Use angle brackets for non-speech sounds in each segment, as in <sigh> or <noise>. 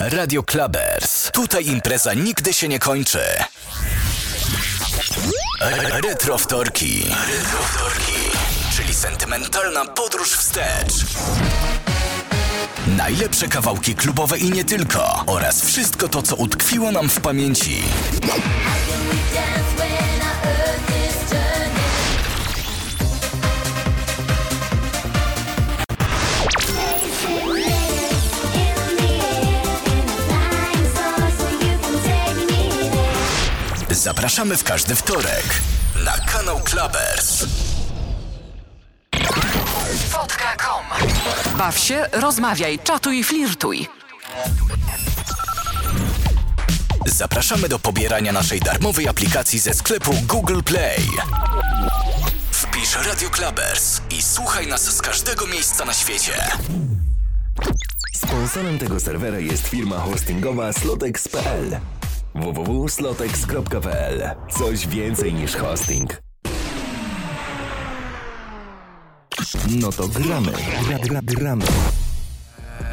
Radio Clubbers. Tutaj impreza nigdy się nie kończy. Re- Retro wtorki. Retro wtorki. Czyli sentymentalna podróż wstecz. Najlepsze kawałki klubowe i nie tylko. Oraz wszystko to, co utkwiło nam w pamięci. Zapraszamy w każdy wtorek na kanał Clubbers. Wodka.com Baw się, rozmawiaj, czatuj, flirtuj. Zapraszamy do pobierania naszej darmowej aplikacji ze sklepu Google Play. Wpisz Radio Clubbers i słuchaj nas z każdego miejsca na świecie. Sponsorem tego serwera jest firma hostingowa slotex.pl www.slotex.pl Coś więcej niż hosting. No to gramy, gra, gra, gramy.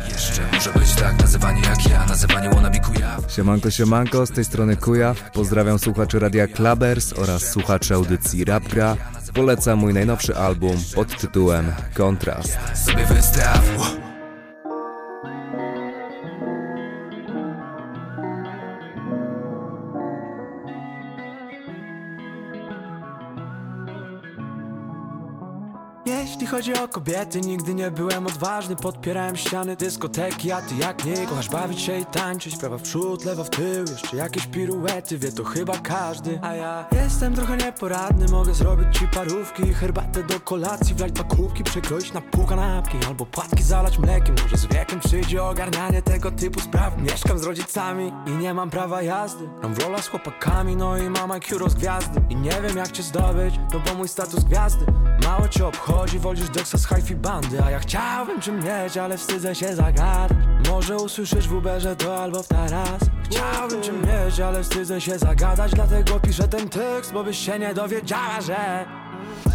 Jeszcze może być tak, nazywanie jak ja, nazywanie wannabe kujaw Siemanko, siemanko, z tej strony Kujaw. Pozdrawiam słuchaczy Radia Clubbers oraz słuchaczy audycji Rapgra. Polecam mój najnowszy album pod tytułem Kontrast. Sobie wystaw chodzi o kobiety, nigdy nie byłem odważny. Podpierałem ściany dyskoteki, a ty jak nie Kochasz bawić się i tańczyć, prawa w przód, lewa w tył Jeszcze jakieś piruety, wie to chyba każdy. A ja jestem trochę nieporadny, mogę zrobić ci parówki Herbatę do kolacji, wlać dwa kubki Przekroić na pół kanapki, albo płatki zalać mlekiem. Może z wiekiem przyjdzie ogarnianie tego typu spraw. Mieszkam z rodzicami i nie mam prawa jazdy. Mam wola z chłopakami, no i mam IQ rozgwiazdy. I nie wiem jak cię zdobyć, no bo mój status gwiazdy. Mało cię obchodzi, wolisz Dexa z hi bandy A ja chciałbym czym mieć, ale wstydzę się zagadać. Może usłyszysz w Uberze to albo w taras. Chciałbym czym mieć, ale wstydzę się zagadać Dlatego piszę ten tekst, bo byś się nie dowiedziała, że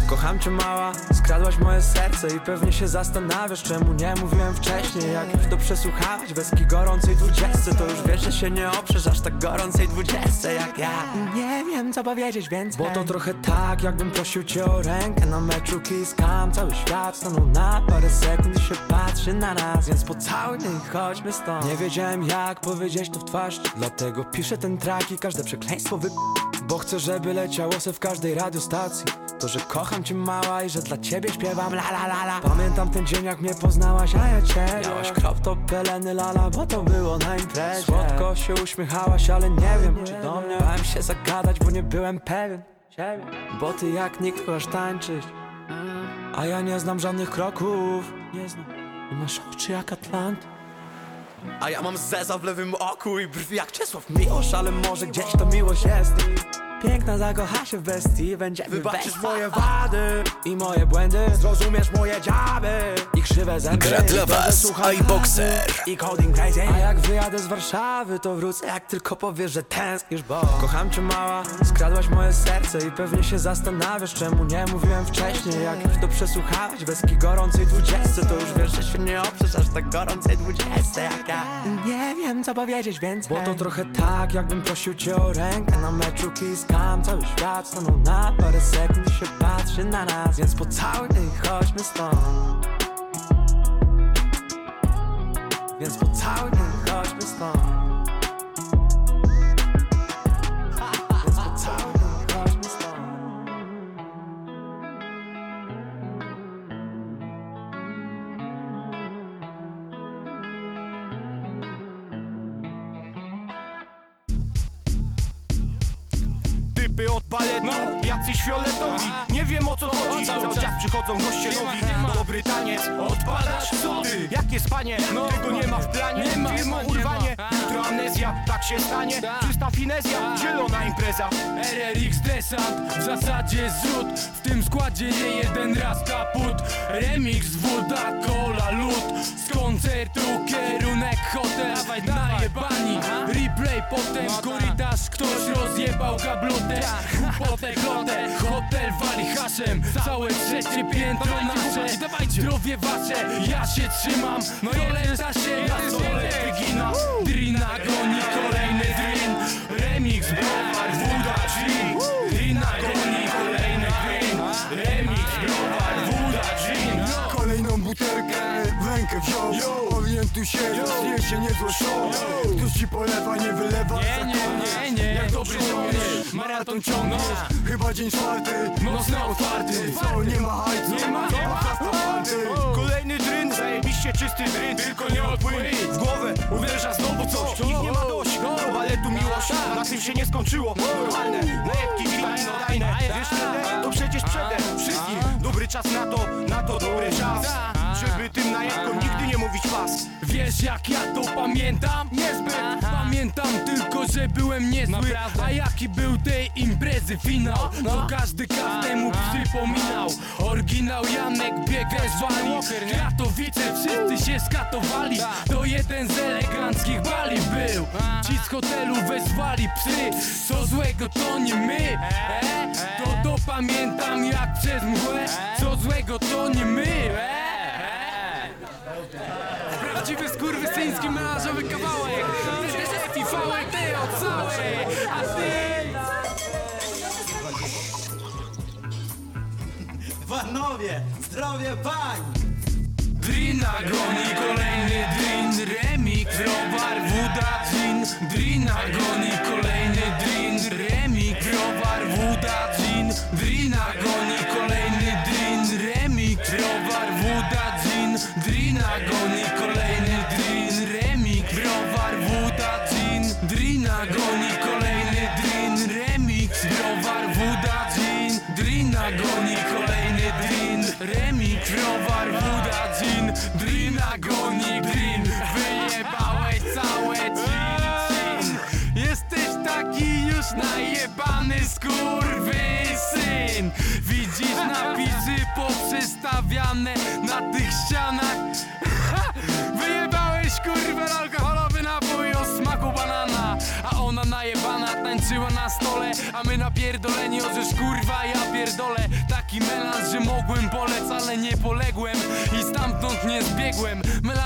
Kocham cię mała, skradłaś moje serce i pewnie się zastanawiasz czemu nie mówiłem wcześniej. Jak to przesłuchałeś weski gorącej dwudziestce. To już wiesz, że się nie oprzesz aż tak gorącej dwudziestce jak ja. Nie wiem co powiedzieć więcej Bo to trochę tak jakbym prosił cię o rękę. Na meczu Kiss Cam Cały świat stanął na parę sekund i się patrzy na nas Więc pocałuj mnie i chodźmy stąd. Nie wiedziałem jak powiedzieć to w twarz Dlatego piszę ten track i każde przekleństwo wy... Bo chcę, żeby leciało se w każdej radiostacji. To, że kocham cię mała i że dla ciebie śpiewam la la la la. Pamiętam ten dzień jak mnie poznałaś, a ja ciebie Miałaś crop top, peleny lala, bo to było na imprezie. Słodko się uśmiechałaś, ale nie wiem czy do mnie Bałem się zagadać, bo nie byłem pewien Ciebie Bo ty jak nikt kochasz tańczyć A ja nie znam żadnych kroków. Nie znam. I masz oczy jak Atlant a ja mam zeza w lewym oku i brwi jak Czesław Miłosz Ale może gdzieś to miłość jest Piękna zakocha się w bestii. Będzie Wybaczysz moje wady i moje błędy. Zrozumiesz moje dziaby. I krzywe zęby. Gra dla I was słuchał iBoxer. razy I coding crazy. A jak wyjadę z Warszawy to wrócę Jak tylko powiesz, że tęsknisz, bo Kocham cię mała, skradłaś moje serce I pewnie się zastanawiasz czemu nie mówiłem wcześniej. Jak to przesłuchałeś weski gorącej dwudziestce To już wiesz, że się nie oprzesz aż tak gorącej dwudziestce jak ja. Nie wiem co powiedzieć więcej Bo to trochę tak jakbym prosił cię o rękę na meczu Kiss Cam Cały świat stanął na parę sekund i się patrzy na nas Więc pocałuj mnie i chodźmy stąd. Więc pocałuj mnie i chodźmy stąd Odpalasz, co ty? Jakie spanie, tego nie ma w planie. Firmo urwanie, amnezja Tak się stanie, czysta finezja Zielona impreza. RRX desant, w zasadzie zrzut. W tym składzie nie jeden raz kaput. Remix, woda, cola, lód. Z koncertu kierunek hotel. Najebani, replay potem Korytarz, ktoś rozjebał gablotę Głupotę, klotę, hotel wali haszem. Całe trzecie piętro nasze. Zdrowie wasze, ja się trzymam. No jeden się, na stole wygina Drin nagoni kolejny dream Remix, browar, wuda, dream I nagoni kolejny dream Remix, browar, wuda, dream Kolejną butelkę Orientuj się, zacznie się niezłe show Ktoś ci polewa, nie wylewa. Nie, nie, nie, nie. Jak dobry żołnierz, maraton ciągniesz Chyba dzień czwarty, mocno otwarty. Co, nie ma hajcu, Nie ma, nie ma. Kolejny dryn, zajebiście czysty dryn. Tylko nie odpłyń. W głowę uderza znowu coś. Nikt nie ma dość. Do baletu miłość. Na tym się nie skończyło. Normalne. Najebki gwinodajne Wiesz kiedy? To przecież przede wszystkim. Dobry czas na to, na to dobry czas Żeby tym najebkom nigdy nie mówić pas. Wiesz jak ja to pamiętam? Niezbyt. Pamiętam tylko, że byłem niezły. A jaki był tej imprezy finał? To każdy każdemu przypominał. Oryginał Janek biegę zwali Kratowice wszyscy się skatowali. To jeden z eleganckich bali był. Ci z hotelu wezwali psy. Co złego to nie my e? To to pamiętam jak przez mgłę. Co złego to nie my e? Prawdziwy skurwysyński melanżowy kawałek. TTF i VLT od całej A ty... Panowie, zdrowie pań! Drina goni kolejny drin Remix, browar, woda, gin. Drina goni kolejny najebany skurwysyn Widzisz napisy poprzestawiane na tych ścianach! <laughs> Wyjebałeś kurwa alkoholowy napój o smaku banana. A ona najebana tańczyła na stole A my napierdoleni o żeż kurwa ja pierdolę. Taki melanż, że mogłem polec, ale nie poległem I stamtąd nie zbiegłem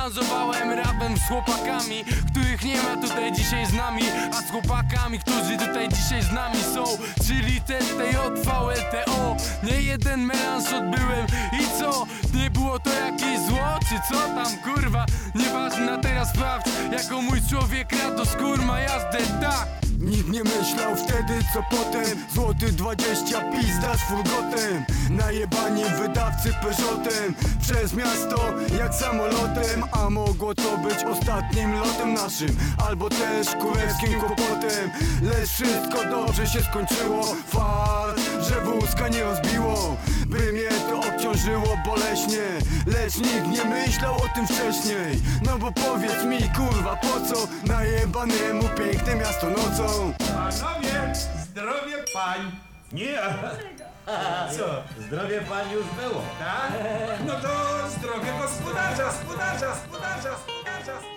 Melanżowałem rapem z chłopakami Których nie ma tutaj dzisiaj z nami A z chłopakami, którzy tutaj dzisiaj z nami są Czyli TTJ, VLTO Nie jeden melanż odbyłem I co? Nie było to jakieś zło, czy co tam kurwa? Nieważne, teraz sprawdź Jako mój człowiek Rados kurma jazdę, tak Nikt nie myślał wtedy co potem. Złoty 20 pizda z furgotem. Najebani wydawcy Peugeotem Przez miasto jak samolotem. A mogło to być ostatnim lotem naszym. Albo też królewskim kłopotem. Lecz wszystko dobrze się skończyło. Fakt, że wózka nie rozbiło By mnie to obciążyło boleśnie Lecz nikt nie myślał o tym wcześniej No bo powiedz mi kurwa po co Najebanemu piękne miasto nocą Panowie, zdrowie pań! Nie! Co? Zdrowie pań już było, tak? No to zdrowie gospodarza, gospodarza, gospodarza, gospodarza,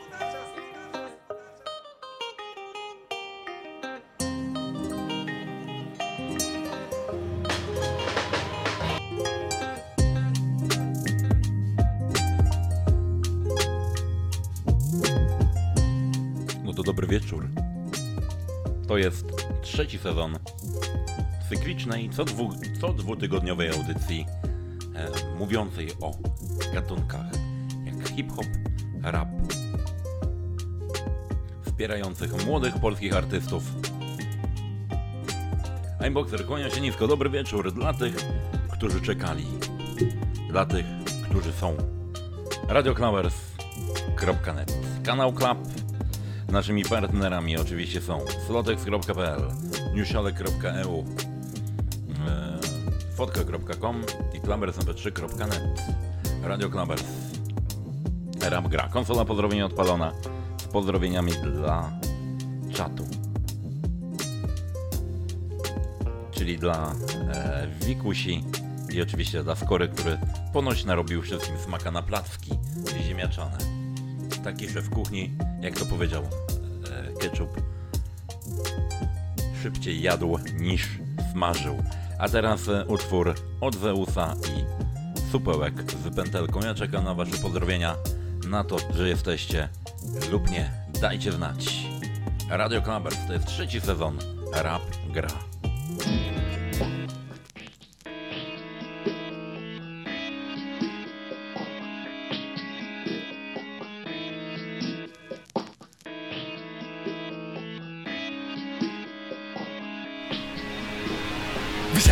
wieczór. To jest trzeci sezon cyklicznej, co, dwu, co dwutygodniowej audycji e, mówiącej o gatunkach jak hip-hop, rap, wspierających młodych polskich artystów. Aimboxer kłania się nisko. Dobry wieczór dla tych, którzy czekali, dla tych, którzy są. radioclowers.net Kanał Club Naszymi partnerami oczywiście są slotex.pl, newsiolek.eu, e, fotka.com i klamersmp3.net. Radio Klabers. Rap gra. Konsola pozdrowienia odpalona z pozdrowieniami dla czatu. Czyli dla e, Wikusi i oczywiście dla Skory, który ponoć narobił wszystkim smaka na placki ziemniaczane. Taki szef kuchni, jak to powiedział e, Ketchup, szybciej jadł niż smażył. A teraz e, utwór od Zeusa i supełek z pętelką. Ja czekam na wasze pozdrowienia, na to, że jesteście lub nie. Dajcie znać. Radio Clubbers to jest trzeci sezon. Rap gra.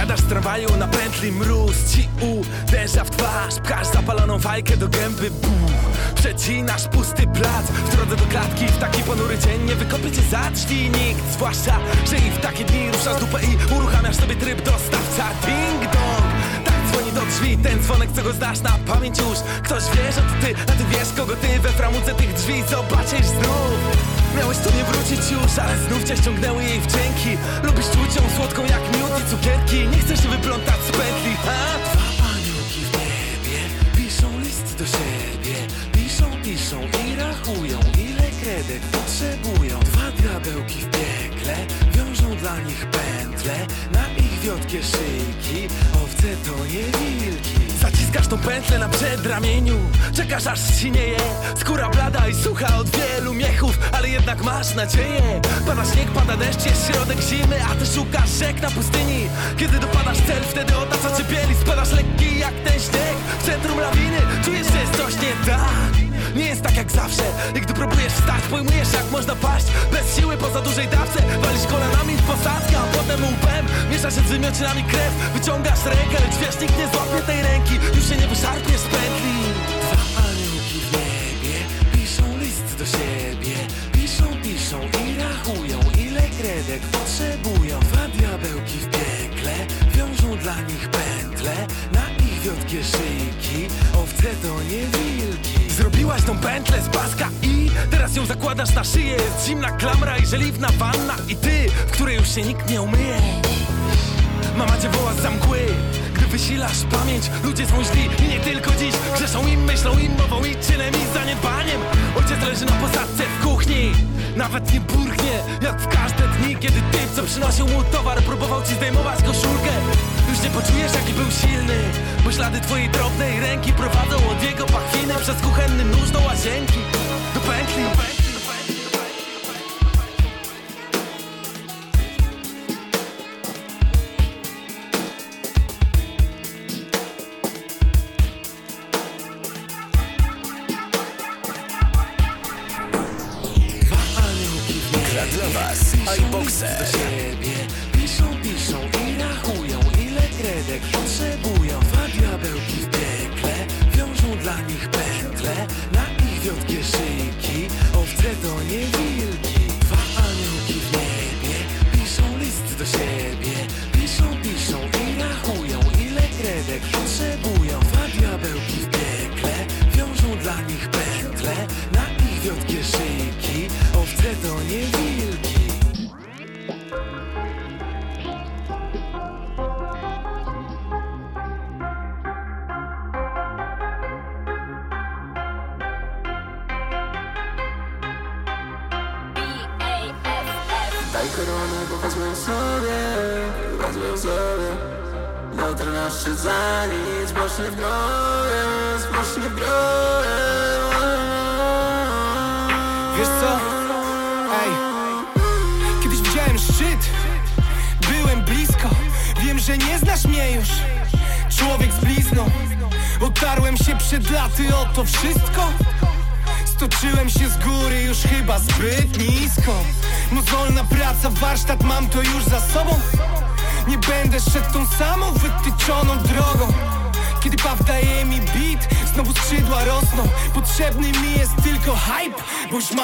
Wysiadasz z tramwaju na pętli Mróz. Ci uderza w twarz. Pchasz zapaloną fajkę do gęby. Buch. Przecinasz pusty plac. W drodze do klatki w taki ponury dzień Nie wykopie cię za drzwi. Nikt Zwłaszcza, że i w takie dni ruszasz dupę I uruchamiasz sobie tryb dostawca Ding dong. Tak dzwoni do drzwi. Ten dzwonek, co go znasz na pamięć już. Ktoś wie, że to ty, a ty wiesz kogo ty. We framuce tych drzwi zobaczysz znów Miałeś tu nie wrócić już, ale znów cię ściągnęły jej wdzięki. Lubisz czuć ją słodką jak miód i cukierki. Nie chcesz się wyplątać z pętli, ha? Dwa aniołki w niebie piszą list do siebie. Piszą, piszą i rachują ile kredek potrzebują. Dwa diabełki w piekle wiążą dla nich pętle Na ich wiotkie szyjki. Owce to nie wilki Zaciskasz tą pętlę na przedramieniu. Czekasz aż sinieje Skóra blada i sucha od wielu miechów Ale jednak masz nadzieję. Pada śnieg, pada deszcz, jest środek zimy A ty szukasz rzek na pustyni. Kiedy dopadasz cel, wtedy otacza cię bieli. Spadasz lekki jak ten śnieg. W centrum lawiny czujesz, że jest coś nie tak. Nie jest tak jak zawsze. I gdy próbujesz wstać, pojmujesz jak można paść. Bez się z wymiocinami krew. Wyciągasz rękę, lecz wiesz, nikt nie złapie tej ręki. Już się nie wyszarpniesz z pętli. Dwa aniołki w niebie Piszą list do siebie. Piszą, piszą i rachują Ile kredek potrzebują. Dwa diabełki w piekle Wiążą dla nich pętle. Na ich wiotkie szyjki Owce to nie wilki. Zrobiłaś tą pętlę z paska i Teraz ją zakładasz na szyję. Jest zimna klamra i żeliwna wanna. I ty, w której już się nikt nie umyje Mama cię woła z mgły Gdy wysilasz pamięć Ludzie są źli i nie tylko dziś. Grzeszą im, myślą im, mową i czynem i zaniedbaniem. Ojciec leży na posadce w kuchni. Nawet nie burchnie Jak w każde dni Kiedy ty, co przynosił mu towar Próbował ci zdejmować koszulkę. Już nie poczujesz jaki był silny Bo ślady twojej drobnej ręki Prowadzą od jego pachwiny Przez kuchenny nóż do łazienki Do pętli, do pętli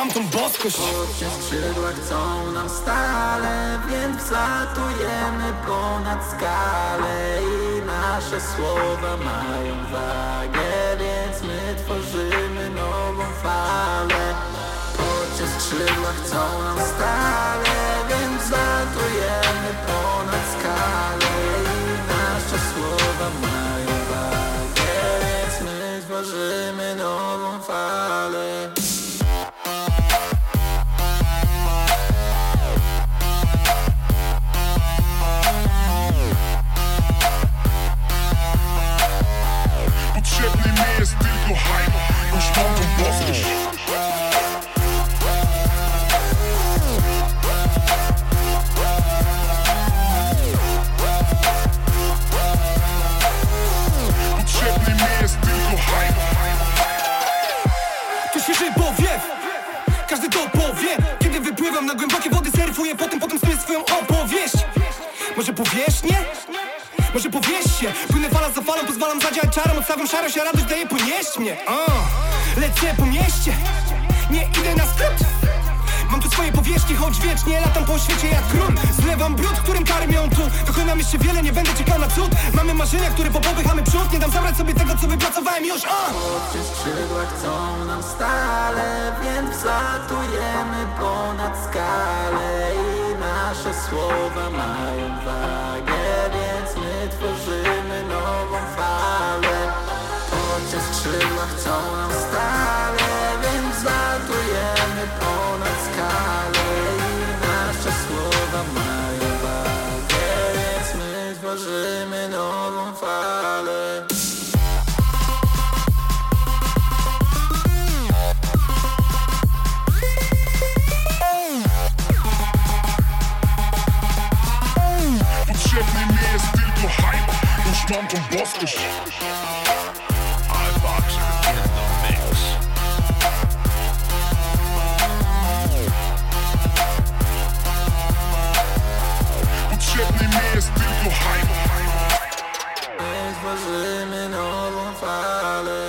mam boskość. Chłopcie skrzydła chcą nam stale Więc wlatujemy ponad skalę I nasze słowa mają wagę Więc my tworzymy nową falę. Chłopcie skrzydła chcą nam stale Płynę fala za falą, pozwalam zadziałać czarom Odstawiam szarość, a radość daje ponieść mnie. Uh. Lecę po mieście, nie idę na skrót. Mam tu swoje powierzchnie, choć wiecznie latam po świecie jak grun. Zlewam brud, którym karmią tu. Dokonam jeszcze wiele, nie będę czekał na cud. Mamy marzenia, które popychamy przód. Nie dam zabrać sobie tego, co wypracowałem już, a! Oczy skrzydła chcą nam stale Więc wzlatujemy ponad skalę I nasze słowa mają wagę. są nam stale Więc latujemy ponad skalę I nasze słowa mają wagę Więc my tworzymy nową falę. Potrzebny mi jest hype Już mam tą boskość. highest peak, your height. Hands believe me, no one follow.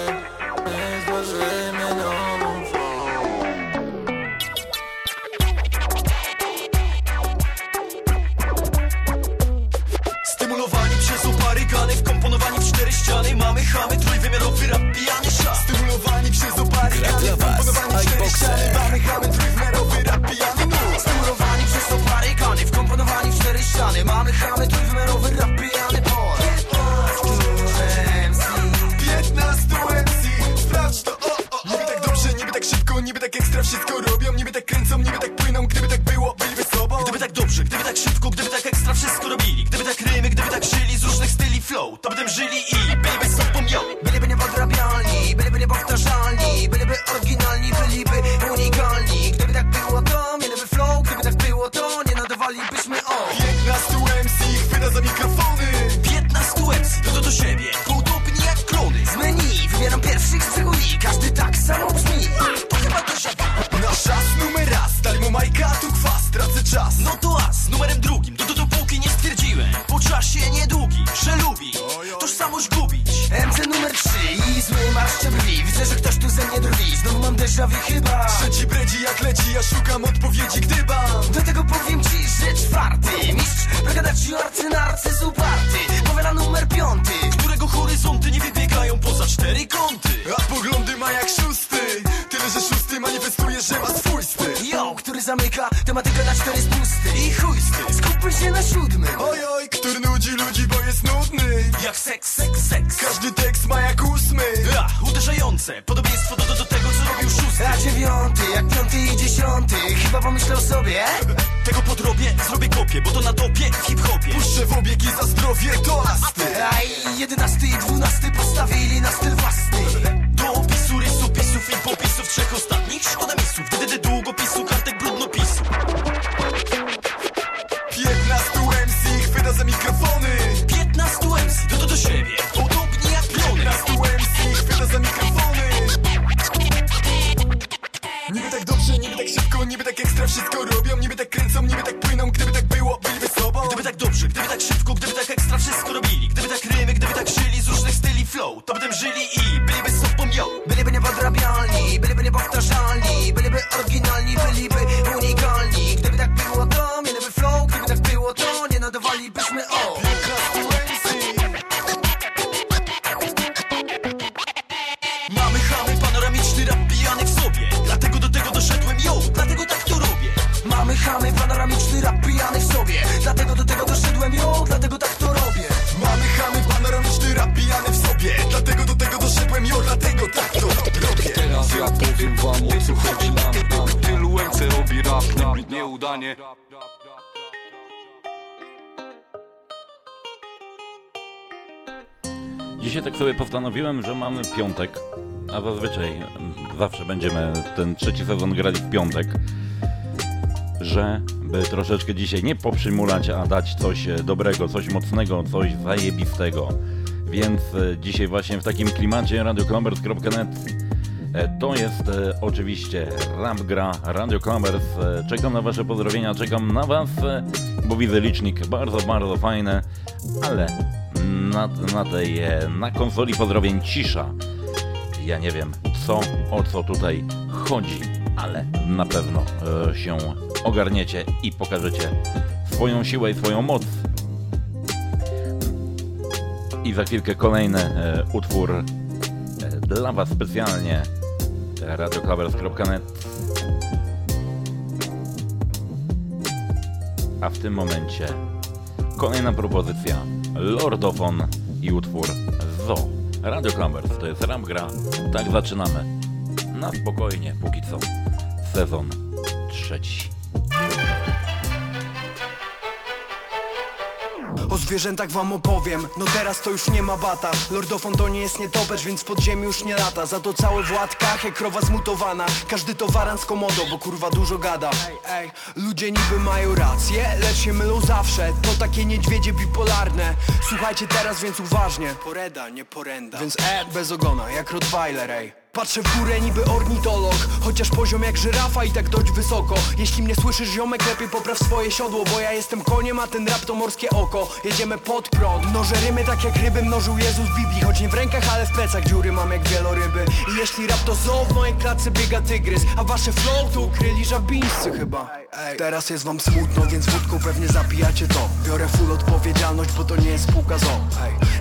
oryginalni byliby postanowiłem, że mamy piątek, a zazwyczaj zawsze będziemy ten trzeci sezon grali w piątek, żeby troszeczkę dzisiaj nie poprzymulać, a dać coś dobrego, coś mocnego, coś zajebistego. Więc e, dzisiaj właśnie w takim klimacie radioclumbers.net e, to jest e, oczywiście Rap Gra Radio Clumbers. Czekam na Wasze pozdrowienia, czekam na Was, bo widzę licznik bardzo, bardzo fajny, ale na, na tej, e, na konsoli pozdrowień cisza. Ja nie wiem co, o co tutaj chodzi, ale na pewno e, się ogarniecie i pokażecie swoją siłę i swoją moc. I za chwilkę kolejny e, utwór dla Was specjalnie radioclavers.net A w tym momencie kolejna propozycja Lordofon i utwór Zo. Radio Clavers to jest ram gra. Tak zaczynamy. Na spokojnie, póki co. Sezon trzeci. O zwierzętach wam opowiem, no teraz to już nie ma bata. Lordofon to nie jest nietoperz, więc w podziemiu już nie lata. Za to cały Wład jak krowa zmutowana. Każdy to waran z komodo, bo kurwa dużo gada. Ej, ej, ludzie niby mają rację, lecz się mylą zawsze. To takie niedźwiedzie bipolarne. Słuchajcie teraz więc uważnie. Poreda, nie porenda. Więc e, bez ogona, jak Rottweiler, ej Patrzę w górę niby ornitolog. Chociaż poziom jak żyrafa i tak dość wysoko. Jeśli mnie słyszysz ziomek lepiej popraw swoje siodło Bo ja jestem koniem, a ten rap to morskie oko. Jedziemy pod prąd. Mnożę rymy tak jak ryby mnożył Jezus w Biblii. Choć nie w rękach, ale w plecach dziury mam jak wieloryby. I jeśli rap to zoo, w mojej klatce biega tygrys. A wasze flow to ukryli żabińscy chyba. Teraz jest wam smutno, więc wódką pewnie zapijacie to. Biorę full odpowiedzialność, bo to nie jest spółka zoo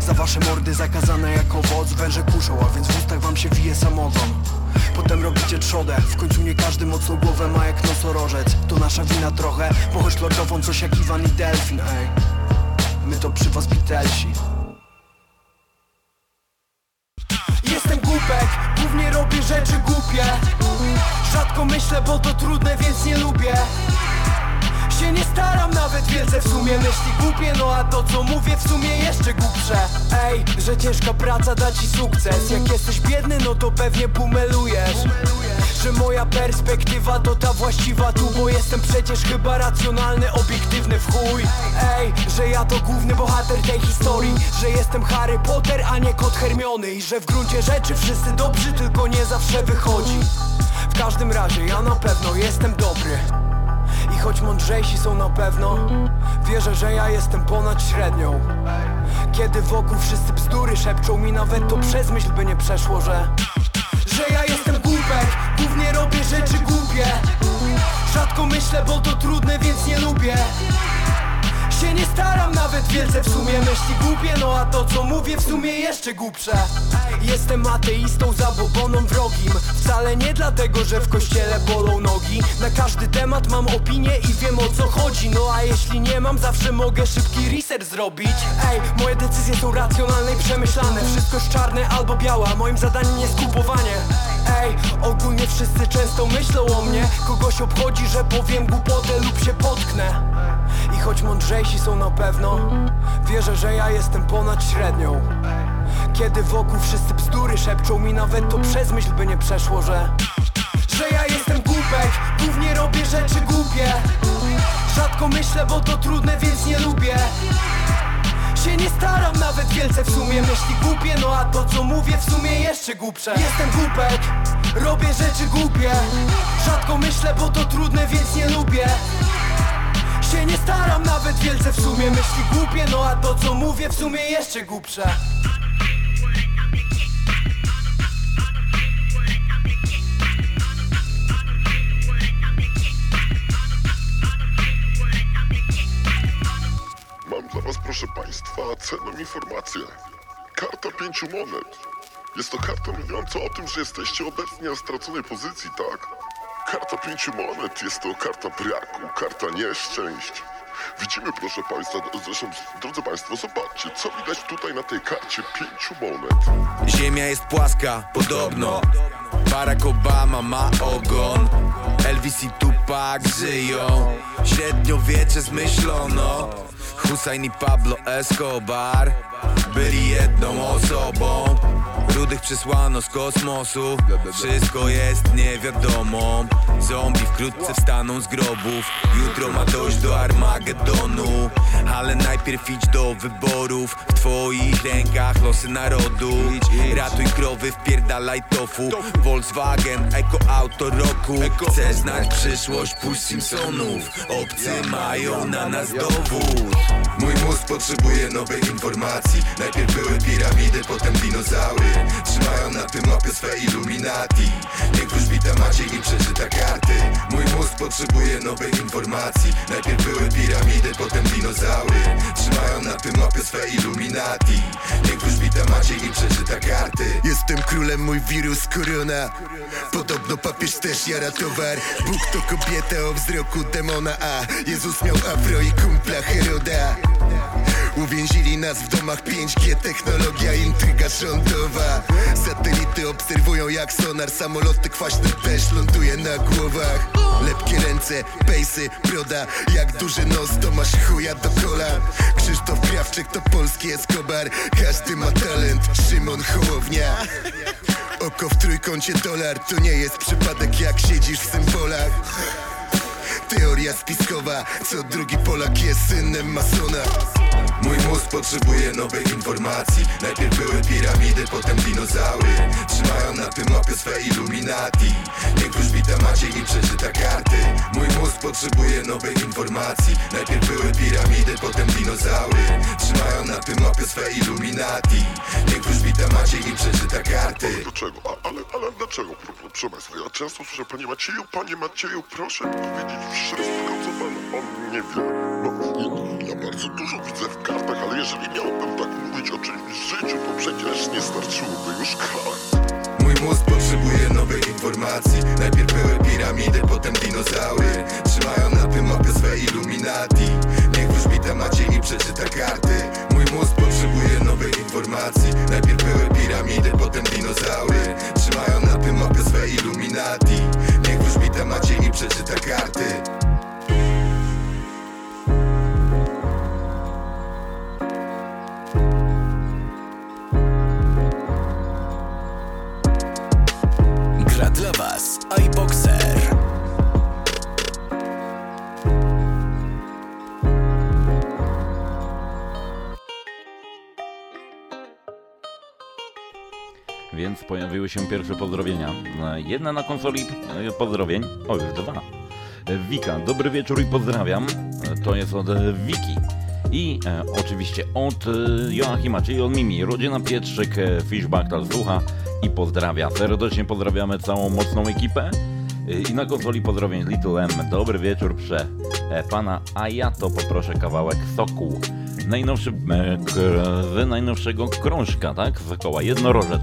Za wasze mordy zakazane jako owoc Węże kuszą, a więc w ustach wam się wije Potem robicie trzodę W końcu nie każdy mocną głowę ma jak nosorożec. To nasza wina trochę Bo choć lordową coś jak Iwan i Delfin Ej, my to przy was Beatlesi Jestem głupek, głównie robię rzeczy głupie. Rzadko myślę, bo to trudne, więc nie lubię się nie staram nawet wielce w sumie myśli głupie. No a to co mówię w sumie jeszcze głupsze. Ej, że ciężka praca da ci sukces. Jak jesteś biedny no to pewnie pumelujesz. Że moja perspektywa to ta właściwa tu Bo jestem przecież chyba racjonalny, obiektywny w chuj. Ej, że ja to główny bohater tej historii. Że jestem Harry Potter, a nie kot Hermiony. I że w gruncie rzeczy wszyscy dobrzy, tylko nie zawsze wychodzi. W każdym razie ja na pewno jestem dobry i choć mądrzejsi są na pewno Wierzę, że ja jestem ponad średnią. Kiedy wokół wszyscy bzdury szepczą mi Nawet to przez myśl by nie przeszło, że Że ja jestem głupek. Głównie robię rzeczy głupie. Rzadko myślę, bo to trudne, więc nie lubię. Się nie staram nawet wielce w sumie myśli głupie. No a to co mówię w sumie jeszcze głupsze. Jestem ateistą zaboboną wrogim. Wcale nie dlatego, że w kościele bolą nogi. Na każdy temat mam opinię i wiem o co chodzi. No a jeśli nie mam, zawsze mogę szybki research zrobić. Ej, moje decyzje są racjonalne i przemyślane. Wszystko jest czarne albo białe, moim zadaniem jest kupowanie. Ej, ogólnie wszyscy często myślą o mnie. Kogoś obchodzi, że powiem głupotę lub się potknę i choć mądrzejsi są na pewno Wierzę, że ja jestem ponad średnią. Kiedy wokół wszyscy bzdury szepczą mi Nawet to przez myśl by nie przeszło, że Że ja jestem głupek. Głównie robię rzeczy głupie. Rzadko myślę, bo to trudne, więc nie lubię. Się nie staram nawet wielce w sumie. Myśli głupie No a to co mówię w sumie jeszcze głupsze. Jestem głupek, robię rzeczy głupie. Rzadko myślę, bo to trudne, więc nie lubię się nie staram nawet wielce w sumie myśli głupie No a to co mówię w sumie jeszcze głupsze Mam dla was, proszę państwa, cenną informację. Karta pięciu monet. Jest to karta mówiąca o tym, że jesteście obecnie na straconej pozycji, tak? Karta pięciu monet. Jest to karta braku, karta nieszczęść. Widzimy, proszę państwa, zresztą, drodzy państwo, zobaczcie, co widać tutaj na tej karcie pięciu monet. Ziemia jest płaska, podobno. Barack Obama ma ogon. Elvis i Tupac żyją. Średniowiecze zmyślono. Hussein i Pablo Escobar Byli jedną osobą Rudych przysłano z kosmosu. Wszystko jest niewiadomą Zombie Wkrótce wstaną z grobów. Jutro ma dojść do Armagedonu. Ale najpierw idź do wyborów. W twoich rękach losy narodu. Ratuj krowy, wpierdalaj tofu. Volkswagen, eko auto roku. Chcesz znać przyszłość, puść Simpsonów. Obcy mają na nas dowód. Mój mózg potrzebuje nowej informacji. Najpierw były piramidy, potem dinozaury Trzymają na tym mapie swe Illuminati. Niech wróżbita Maciej i przeczyta karty. Mój mózg potrzebuje nowej informacji. Najpierw były piramidy, potem dinozaury. Trzymają na tym mapie swe Illuminati. Niech wróżbita Maciej i przeczyta karty. Jestem królem, mój wirus korona Podobno papież też jara towar. Bóg to kobieta o wzroku demona A Jezus miał afro i kumpla Heroda Uwięzili nas w domach 5G, technologia, intryga rządowa. Satelity obserwują jak sonar, samoloty kwaśne też ląduje na głowach. Lepkie ręce, pejsy, broda, jak duży nos to masz chuja do kola. Krzysztof Krawczyk to polski Escobar, każdy ma talent, Szymon Hołownia. Oko w trójkącie dolar, to nie jest przypadek jak siedzisz w symbolach. Teoria spiskowa, co drugi Polak jest synem masona Mój mózg potrzebuje nowej informacji. Najpierw były piramidy, potem dinozaury. Trzymają na tym mapie swe Illuminati. Niech wróżbita Maciej i przeczyta karty. Mój mózg potrzebuje nowej informacji. Najpierw były piramidy, potem dinozaury. Trzymają na tym mapie swe Illuminati. Niech wróżbita Maciej i przeczyta karty. Dlaczego? A, ale, ale dlaczego? Pro- Proszę Państwa, ja często słyszę Panie Macieju, Panie Macieju, proszę powiedzieć wszystko, co Pan o mnie wie. No, bardzo dużo widzę w kartach, ale jeżeli miałbym tak mówić o czymś w życiu, to przecież nie starczyłoby już kart. Mój mózg potrzebuje nowej informacji. Najpierw były piramidy, potem dinozaury. Trzymają na tym mapie swe Illuminati. Niech wróżbita Maciej i przeczyta karty. Mój mózg potrzebuje nowej informacji. Najpierw były piramidy, potem dinozaury. Trzymają na tym mapie swe Illuminati. Niech wróżbita Maciej i przeczyta karty pojawiły się pierwsze pozdrowienia. E, Jedna na konsoli e, pozdrowień, o już dwa. E, Wika, dobry wieczór i pozdrawiam. To jest od Wiki. I e, oczywiście od e, Joachima, czyli od Mimi. Rodzina Pietrzyk, e, Fishbachtal słucha i pozdrawia. Serdecznie pozdrawiamy całą mocną ekipę. I na konsoli pozdrowień Little M. Dobry wieczór prze pana, a ja to poproszę kawałek soku. Najnowszy, e, k, z najnowszego krążka, tak? Z koła jednorożec.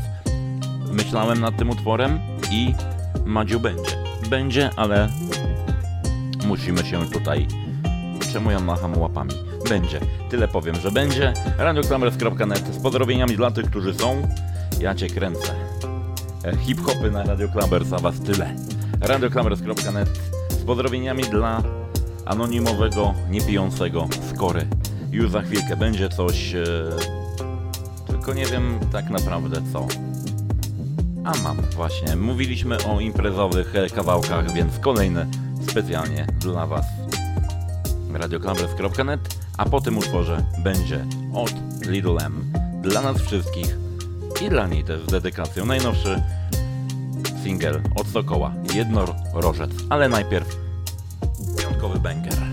Myślałem nad tym utworem i Madziu będzie. Będzie, ale musimy się tutaj... Czemu ja macham łapami? Będzie. Tyle powiem, że będzie. radioklamers.net z pozdrowieniami dla tych, którzy są. Ja cię kręcę. E, Hip-hopy na Radio Klamers, a was tyle. radioklamers.net z pozdrowieniami dla anonimowego, niepijącego skory. Już za chwilkę będzie coś... E... Tylko nie wiem tak naprawdę co. A mam, właśnie. Mówiliśmy o imprezowych e, kawałkach, więc kolejny specjalnie dla Was. radioklamres.net, a po tym utworze będzie od Little M. Dla nas wszystkich i dla niej też z dedykacją. Najnowszy single od Sokoła, Jednorożec. Ale najpierw piątkowy banger.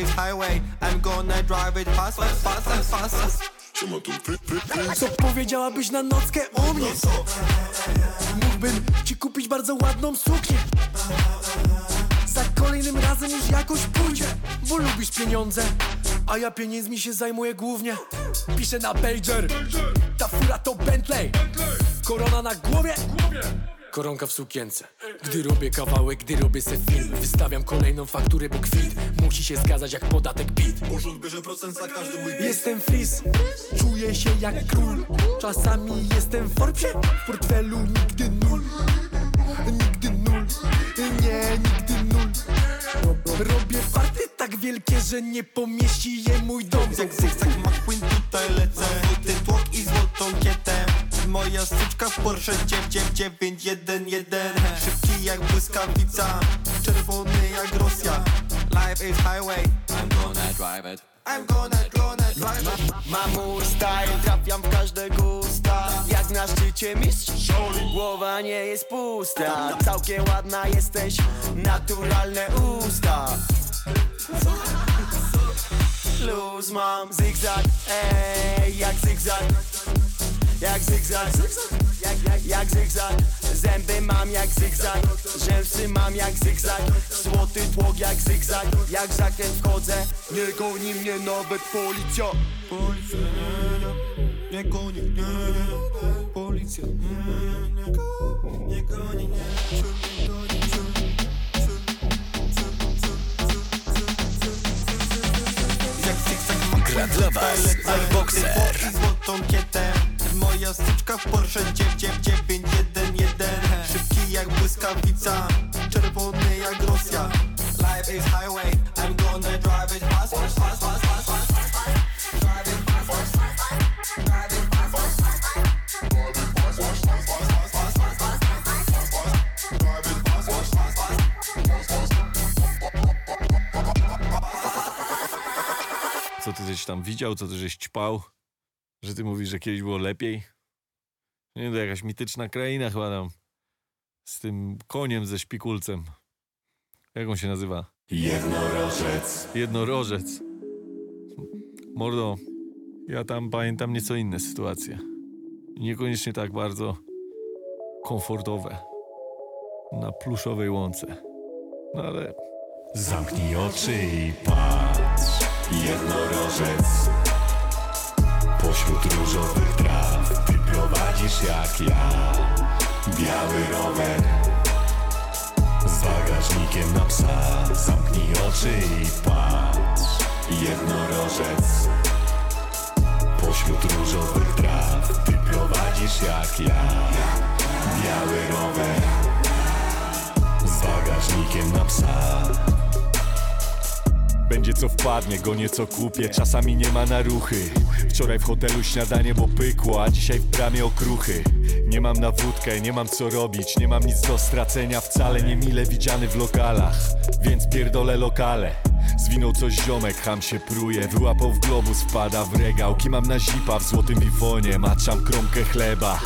Is highway. I'm gonna drive it fast, fast, fast, fast, fast. Co powiedziałabyś na nockę o mnie? Mógłbym ci kupić bardzo ładną suknię. Za kolejnym razem już jakoś pójdzie Bo lubisz pieniądze A ja pieniędzmi się zajmuję głównie. Piszę na pager. Ta fura to Bentley. Korona na głowie Koronka w sukience. Gdy robię kawałek, gdy robię se film Wystawiam kolejną fakturę, bo kwit Musi się zgadzać jak podatek PIT. Urząd bierze procent za każdy mój bit. Jestem fris, czuję się jak król. Czasami jestem w Forbesie W portfelu nigdy nul. Nigdy nul Nie, nigdy nul. Robię farty tak wielkie, że nie pomieści je mój dom. Jak zigzag McQueen tutaj lecę. Złoty tłok i złotą kietę Moja styczka w Porsche 99911 Szybki jak błyskawica Czerwony jak Rosja. Life is highway. I'm gonna drive it. I'm gonna, gonna drive it. Mam mój style, trafiam w każde gusta. Jak na szczycie mistrz Głowa nie jest pusta. Całkiem ładna jesteś, naturalne usta. Luz mam, zigzag, ej, jak zigzag Jak zigzag, jak, jak, jak zigzag Zęby mam jak zigzag, rzęsy mam jak zigzag Złoty tłok jak zigzag, jak zakręt wchodzę. Nie goni mnie nawet policja. Policja, nie, nie, nie. Goni, nie, nie, policja, nie, nie, nie, goni, nie, Jak zigzag Gra dla was Alboxer złotą kietę moja styczka w Porsche 991 Szybki jak błyskawica, czerwony jak Rosja Life is highway, I'm gonna drive it fast, fast, fast, fast, fast, fast. Co ty żeś tam widział, co ty żeś ćpał? Że ty mówisz, że kiedyś było lepiej? Nie, to jakaś mityczna kraina chyba tam. Z tym koniem ze szpikulcem. Jak on się nazywa? Jednorożec. Jednorożec. Mordo, ja tam pamiętam nieco inne sytuacje. Niekoniecznie tak bardzo komfortowe. Na pluszowej łące. No ale... Zamknij oczy i patrz. Jednorożec. Pośród różowych traw ty prowadzisz jak ja. Biały rower z bagażnikiem na psa. Zamknij oczy i patrz. Jednorożec. Pośród różowych traw ty prowadzisz jak ja. Biały rower z bagażnikiem na psa. Będzie co wpadnie, go nieco kupię. Czasami nie ma na ruchy. Wczoraj w hotelu śniadanie, bo pykło A dzisiaj w bramie okruchy. Nie mam na wódkę, nie mam co robić Nie mam nic do stracenia wcale Nie mile widziany w lokalach. Więc pierdolę lokale Zwinął coś ziomek, ham się pruje Wyłapał w globus, wpada w regał Kimam na zipa w złotym bifonie Maczam kromkę chleba.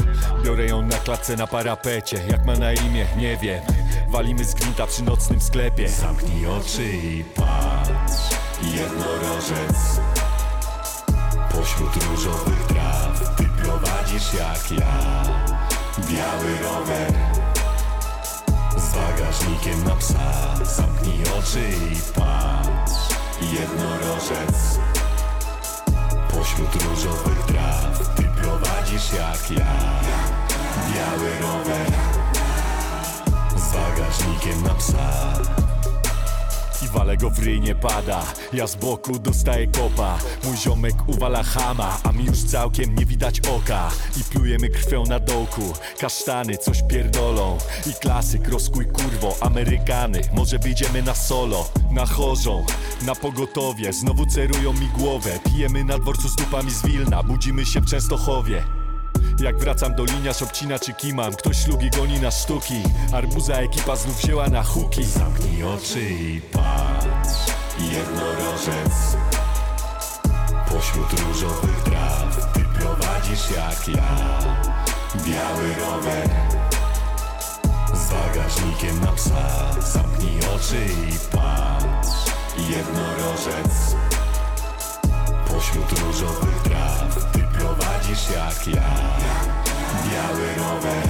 Biorę ją na klatce na parapecie Jak ma na imię, nie wiem. Walimy z gwinta przy nocnym sklepie. Zamknij oczy i patrz Jednorożec. Pośród różowych traw Ty prowadzisz jak ja. Biały rower bagażnikiem na psa. Zamknij oczy i patrz. Jednorożec. Pośród różowych traw Ty prowadzisz jak ja. Biały rower Z bagażnikiem na psa I Walę go w ryj nie pada. Ja z boku dostaję kopa. Mój ziomek uwala chama A mi już całkiem nie widać oka. I plujemy krwią na dołku. Kasztany coś pierdolą. I klasyk rozkuj kurwo Amerykany. Może wyjdziemy na solo Na chorzą Na pogotowie. Znowu cerują mi głowę. Pijemy na dworcu z dupami z Wilna. Budzimy się w Częstochowie jak wracam do linia, obcina czy kimam Ktoś ślugi goni na sztuki. Arbuza ekipa znów wzięła na huki. Zamknij oczy i patrz Jednorożec. Pośród różowych traw Ty prowadzisz jak ja. Biały rower. Z bagażnikiem na psa. Zamknij oczy i patrz Jednorożec. Pośród różowych traw Ty prowadzisz jak ja. Biały rower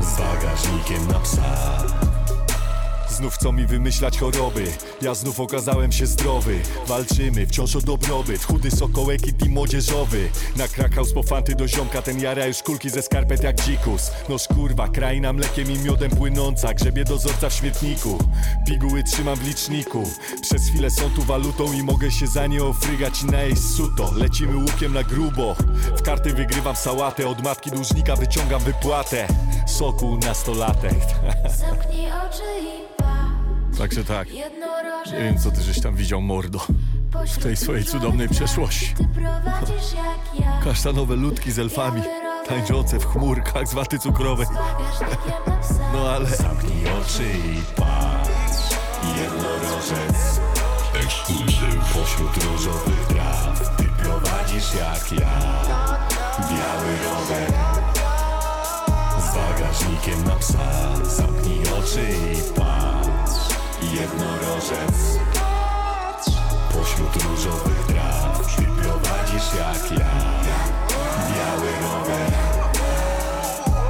Z bagażnikiem na psa Znów chcą mi wymyślać choroby. Ja znów okazałem się zdrowy. Walczymy wciąż o dobrobyt Chudy sokołek i team młodzieżowy. Na Krakhaus po fanty do ziomka Ten jara już kulki ze skarpet jak dzikus. Noż kurwa, kraina mlekiem i miodem płynąca. Grzebie dozorca w śmietniku. Piguły trzymam w liczniku. Przez chwilę są tu walutą I mogę się za nie ofrygać. I najeść suto Lecimy łukiem na grubo. W karty wygrywam sałatę. Od matki dłużnika wyciągam wypłatę. Soku nastolatek. <laughs> Zamknij oczy i Także tak, nie wiem co ty żeś tam widział mordo W tej swojej cudownej przeszłości. Ty prowadzisz jak ja. Kasztanowe ludki z elfami Tańczące w chmurkach z waty cukrowej. No ale Zamknij oczy i patrz. Jednorożec. Ekskluzyw Pośród różowych traw Ty prowadzisz jak ja. Biały rower. Z bagażnikiem na psa. Zamknij oczy i patrz Jednorożec. Pośród różowych traw Ty prowadzisz jak ja. Biały rower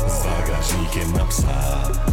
Z bagażnikiem na psa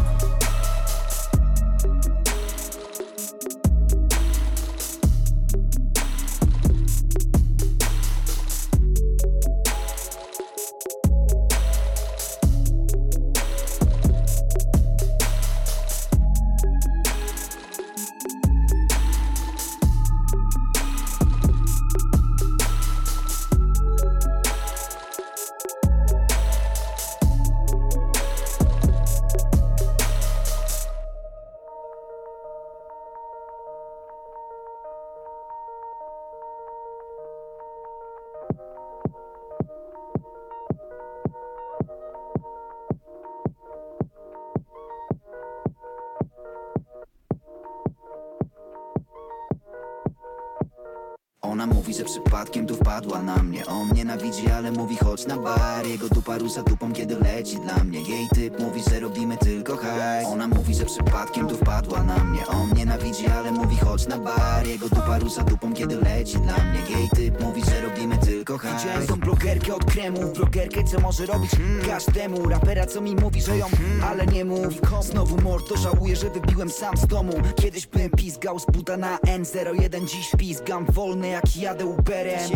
ale mówi chodź na bar. Jego dupa rusza dupą, kiedy leci dla mnie. Jej typ mówi, że robimy tylko hajs. Ona mówi, że przypadkiem tu wpadła na mnie. On nienawidzi, ale mówi chodź na bar. Jego dupa rusza dupą, kiedy leci dla mnie. Jej typ mówi, że robimy tylko hajs. Widziałem tą blogerkę od kremu. Blogerkę, co może robić każdemu. Rapera, co mi mówi, że ją, ale nie mów Znowu mordo, żałuję, że wybiłem sam z domu. Kiedyś byłem pizgał z buta na N01 Dziś pizgam wolny jak jadę Uberem.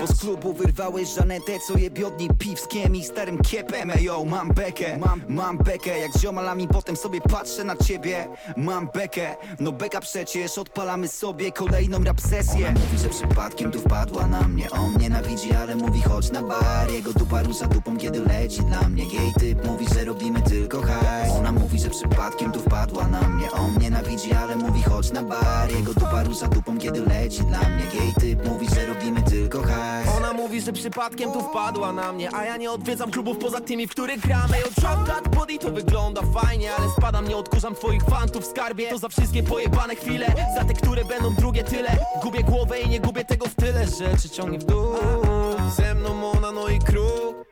Bo z klubu wyrwałeś Żanetę, co je biodni piwskiem i starym kiepem. Ejo, mam bekę, mam, mam bekę. Jak ziomalami potem sobie patrzę na ciebie Mam bekę, no beka przecież Odpalamy sobie kolejną rap sesję. Mówi, że przypadkiem tu wpadła na mnie. On nienawidzi, ale mówi chodź na bar. Jego dupa rusza dupą, kiedy leci dla mnie. Jej typ mówi, że robimy tylko hajs. Ona mówi, że przypadkiem tu wpadła na mnie. On nienawidzi, ale mówi chodź na bar. Jego dupa rusza dupą, kiedy leci dla mnie. Jej typ mówi, że robimy tylko hajs mówi, że przypadkiem tu wpadła na mnie A ja nie odwiedzam klubów poza tymi, w których gramy. Yo, drop that body to wygląda fajnie Ale spadam, nie odkurzam twoich fantów w skarbie. To za wszystkie pojebane chwile Za te, które będą drugie tyle. Gubię głowę i nie gubię tego w tyle. Rzeczy ciągnie w dół Ze mną ona, no i kruk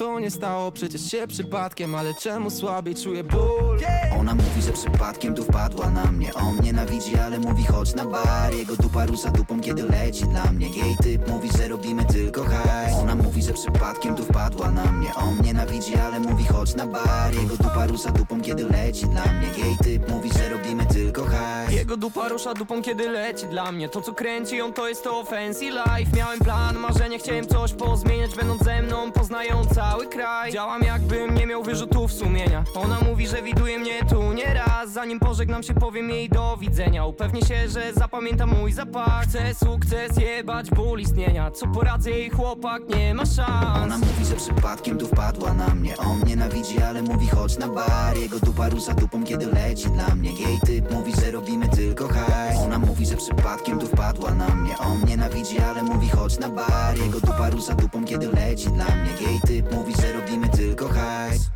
To nie stało przecież się przypadkiem Ale czemu słabiej czuję ból? Ona mówi, że przypadkiem tu wpadła na mnie. On nienawidzi, ale mówi chodź na bar. Jego dupa rusza dupą, kiedy leci dla mnie. Jej typ mówi, że robimy tylko hajs. Ona mówi, że przypadkiem tu wpadła na mnie. On nienawidzi, ale mówi chodź na bar. Jego dupa rusza dupą, kiedy leci dla mnie. Jej typ mówi, że robimy tylko hajs. Jego dupa rusza dupą, kiedy leci dla mnie. To co kręci ją, to jest to fancy life. Miałem plan, marzenie, chciałem coś pozmieniać. Będąc ze mną, poznająca cały kraj. Działam jakbym nie miał wyrzutów sumienia. Ona mówi, że widuje mnie tu nie raz Zanim pożegnam się powiem jej do widzenia. Upewnię się, że zapamięta mój zapach. Chcę sukces, jebać ból istnienia. Co poradzę jej chłopak, nie ma szans. Ona mówi, że przypadkiem tu wpadła na mnie. On nienawidzi, ale mówi chodź na bar. Jego dupa rusza dupą, kiedy leci dla mnie. Jej typ mówi, że robimy tylko hajs. Ona mówi, że przypadkiem tu wpadła na mnie. On nienawidzi, ale mówi chodź na bar. Jego dupa rusza dupą, kiedy leci dla mnie. Jej typ mówi, że robimy tylko hajs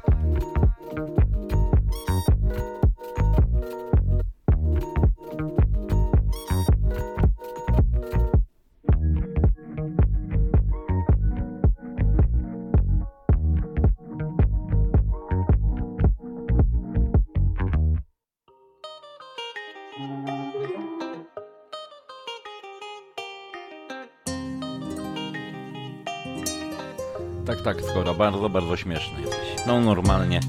bardzo, bardzo śmieszny jesteś. No normalnie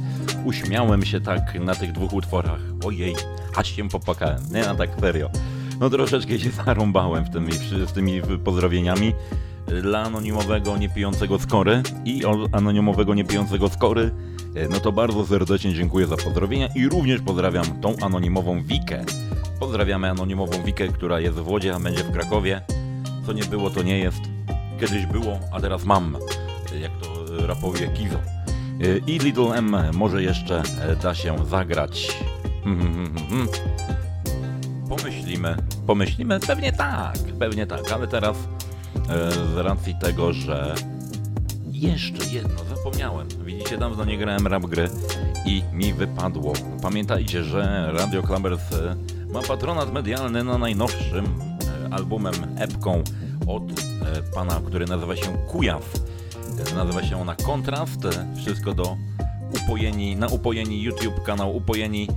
uśmiałem się tak na tych dwóch utworach. Ojej, aż się popłakałem. Nie, no tak serio. No troszeczkę się <laughs> zarąbałem w tymi, z tymi pozdrowieniami dla anonimowego niepijącego skory i anonimowego niepijącego skory no to bardzo serdecznie dziękuję za pozdrowienia i również pozdrawiam tą anonimową Wikę. Pozdrawiamy anonimową Wikę, która jest w Łodzie, a będzie w Krakowie. Co nie było, to nie jest. Kiedyś było, a teraz mam jak to rapuje Kizo. I Little M może jeszcze da się zagrać. <laughs> Pomyślimy, pomyślimy, pewnie tak, pewnie tak, ale teraz z racji tego, że jeszcze jedno, zapomniałem. Widzicie, dawno nie grałem rap gry i mi wypadło. Pamiętajcie, że Radio Clubbers ma patronat medialny na najnowszym albumem, epką od pana, który nazywa się Kujaw. Nazywa się ona Kontrast. Wszystko do upojeni, na upojeni YouTube, kanał upojeni.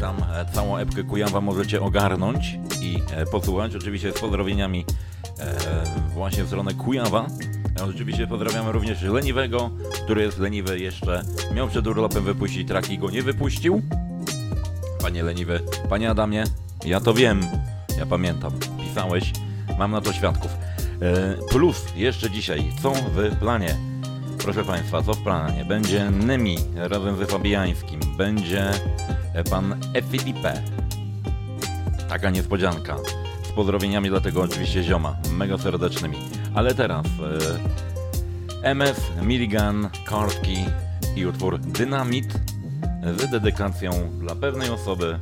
Tam całą epkę Kujawa możecie ogarnąć i posłuchać. Oczywiście z pozdrowieniami właśnie w stronę Kujawa. Oczywiście pozdrawiamy również Leniwego, który jest leniwy jeszcze. Miał przed urlopem wypuścić traki, go nie wypuścił. Panie leniwy, panie Adamie, ja to wiem. Ja pamiętam. Pisałeś. Mam na to świadków. Plus jeszcze dzisiaj, co w planie? Proszę Państwa, co w planie? Będzie Nemi razem ze Fabiańskim, będzie pan E. Taka niespodzianka. Z pozdrowieniami dla tego oczywiście zioma, mega serdecznymi. Ale teraz e, MS, Milligan, Kartki i utwór Dynamit z dedykacją dla pewnej osoby,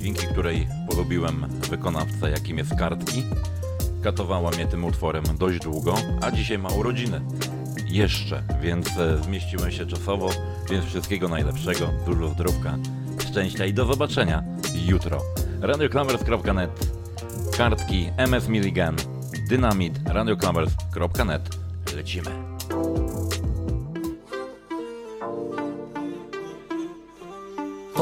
dzięki której polubiłem wykonawcę, jakim jest Kartki. Katowała mnie tym utworem dość długo, a dzisiaj ma urodziny. Jeszcze, więc zmieściłem się czasowo, więc wszystkiego najlepszego, dużo zdrówka, szczęścia i do zobaczenia jutro. radioclumbers.net Kartki MS Milligan Dynamit radioclumbers.net Lecimy.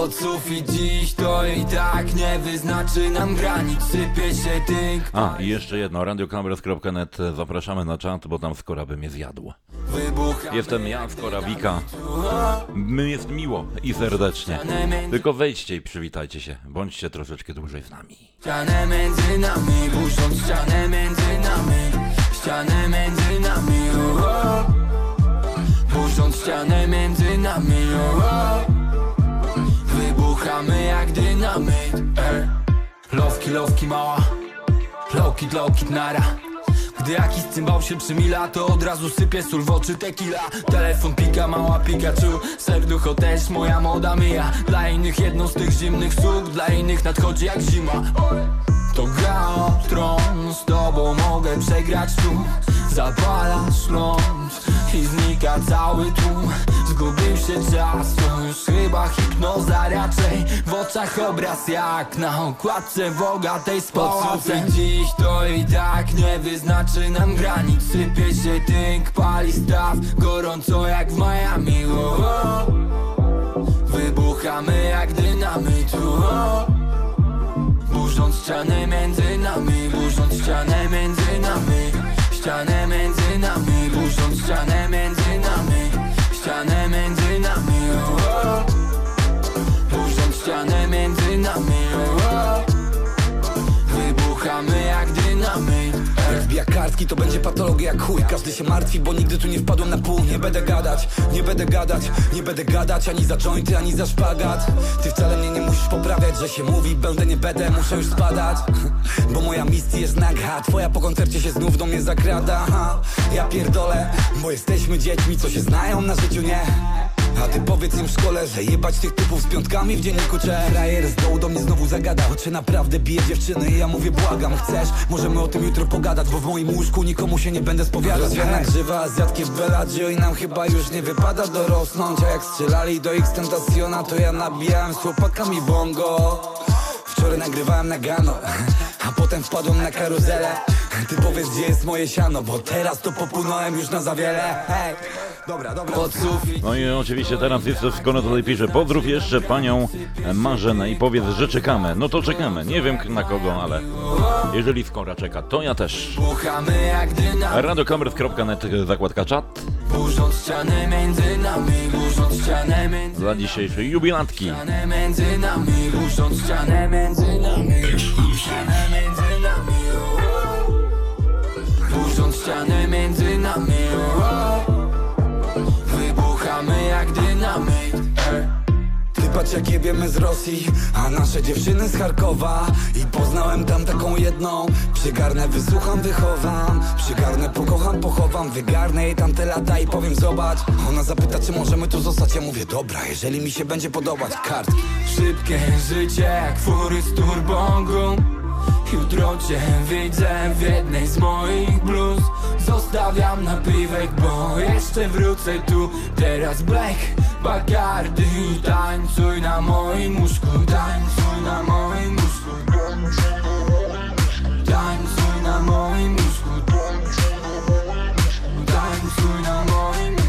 Pod sufit dziś to i tak nie wyznaczy nam granic Sypie się tynk A, i jeszcze jedno, radioclumbers.net Zapraszamy na czat, bo tam skora by mnie zjadł Jestem ja, skora Wika Jest miło i serdecznie. Tylko wejdźcie i przywitajcie się. Bądźcie troszeczkę dłużej z nami. Ścianę między nami, burząc ścianę między nami. Ścianę między nami, oh, oh. Burząc ścianę między nami, oh, oh. Wybuchamy jak dynamit. Lowki, lowki mała. Lowki, lowki nara. Gdy jakiś cymbał się przymila To od razu sypie sól w oczy tequila. Telefon pika, mała Pikachu. Serducho też moja moda mija Dla innych jedną z tych zimnych słów Dla innych nadchodzi jak zima To gra o tron. Z tobą mogę przegrać tu. Zapalasz ląd I znika cały tłum. Zgubił się czas To już chyba hipnoza raczej. W oczach obraz jak na okładce Woga tej z pałacem. Dziś to i tak nie wyznaczy nam granic. Sypie się tynk, pali staw. Gorąco jak w Miami. Oh, oh. Wybuchamy jak dynamit. Oh. Burząc ścianę między nami Burząc ścianę między nami Ścianę między nami Burząc ścianę między nami Ścianę między nami. Burząc między nami garstki to będzie patologia jak chuj. Każdy się martwi, bo nigdy tu nie wpadłem na pół. Nie będę gadać, nie będę gadać Nie będę gadać ani za jointy, ani za szpagat. Ty wcale mnie nie musisz poprawiać, że się mówi Będę, nie będę, muszę już spadać. <laughs> Bo moja misja jest naga Twoja po koncercie się znów do mnie zakrada. Ja pierdolę, bo jesteśmy dziećmi, co się znają na życiu, nie? A ty powiedz im w szkole, że jebać tych typów z piątkami w dzienniku Czy frajer z dołu do mnie znowu zagadał Czy naprawdę bije dziewczyny i ja mówię błagam Chcesz? Możemy o tym jutro pogadać Bo w moim łóżku nikomu się nie będę spowiadać. Rozwiana grzywa, zjadki w Bellagio I nam chyba już nie wypada dorosnąć A jak strzelali do X-Tentaciona To ja nabijałem z chłopakami bongo. Wczoraj nagrywałem na gano <laughs> A potem wpadłem na karuzelę Ty powiedz gdzie jest moje siano Bo teraz to popłynąłem już na za wiele Hej, dobra, dobra. Pod sufit No i oczywiście teraz jest to skoro tutaj pisze Pozdrów jeszcze panią Marzenę i powiedz, że czekamy. No to czekamy, nie wiem na kogo, ale jeżeli skora czeka, to ja też. Radiokamers.net zakładka czat. Burząc ścianę między nami Burząc ścianę między dla dzisiejszej jubilatki. ścianę między nami Burząc ścianę między nami Ścianę między nami ścianę między nami Wybuchamy jak dynamit. Ty patrz jak z Rosji A nasze dziewczyny z Charkowa. I poznałem tam taką jedną Przygarnę, wysłucham, wychowam. Przygarnę, pokocham, pochowam Wygarnę jej tamte lata i powiem zobacz. Ona zapyta czy możemy tu zostać. Ja mówię dobra, jeżeli mi się będzie podobać. Kart Szybkie życie jak fury z turbongą Jutro cię widzę w jednej z moich blues Zostawiam na piwek, bo jeszcze wrócę tu. Teraz Black Bacardi Tańcuj na moim łóżku Tańcuj na moim łóżku. Tańcuj na moim łóżku Tańcuj na moim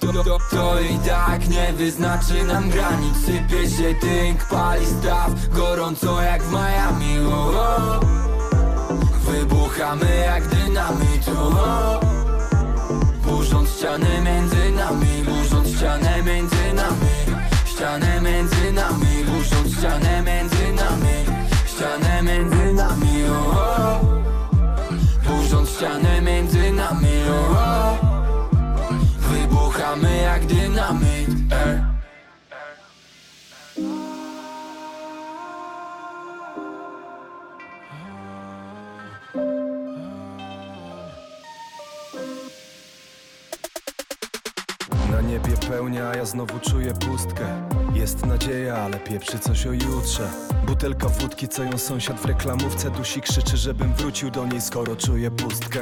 to, to, to i tak nie wyznaczy nam granic Sypie się tynk, pali staw Gorąco jak w Miami o, o. Wybuchamy jak dynamit o, o. Burząc ścianę między nami Burząc ścianę między nami Ścianę między nami Burząc ścianę między nami Ścianę między nami. Burząc ścianę między nami Wybuchamy jak dynamit ej. Na niebie pełnia, a ja znowu czuję pustkę Jest nadzieja, ale pieprzy coś o jutrze. Butelka wódki, co ją sąsiad w reklamówce dusi Krzyczy, żebym wrócił do niej, skoro czuję pustkę.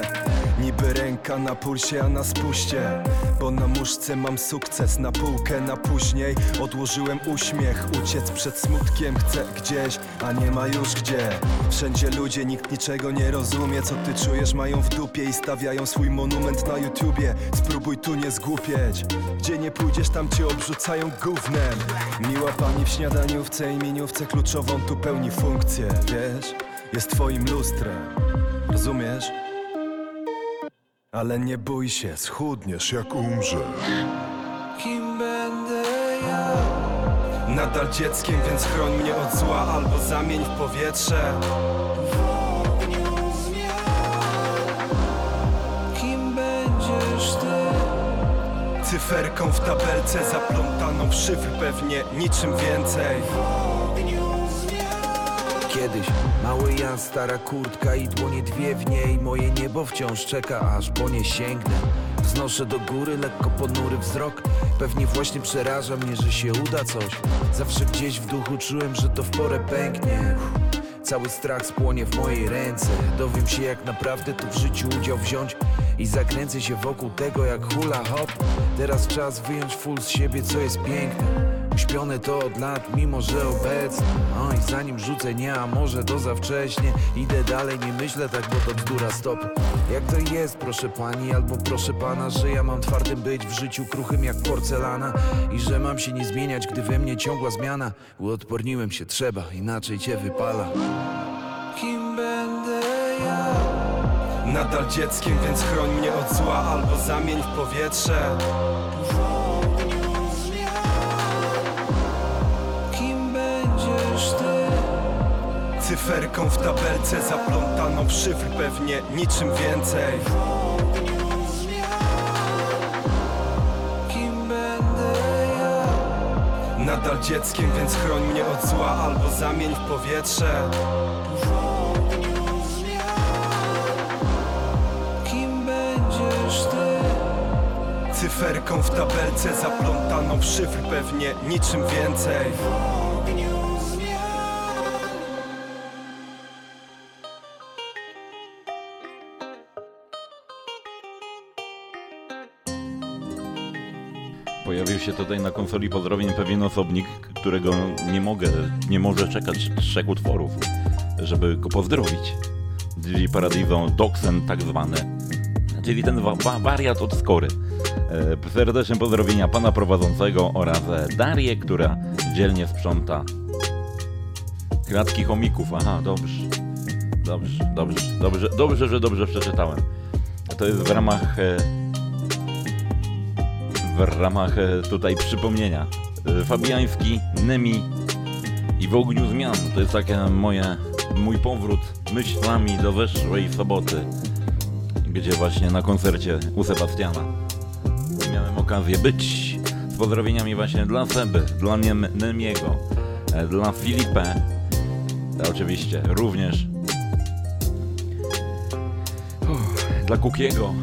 Niby ręka na pulsie, a na spuście. Bo na muszce mam sukces, na półkę na później. Odłożyłem uśmiech, uciec przed smutkiem. Chcę gdzieś, a nie ma już gdzie. Wszędzie ludzie, nikt niczego nie rozumie. Co ty czujesz, mają w dupie i stawiają swój monument na YouTubie. Spróbuj tu nie zgłupieć. Gdzie nie pójdziesz, tam cię obrzucają gównem Miła pani w śniadaniówce i miniówce Kluczową tu pełni funkcję, wiesz? Jest twoim lustrem, rozumiesz? Ale nie bój się, schudniesz jak umrzesz Kim będę ja? Nadal dzieckiem, więc chroń mnie od zła Albo zamień w powietrze Cyferką w tabelce zaplątaną w szyfr pewnie niczym więcej. Kiedyś mały Jan, stara kurtka i dłonie dwie w niej. Moje niebo wciąż czeka, aż po nie sięgnę. Wznoszę do góry lekko ponury wzrok. Pewnie właśnie przeraża mnie, że się uda coś. Zawsze gdzieś w duchu czułem, że to w porę pęknie. Cały strach spłonie w mojej ręce. Dowiem się jak naprawdę tu w życiu udział wziąć I zakręcę się wokół tego jak hula hop. Teraz czas wyjąć full z siebie, co jest piękne. Uśpione to od lat, mimo że obecnie. Oj, zanim rzucę nie, a może to za wcześnie. Idę dalej, nie myślę tak, bo to bzdura stop. Jak to jest, proszę pani, albo proszę pana Że ja mam twardym być w życiu kruchym jak porcelana? I że mam się nie zmieniać, gdy we mnie ciągła zmiana? Uodporniłem się, trzeba, inaczej cię wypala. Kim będę? Nadal dzieckiem, więc chroń mnie od zła Albo zamień w powietrze. Kim będziesz ty? Cyferką w tabelce zaplątaną w szyfr pewnie niczym więcej. Kim będę ja? Nadal dzieckiem, więc chroń mnie od zła albo zamień w powietrze Cyferką w tabelce zaplątaną w szyfr pewnie niczym więcej Pojawił się tutaj na konsoli pozdrowień pewien osobnik, którego nie mogę, nie może czekać trzech utworów, żeby go pozdrowić. Czyli Paradiso Doxen tak zwany, czyli ten wa wa wariat od skory. E, serdeczne pozdrowienia pana prowadzącego oraz e, Darię, która dzielnie sprząta klatki chomików. Aha, dobrze. Dobrze, dobrze, dobrze, dobrze, że dobrze przeczytałem. To jest w ramach e, w ramach tutaj przypomnienia. Fabiański, Nemi i w ogniu zmian. To jest takie moje, mój powrót myślami do weszłej soboty, gdzie właśnie na koncercie u Sebastiana okazję być z pozdrowieniami właśnie dla Seby, dla Nemiego, e, dla Filipę, a oczywiście również dla Kukiego,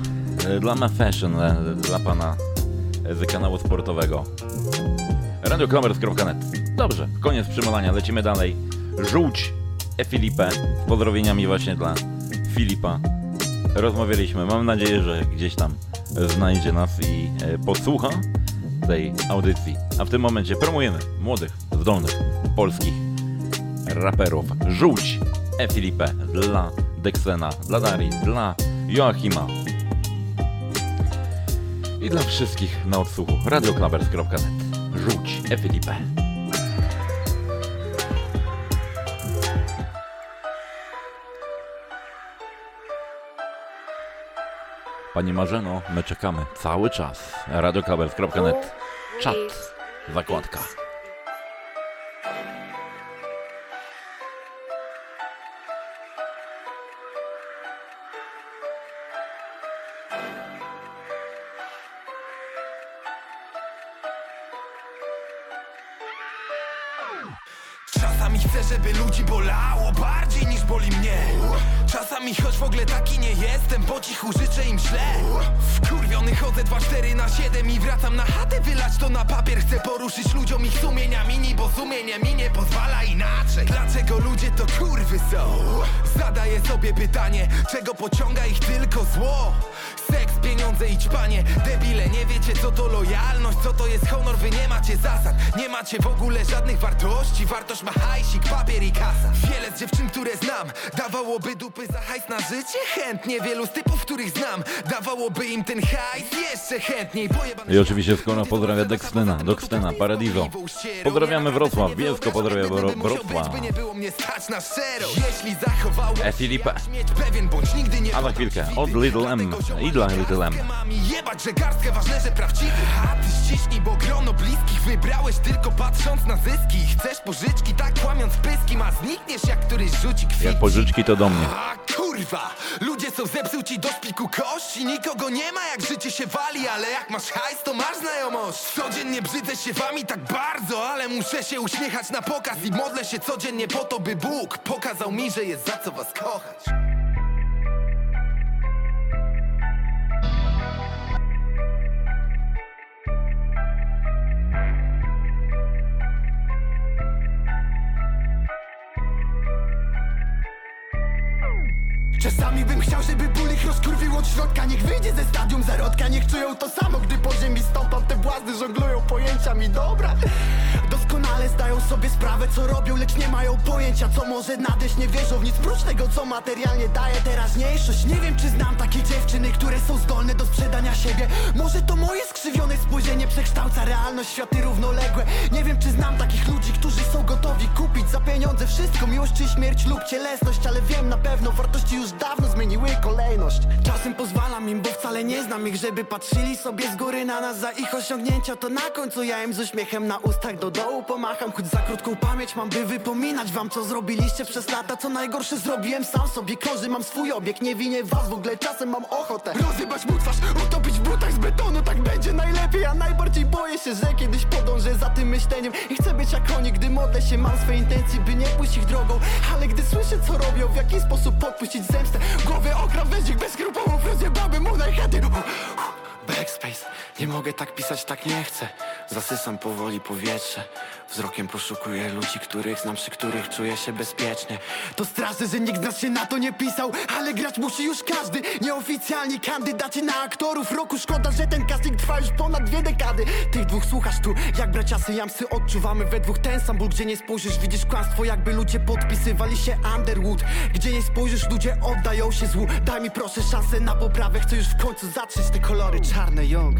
e, dla Ma Fashion, e, dla pana z kanału sportowego radioklamers.net Dobrze, koniec przymalania, lecimy dalej. Żółć e Filipę z pozdrowieniami właśnie dla Filipa. Rozmawialiśmy, mam nadzieję, że gdzieś tam znajdzie nas i e, posłucha tej audycji. A w tym momencie promujemy młodych, zdolnych, polskich raperów. Żółć e Filipę dla Dexena, dla Darii, dla Joachima, i dla wszystkich na odsłuchu radioklabers.net Rzuć e Filipe. Pani Marzeno, my czekamy cały czas. radioklabers.net Czat, zakładka. Czasami chcę, żeby ludzi bolało bardziej niż boli mnie Czasami choć w ogóle taki nie jestem, po cichu życzę im źle. Wkurwiony chodzę 2-4 na 7 i wracam na chatę Wylać to na papier, chcę poruszyć ludziom ich sumienia mini Bo sumienie mi nie pozwala inaczej. Dlaczego ludzie to kurwy są? Zadaję sobie pytanie, czego pociąga ich tylko zło? Seks, pieniądze i ćpanie. Debile, nie wiecie co to lojalność? Co to jest honor, wy nie macie zasad. Nie macie w ogóle żadnych wartości. Wartość ma hajsik, papier i kasa. Wiele z dziewczyn, które znam Dawałoby dupy za hajs na życie? Chętnie. Wielu z typów, których znam Dawałoby im ten hajs jeszcze chętniej. Pojebane I oczywiście skoro pozdrawia Dextena, Doxtena, Paradiso. Pozdrawiamy Wrocław, Bielsko pozdrawia Wro- Wrocław. by nie było mnie stać na szczerość Jeśli zachowało E nie A za chwilkę. od Little M. I dla Little M. Mam jebać, że garstkę ważne, że prawdziwy. A ty ściśnij, bo grono bliskich wybrałeś tylko patrząc na zyski. Chcesz pożyczki, tak kłamiąc pyski. Ma znikniesz jak któryś rzuci Jak pożyczki to do mnie. Kurwa, ludzie są zepsuci do szpiku kości Nikogo nie ma. Jak życie się wali Ale jak masz hajs to masz znajomość. Codziennie brzydzę się wami tak bardzo Ale muszę się uśmiechać na pokaz I modlę się codziennie po to by Bóg Pokazał mi, że jest za co was kochać Czasami bym chciał, żeby ból ich rozkurwił od środka. Niech wyjdzie ze stadium zarodka Niech czują to samo, gdy po ziemi stąpam. Te błazny żonglują pojęciami dobra zdają sobie sprawę, co robią Lecz nie mają pojęcia, co może nadejść Nie wierzą w nic. Prócz tego, co materialnie daje teraźniejszość. Nie wiem, czy znam takie dziewczyny, które są zdolne do sprzedania siebie. Może to moje skrzywione spojrzenie przekształca realność Światy równoległe. Nie wiem, czy znam takich ludzi, którzy są gotowi kupić Za pieniądze wszystko, miłość czy śmierć lub cielesność Ale wiem na pewno, wartości już dawno zmieniły kolejność. Czasem pozwalam im, bo wcale nie znam ich Żeby patrzyli sobie z góry na nas. Za ich osiągnięcia To na końcu ja im z uśmiechem na ustach do dołu pomacham Choć za krótką pamięć mam, by wypominać wam Co zrobiliście przez lata, co najgorsze zrobiłem sam sobie Krąży mam swój obieg, nie winię was w ogóle Czasem mam ochotę rozjebać mu twarz Utopić w butach z betonu, tak będzie najlepiej. A najbardziej boję się, że kiedyś podążę za tym myśleniem I chcę być jak oni, gdy modlę się Mam swe intencje, by nie pójść ich drogą. Ale gdy słyszę co robią, w jaki sposób podpuścić zemstę? Głowy okrawędź ich bez skrupułów Rozjebałbym mu najchętniej. Backspace, nie mogę tak pisać, tak nie chcę. Zasysam powoli powietrze Wzrokiem poszukuję ludzi, których znam, przy których czuję się bezpiecznie. To straszne, że nikt z nas się na to nie pisał Ale grać musi już każdy. Nieoficjalni kandydaci na aktorów roku. Szkoda, że ten casting trwa już ponad dwie dekady. Tych dwóch słuchasz tu, jak bracia syjamsy Odczuwamy we dwóch ten sam ból. Gdzie nie spojrzysz, widzisz kłamstwo Jakby ludzie podpisywali się Underwood. Gdzie nie spojrzysz, ludzie oddają się złu. Daj mi proszę szansę na poprawę. Chcę już w końcu zatrzeć te kolory czarne Young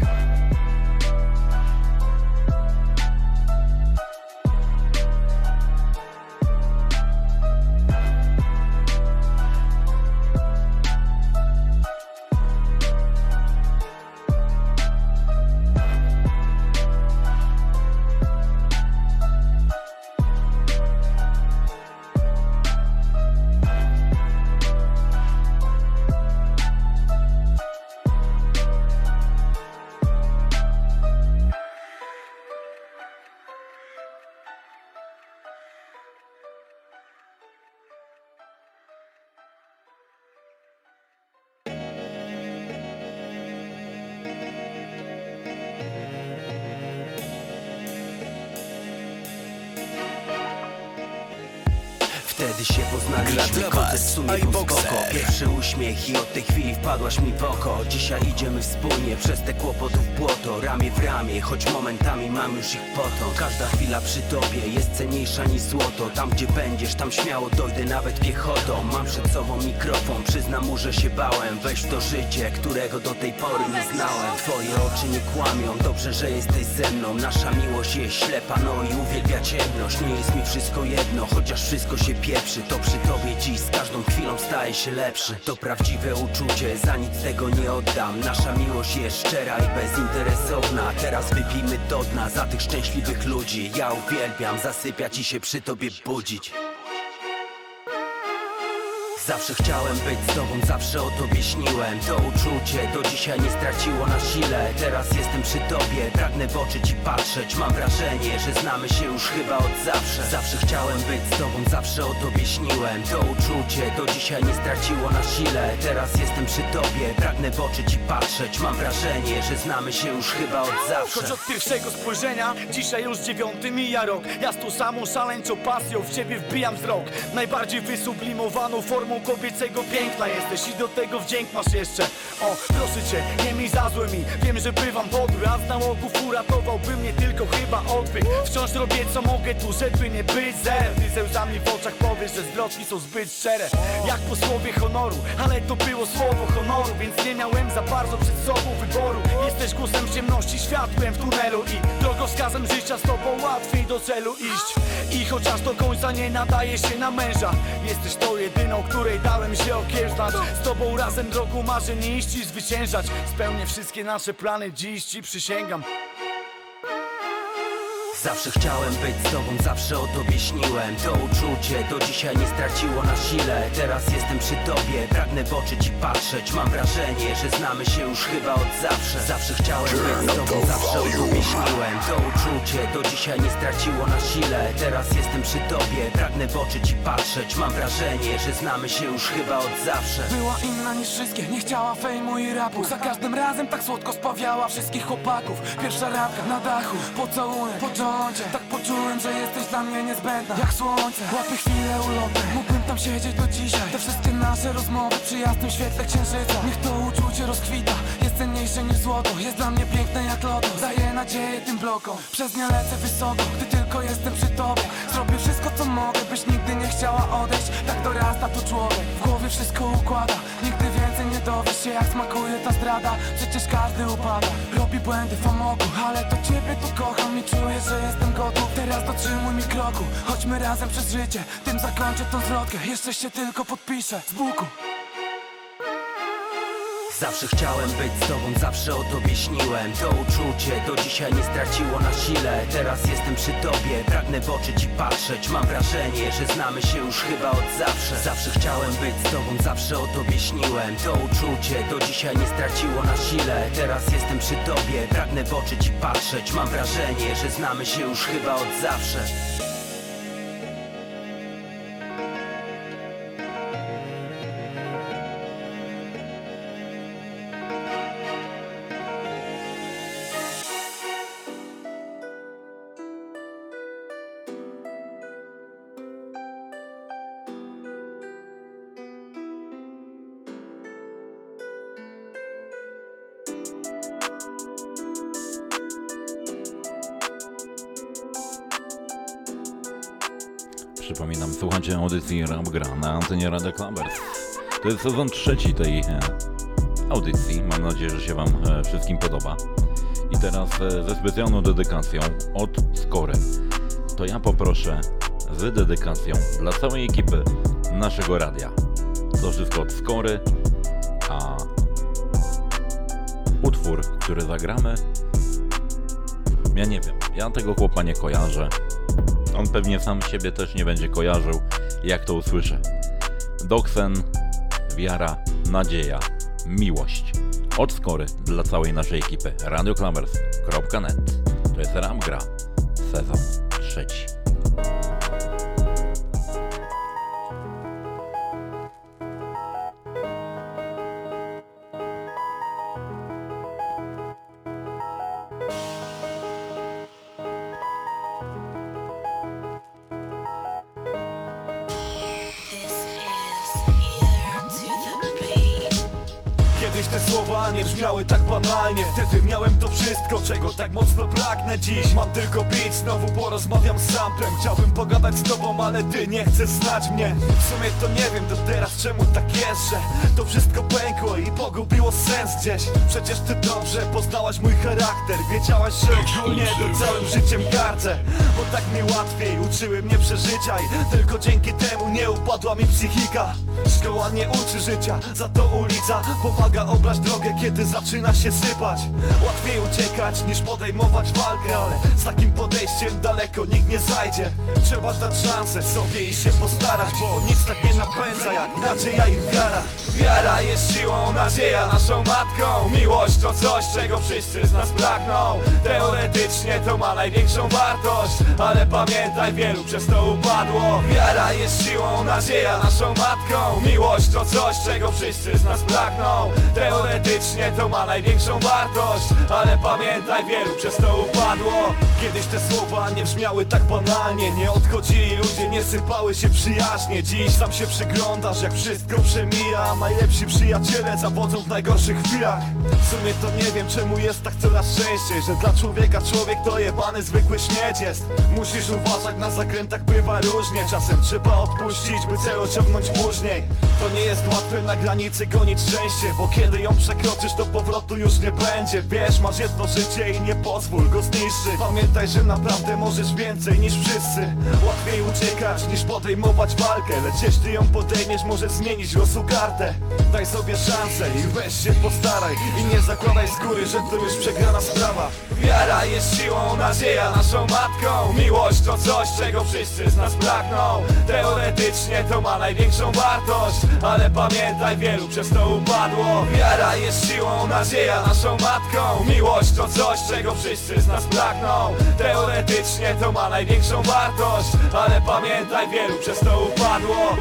I od tej chwili wpadłaś mi w oko. Dzisiaj idziemy wspólnie przez te kłopotów błoto. Ramię w ramię, choć momentami mam już ich potąd. Każda chwila przy tobie jest cenniejsza niż złoto. Tam gdzie będziesz, tam śmiało dojdę nawet piechotą. Mam przed sobą mikrofon, przyznam mu, że się bałem. Weź w to życie, którego do tej pory nie znałem. Twoje oczy nie kłamią, dobrze, że jesteś ze mną. Nasza miłość jest ślepa, no i uwielbia ciemność. Nie jest mi wszystko jedno, chociaż wszystko się pieprzy. To przy tobie dziś z każdą chwilą staje się lepszy. To prawdziwe uczucie, za nic tego nie oddam. Nasza miłość jest szczera i bezinteresowna. Teraz wypijmy do dna za tych szczęśliwych ludzi. Ja uwielbiam zasypiać i się przy tobie budzić Zawsze chciałem być z tobą, zawsze o tobie śniłem. To uczucie do dzisiaj nie straciło na sile. Teraz jestem przy tobie, pragnę w oczy ci patrzeć. Mam wrażenie, że znamy się już chyba od zawsze. Zawsze chciałem być z tobą, zawsze o tobie śniłem. To uczucie do dzisiaj nie straciło na sile. Teraz jestem przy tobie, pragnę w oczy ci patrzeć. Mam wrażenie, że znamy się już chyba od zawsze. Choć od pierwszego spojrzenia, dzisiaj już dziewiąty mija rok. Ja z tą samą szaleńczą pasją w ciebie wbijam wzrok. Najbardziej wysublimowaną formą kobiecego piękna jesteś I do tego wdzięk masz jeszcze. O, proszę cię, nie mi za złe mi. Wiem, że bywam podły, a z nałogów uratowałby mnie tylko chyba odwyk Wciąż robię co mogę tu, żeby nie być zerem Ty ze łzami w oczach powiesz, że zwrotki są zbyt szczere. Jak po słowie honoru, ale to było słowo honoru Więc nie miałem za bardzo przed sobą wyboru. Jesteś głosem w ciemności, światłem w tunelu I drogowskazem życia z tobą łatwiej do celu iść. I chociaż do końca nie nadaje się na męża Jesteś tą jedyną, której dałem się okiełznać. Z tobą razem drogą marzeń iść i zwyciężać. Spełnię wszystkie nasze plany, dziś ci przysięgam Zawsze chciałem być z tobą, zawsze o tobie śniłem. To uczucie do dzisiaj nie straciło na sile. Teraz jestem przy tobie, pragnę w oczy ci patrzeć. Mam wrażenie, że znamy się już chyba od zawsze. Zawsze chciałem być z tobą, zawsze o tobie śniłem. To uczucie do dzisiaj nie straciło na sile. Teraz jestem przy tobie, pragnę w oczy ci patrzeć. Mam wrażenie, że znamy się już chyba od zawsze. Była inna niż wszystkie, nie chciała fejmu i rapu. Za każdym razem tak słodko spawiała wszystkich chłopaków. Pierwsza randka na dachu, pocałunek po Tak poczułem, że jesteś dla mnie niezbędna. Jak słońce, łapy chwilę ulotek Mógłbym tam siedzieć do dzisiaj. Te wszystkie nasze rozmowy przy jasnym świetle księżyca. Niech to uczucie rozkwita. Jest cenniejsze niż złoto. Jest dla mnie piękne jak loto. Daję nadzieję tym blokom. Przez nie lecę wysoko, gdy tylko jestem przy tobie. Zrobię wszystko co mogę, byś nigdy nie chciała odejść. Tak dorasta tu człowiek, w głowie wszystko układa. Nigdy więcej dowiesz się jak smakuje ta zdrada. Przecież każdy upada, robi błędy w amoku Ale to ciebie tu kocham i czuję, że jestem gotów. Teraz dotrzymuj mi kroku, chodźmy razem przez życie. Tym zakończę tą zwrotkę, jeszcze się tylko podpiszę Z buku Zawsze chciałem być z tobą, zawsze o tobie śniłem. To uczucie do dzisiaj nie straciło na sile. Teraz jestem przy tobie, pragnę w oczy ci patrzeć. Mam wrażenie, że znamy się już chyba od zawsze. Zawsze chciałem być z tobą, zawsze o tobie śniłem. To uczucie do dzisiaj nie straciło na sile. Teraz jestem przy tobie, pragnę w oczy ci patrzeć. Mam wrażenie, że znamy się już chyba od zawsze audycji Rap Gra na antenie Rada Clubbers. To jest sezon trzeci tej e, audycji. Mam nadzieję, że się Wam e, wszystkim podoba. I teraz e, ze specjalną dedykacją od Skory. To ja poproszę z dedykacją dla całej ekipy naszego radia. To wszystko od Skory, a utwór, który zagramy, ja nie wiem, ja tego chłopa nie kojarzę. On pewnie sam siebie też nie będzie kojarzył, jak to usłyszę. Doksen, wiara, nadzieja, miłość. Od skory dla całej naszej ekipy. radioclamers.net To jest Ram Gra, sezon trzeci. Tak banalnie Wtedy miałem to wszystko, czego tak mocno pragnę Dziś. Mam tylko beat, znowu porozmawiam z samplem. Chciałbym pogadać z tobą, ale ty nie chcesz znać mnie. W sumie to nie wiem do teraz czemu tak jest, że To wszystko pękło i pogubiło sens gdzieś. Przecież ty dobrze poznałaś mój charakter. Wiedziałaś, że ogólnie to całym życiem gardzę Bo tak mi łatwiej uczyły mnie przeżycia I tylko dzięki temu nie upadła mi psychika Szkoła nie uczy życia, za to ulica Pomaga obrać drogę, kiedy zaczyna się sypać. Łatwiej uciekać niż podejmować walkę Ale z takim podejściem daleko nikt nie zajdzie. Trzeba dać szansę sobie i się postarać Bo nic tak nie napędza jak nadzieja i wiara. Wiara jest siłą, nadzieja naszą matką. Miłość to coś, czego wszyscy z nas pragną. Teoretycznie to ma największą wartość Ale pamiętaj, wielu przez to upadło. Wiara jest siłą, nadzieja naszą matką Miłość to coś, czego wszyscy z nas pragną. Teoretycznie to ma największą wartość Ale pamiętaj, wielu przez to upadło. Kiedyś te słowa nie brzmiały tak banalnie. Nie odchodzili ludzie, nie sypały się przyjaźnie. Dziś sam się przyglądasz, jak wszystko przemija. Najlepsi przyjaciele zawodzą w najgorszych chwilach. W sumie to nie wiem, czemu jest tak coraz częściej Że dla człowieka człowiek to jebany zwykły śmieć jest. Musisz uważać, na zakrętach bywa różnie. Czasem trzeba odpuścić, by cel osiągnąć później To nie jest łatwe na granicy gonić szczęście Bo kiedy ją przekroczysz, to powrotu już nie będzie. Wiesz, masz jedno życie i nie pozwól go zniszczyć. Pamiętaj, że naprawdę możesz więcej niż wszyscy. Łatwiej uciekać niż podejmować walkę Lecz jeśli ją podejmiesz, możesz zmienić losu kartę Daj sobie szansę i weź się postaraj. I nie zakładaj z góry, że to już przegrana sprawa. Wiara jest siłą, nadzieja naszą matką. Miłość to coś, czego wszyscy z nas pragną. Teoretycznie to ma największą wartość Ale pamiętaj, wielu przez to upadło. Wiara jest siłą, nadzieja naszą matką. Miłość to coś, czego wszyscy z nas pragną. Teoretycznie to ma największą wartość Ale pamiętaj, wielu przez to upadło.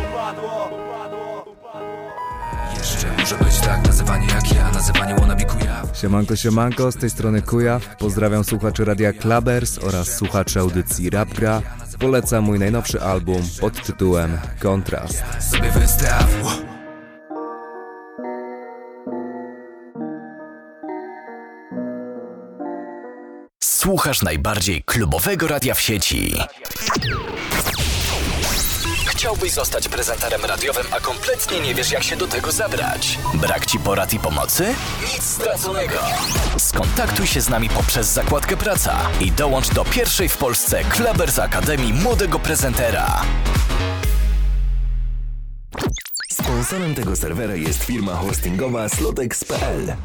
Jeszcze może być tak, nazywanie jak ja, nazywanie wannabe kujaw Siemanko, siemanko, z tej strony Kujaw. Pozdrawiam słuchaczy Radia Klabers oraz słuchaczy audycji Rapgra polecam mój najnowszy album pod tytułem Kontrast. Słuchasz najbardziej klubowego radia w sieci. Chciałbyś zostać prezenterem radiowym, a kompletnie nie wiesz, jak się do tego zabrać? Brak ci porad i pomocy? Nic straconego. Skontaktuj się z nami poprzez zakładkę Praca i dołącz do pierwszej w Polsce Klubers Akademii Młodego Prezentera. Sponsorem tego serwera jest firma hostingowa slotex.pl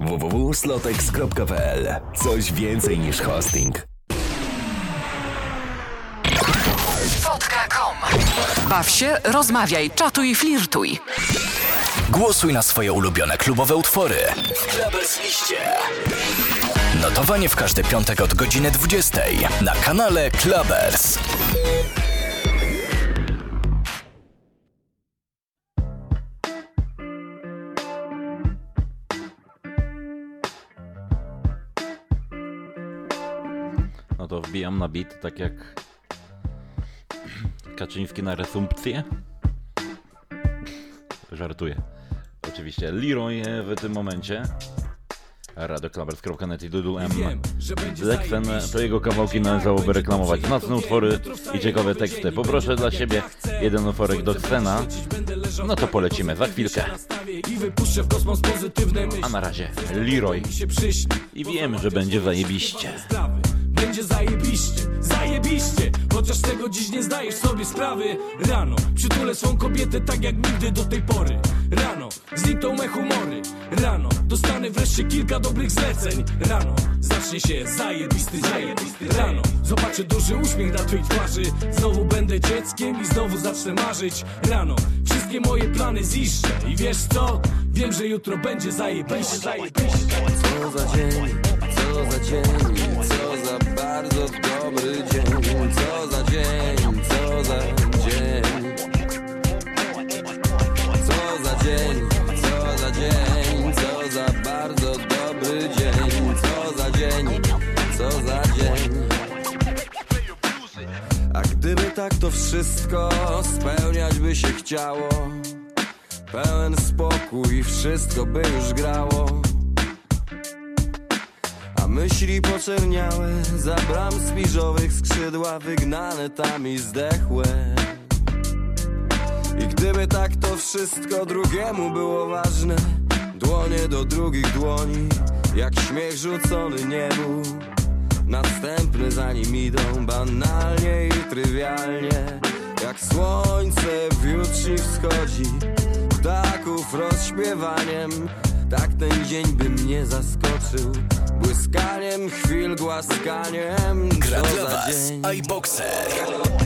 www.slotex.pl Coś więcej niż hosting. Baw się, rozmawiaj, czatuj, flirtuj. Głosuj na swoje ulubione klubowe utwory w Klubers liście. Notowanie w każdy piątek od godziny 20 na kanale Klubers. No to wbijam na bit, tak jak Kaczyński na resumpcję. Żartuję. Oczywiście Leroy w tym momencie. Radioklabers.net i Dudu M. Leksen to jego kawałki należałoby reklamować. Nocne utwory i ciekawe teksty. Poproszę dla siebie jeden utworek do Xena. No to polecimy za chwilkę. A na razie Leroy. I wiem, że będzie zajebiście. Będzie zajebiście, dziś nie zdajesz sobie sprawy. Rano, przytulę swą kobietę tak jak nigdy do tej pory. Rano, znikną me humory. Rano, dostanę wreszcie kilka dobrych zleceń. Rano, zacznie się zajebisty dzień Rano, zobaczę duży uśmiech na twojej twarzy. Znowu będę dzieckiem i znowu zacznę marzyć. Rano, wszystkie moje plany ziszczę. I wiesz co? Wiem, że jutro będzie zajebiście, Co za dzień, co za dzień, co bardzo dobry dzień, co za dzień, co za dzień. Co za dzień, co za dzień, co za bardzo dobry dzień, co za dzień, co za dzień. A gdyby tak to wszystko spełniać by się chciało, pełen spokój, wszystko by już grało. Myśli poczerniałe za bram spiżowych skrzydła wygnane tam i zdechłe. I gdyby tak to wszystko drugiemu było ważne, dłonie do drugich dłoni, jak śmiech rzucony niebu. Następny za nim idą banalnie i trywialnie, jak słońce w jutrzni wschodzi, ptaków rozśpiewaniem. Tak ten dzień by mnie zaskoczył Błyskaniem chwil, głaskaniem Gra dla Was iBoxer.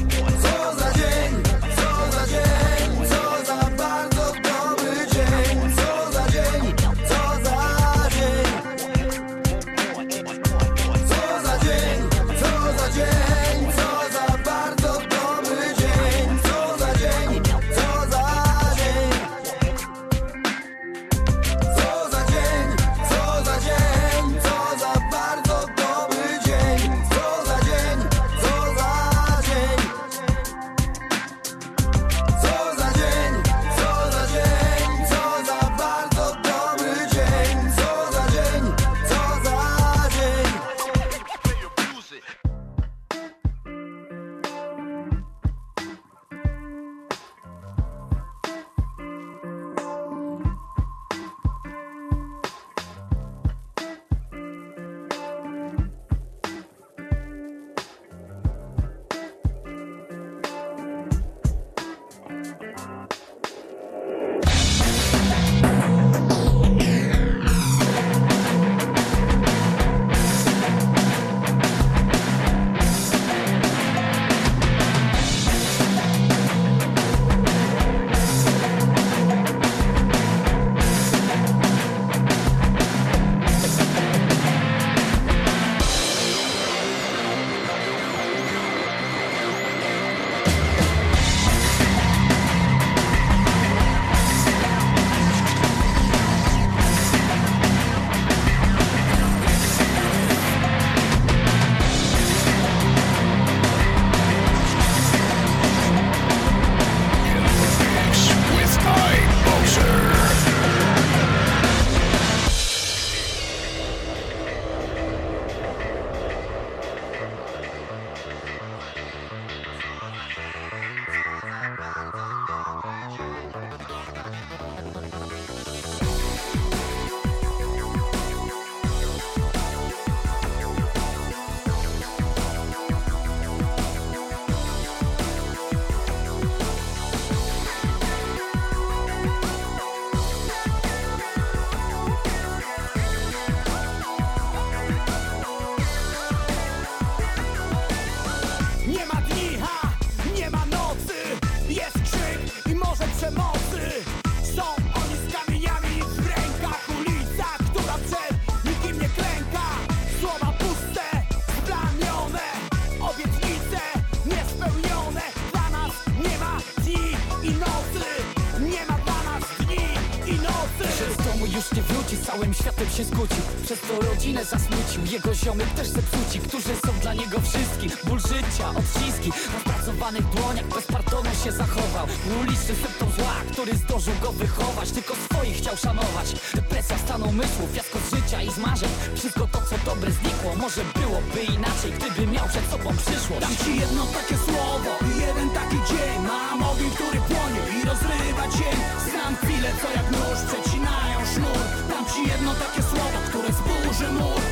Ziomek też zepsuci Którzy są dla niego wszystkim. Ból życia, odciski Na spracowanych dłoniach bez pardonu się zachował. Uliczny symptom zła, który zdążył go wychować. Tylko swoich chciał szanować. Depresja stanu umysłu, fiasko z życia i z marzeń. Wszystko to co dobre znikło. Może byłoby inaczej, gdyby miał przed sobą przyszłość. Dam ci jedno takie słowo i jeden taki dzień. Mam ogień, który płonie i rozrywa dzień Znam chwile, co jak nóż przecinają sznur. Dam ci jedno takie słowo, które zburzy mur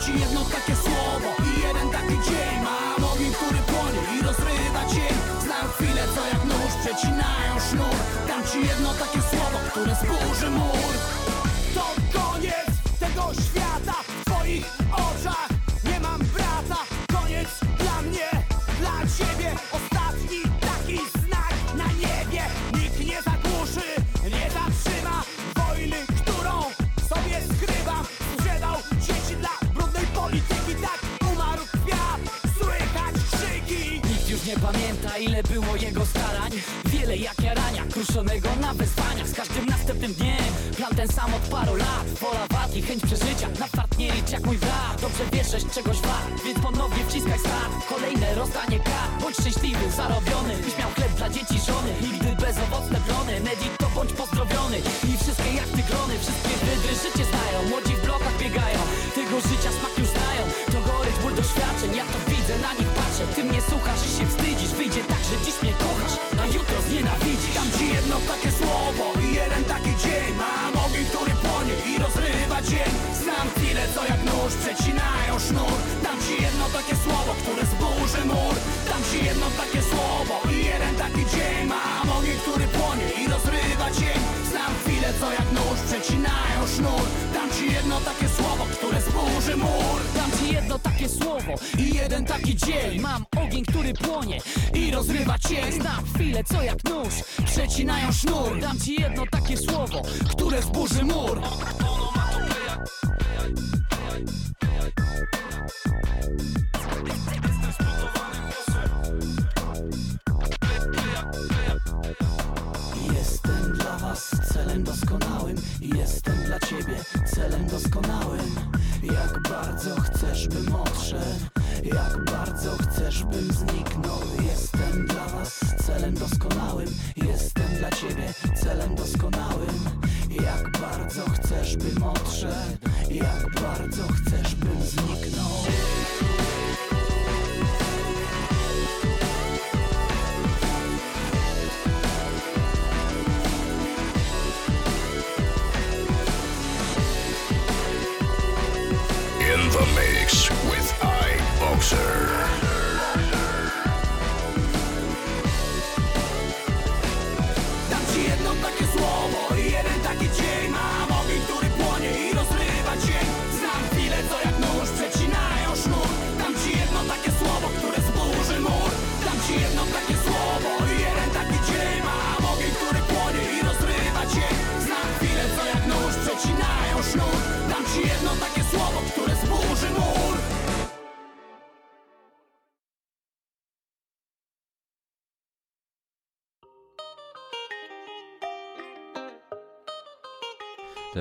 ci jedno takie słowo i jeden taki dzień. Mam ogień, który płonie i rozrywa dzień Znam chwile, co jak nóż przecinają sznur. Dam ci jedno takie słowo, które zburzy mur co jak nóż przecinają sznur. Dam ci jedno takie słowo, które zburzy mur. Dam ci jedno takie słowo i jeden taki dzień. Mam ogień, który płonie i rozrywa cień. Znam chwilę, co jak nóż przecinają sznur. Dam ci jedno takie słowo, które zburzy mur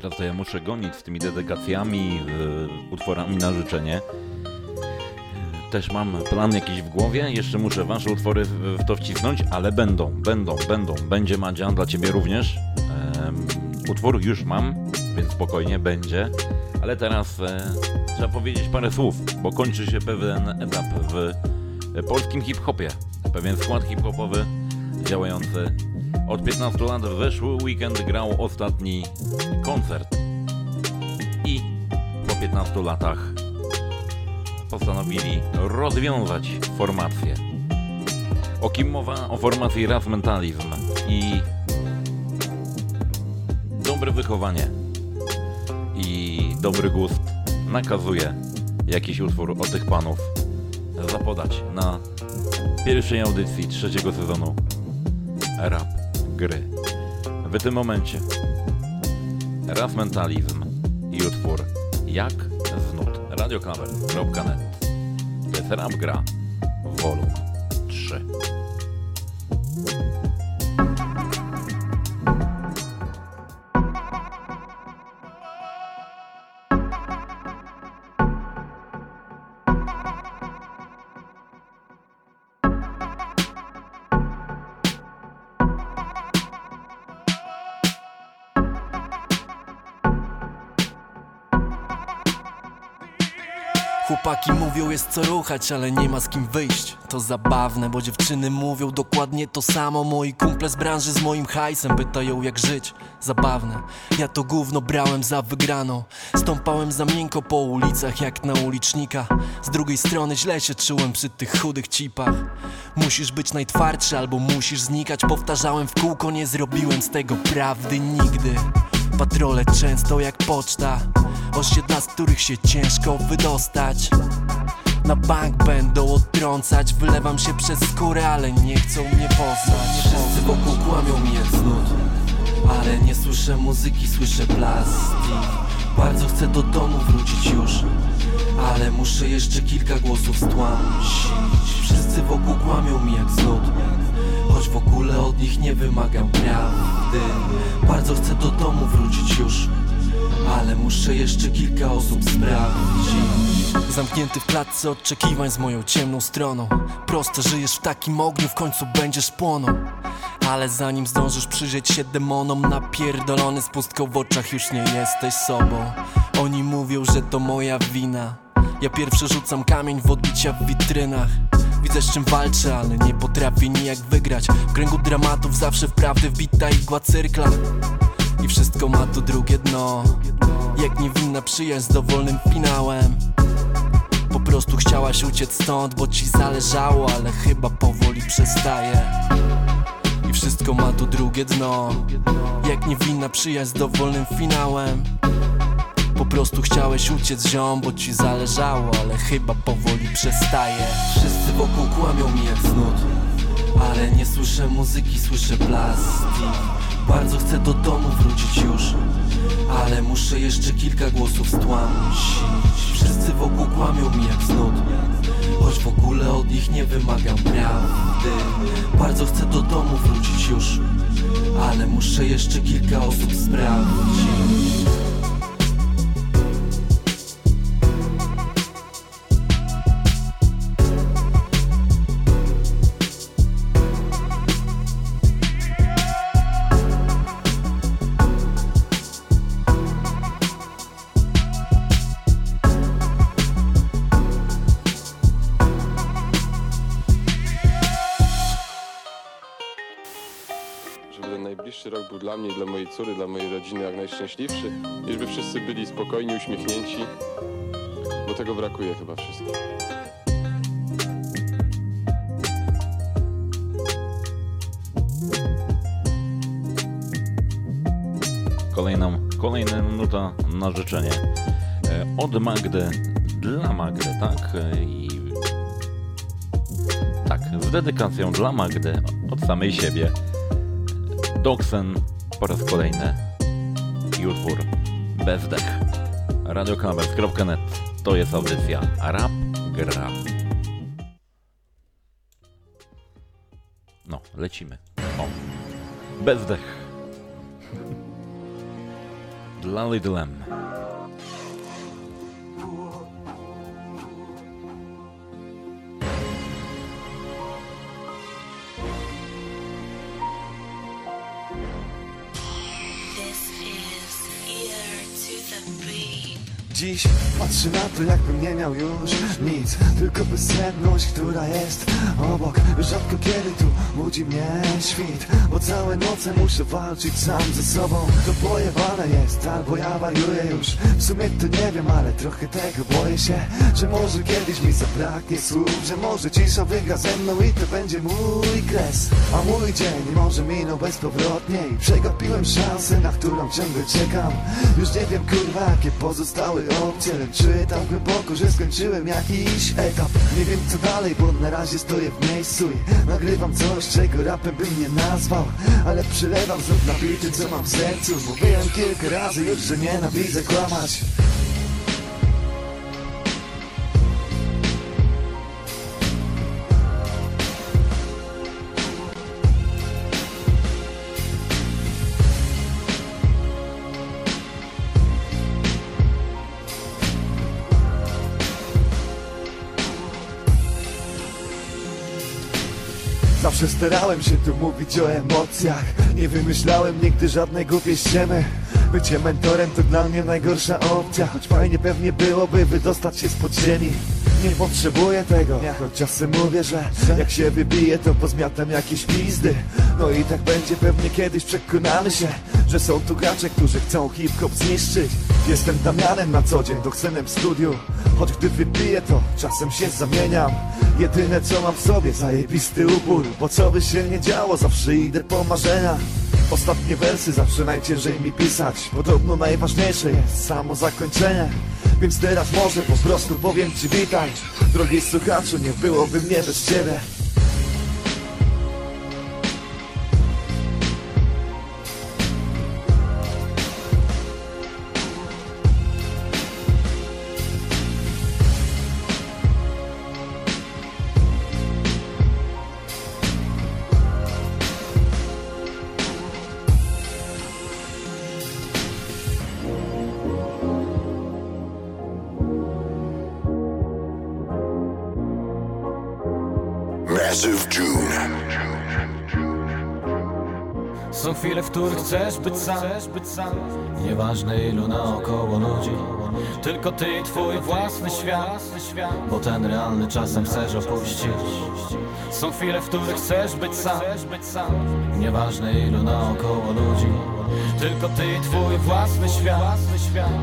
Teraz to ja muszę gonić z tymi dedykacjami, y, utworami na życzenie. Też mam plan jakiś w głowie, jeszcze muszę wasze utwory w, to wcisnąć, ale będą, będą, będą. Będzie Madzia dla ciebie również. Em, utwór już mam, więc spokojnie będzie. Ale teraz e, trzeba powiedzieć parę słów, bo kończy się pewien etap w polskim hip-hopie. Pewien skład hip-hopowy działający od 15 lat w zeszły weekend grał ostatni koncert. I po 15 latach postanowili rozwiązać formację. O kim mowa? O formacji Raz Mentalizm i dobre wychowanie i dobry gust nakazuje jakiś utwór od tych panów zapodać na pierwszej audycji trzeciego sezonu Rap Gry. W tym momencie Raz Mentalizm i utwór Jak z nut radioklamer.net To jest Rap Gra Volum co ruchać, ale nie ma z kim wyjść. To zabawne, bo dziewczyny mówią dokładnie to samo. Moi kumple z branży z moim hajsem pytają jak żyć. Zabawne, ja to gówno brałem za wygraną Stąpałem za miękko po ulicach jak na ulicznika. Z drugiej strony źle się czułem przy tych chudych cipach. Musisz być najtwardszy albo musisz znikać. Powtarzałem w kółko, nie zrobiłem z tego prawdy nigdy. Patrole często jak poczta. Osiedla, z których się ciężko wydostać Na bank będą odtrącać. Wylewam się przez skórę, ale nie chcą mnie poznać. Wszyscy wokół kłamią mi znud Ale nie słyszę muzyki, słyszę plastik Bardzo chcę do domu wrócić już Ale muszę jeszcze kilka głosów stłamsić. Wszyscy wokół kłamią mi jak znud Choć w ogóle od nich nie wymagam prawdy. Bardzo chcę do domu wrócić już Ale muszę jeszcze kilka osób sprawdzić Zamknięty w klatce oczekiwań z moją ciemną stroną. Proste, żyjesz w takim ogniu, w końcu będziesz płonął ale zanim zdążysz przyjrzeć się demonom Napierdolony z pustką w oczach już nie jesteś sobą. Oni mówią, że to moja wina. Ja pierwszy rzucam kamień w odbicia w witrynach. Widzę z czym walczę, ale nie potrafię nijak wygrać. W kręgu dramatów zawsze wprawdy wbita igła cyrkla I wszystko ma tu drugie dno. Jak niewinna przyjaźń z dowolnym finałem. Po prostu chciałaś uciec stąd, bo ci zależało Ale chyba powoli przestaje. I wszystko ma tu drugie dno. Jak niewinna przyjaźń z dowolnym finałem. Po prostu chciałeś uciec ziom, bo ci zależało Ale chyba powoli przestaje. Wszyscy wokół kłamią mi jak znud Ale nie słyszę muzyki, słyszę plastik Bardzo chcę do domu wrócić już Ale muszę jeszcze kilka głosów stłamsić. Wszyscy wokół kłamią mi jak znud Choć w ogóle od nich nie wymagam prawdy. Bardzo chcę do domu wrócić już Ale muszę jeszcze kilka osób sprawdzić i dla mojej rodziny jak najszczęśliwszy żeby wszyscy byli spokojni, uśmiechnięci, bo tego brakuje chyba wszystkim. Kolejna, kolejna nuta na życzenie. E, Od Magdy dla Magdy, tak? E, I tak, z dedykacją dla Magdy od samej siebie. Doksen po raz kolejny i Bezdech. Radiokanabers.net to jest audycja Rap Gra. No, lecimy. O, Bezdech. <laughs> Dla Lidl Dziś patrzę na to jakbym nie miał już nic. Tylko bezsenność, która jest obok. Rzadko kiedy tu budzi mnie świt Bo całe noce muszę walczyć sam ze sobą. To pojebane jest, albo ja wariuję już. W sumie to nie wiem, ale trochę tego boję się Że może kiedyś mi zabraknie słów Że może cisza wygra ze mną i to będzie mój kres. A mój dzień może minął bezpowrotnie I przegapiłem szansę, na którą ciągle czekam. Już nie wiem kurwa, jakie pozostały opcje Lecz czuję tam głęboko, że skończyłem jakiś etap? Nie wiem co dalej, bo na razie stoję w miejscu I nagrywam coś, czego rapem bym nie nazwał. Ale przylewam znów na bity, co mam w sercu Mówiłem kilka razy już, że nienawidzę kłamać starałem się tu mówić o emocjach. Nie wymyślałem nigdy żadnej głupiej ściemy Bycie mentorem to dla mnie najgorsza opcja. Choć fajnie pewnie byłoby wydostać się spod ziemi Nie potrzebuję tego, choć czasem mówię, że Jak się wybiję to pozmiatam jakieś pizdy. No i tak będzie pewnie kiedyś przekonamy się Że są tu gracze, którzy chcą hip-hop zniszczyć. Jestem Damianem na co dzień, doksenem w studiu. Choć gdy wypiję to czasem się zamieniam. Jedyne co mam w sobie zajebisty upór. Bo co by się nie działo zawsze idę po marzenia Ostatnie wersy zawsze najciężej mi pisać. Podobno najważniejsze jest samo zakończenie. Więc teraz może po prostu powiem ci witaj. Drogi słuchaczu, nie byłoby mnie bez ciebie Których chcesz być sam. Nieważne ilu naokoło ludzi Tylko ty i twój własny świat. Bo ten realny czasem chcesz opuścić. Są chwile, w których chcesz być sam. Nieważne ilu naokoło ludzi Tylko ty i twój własny świat.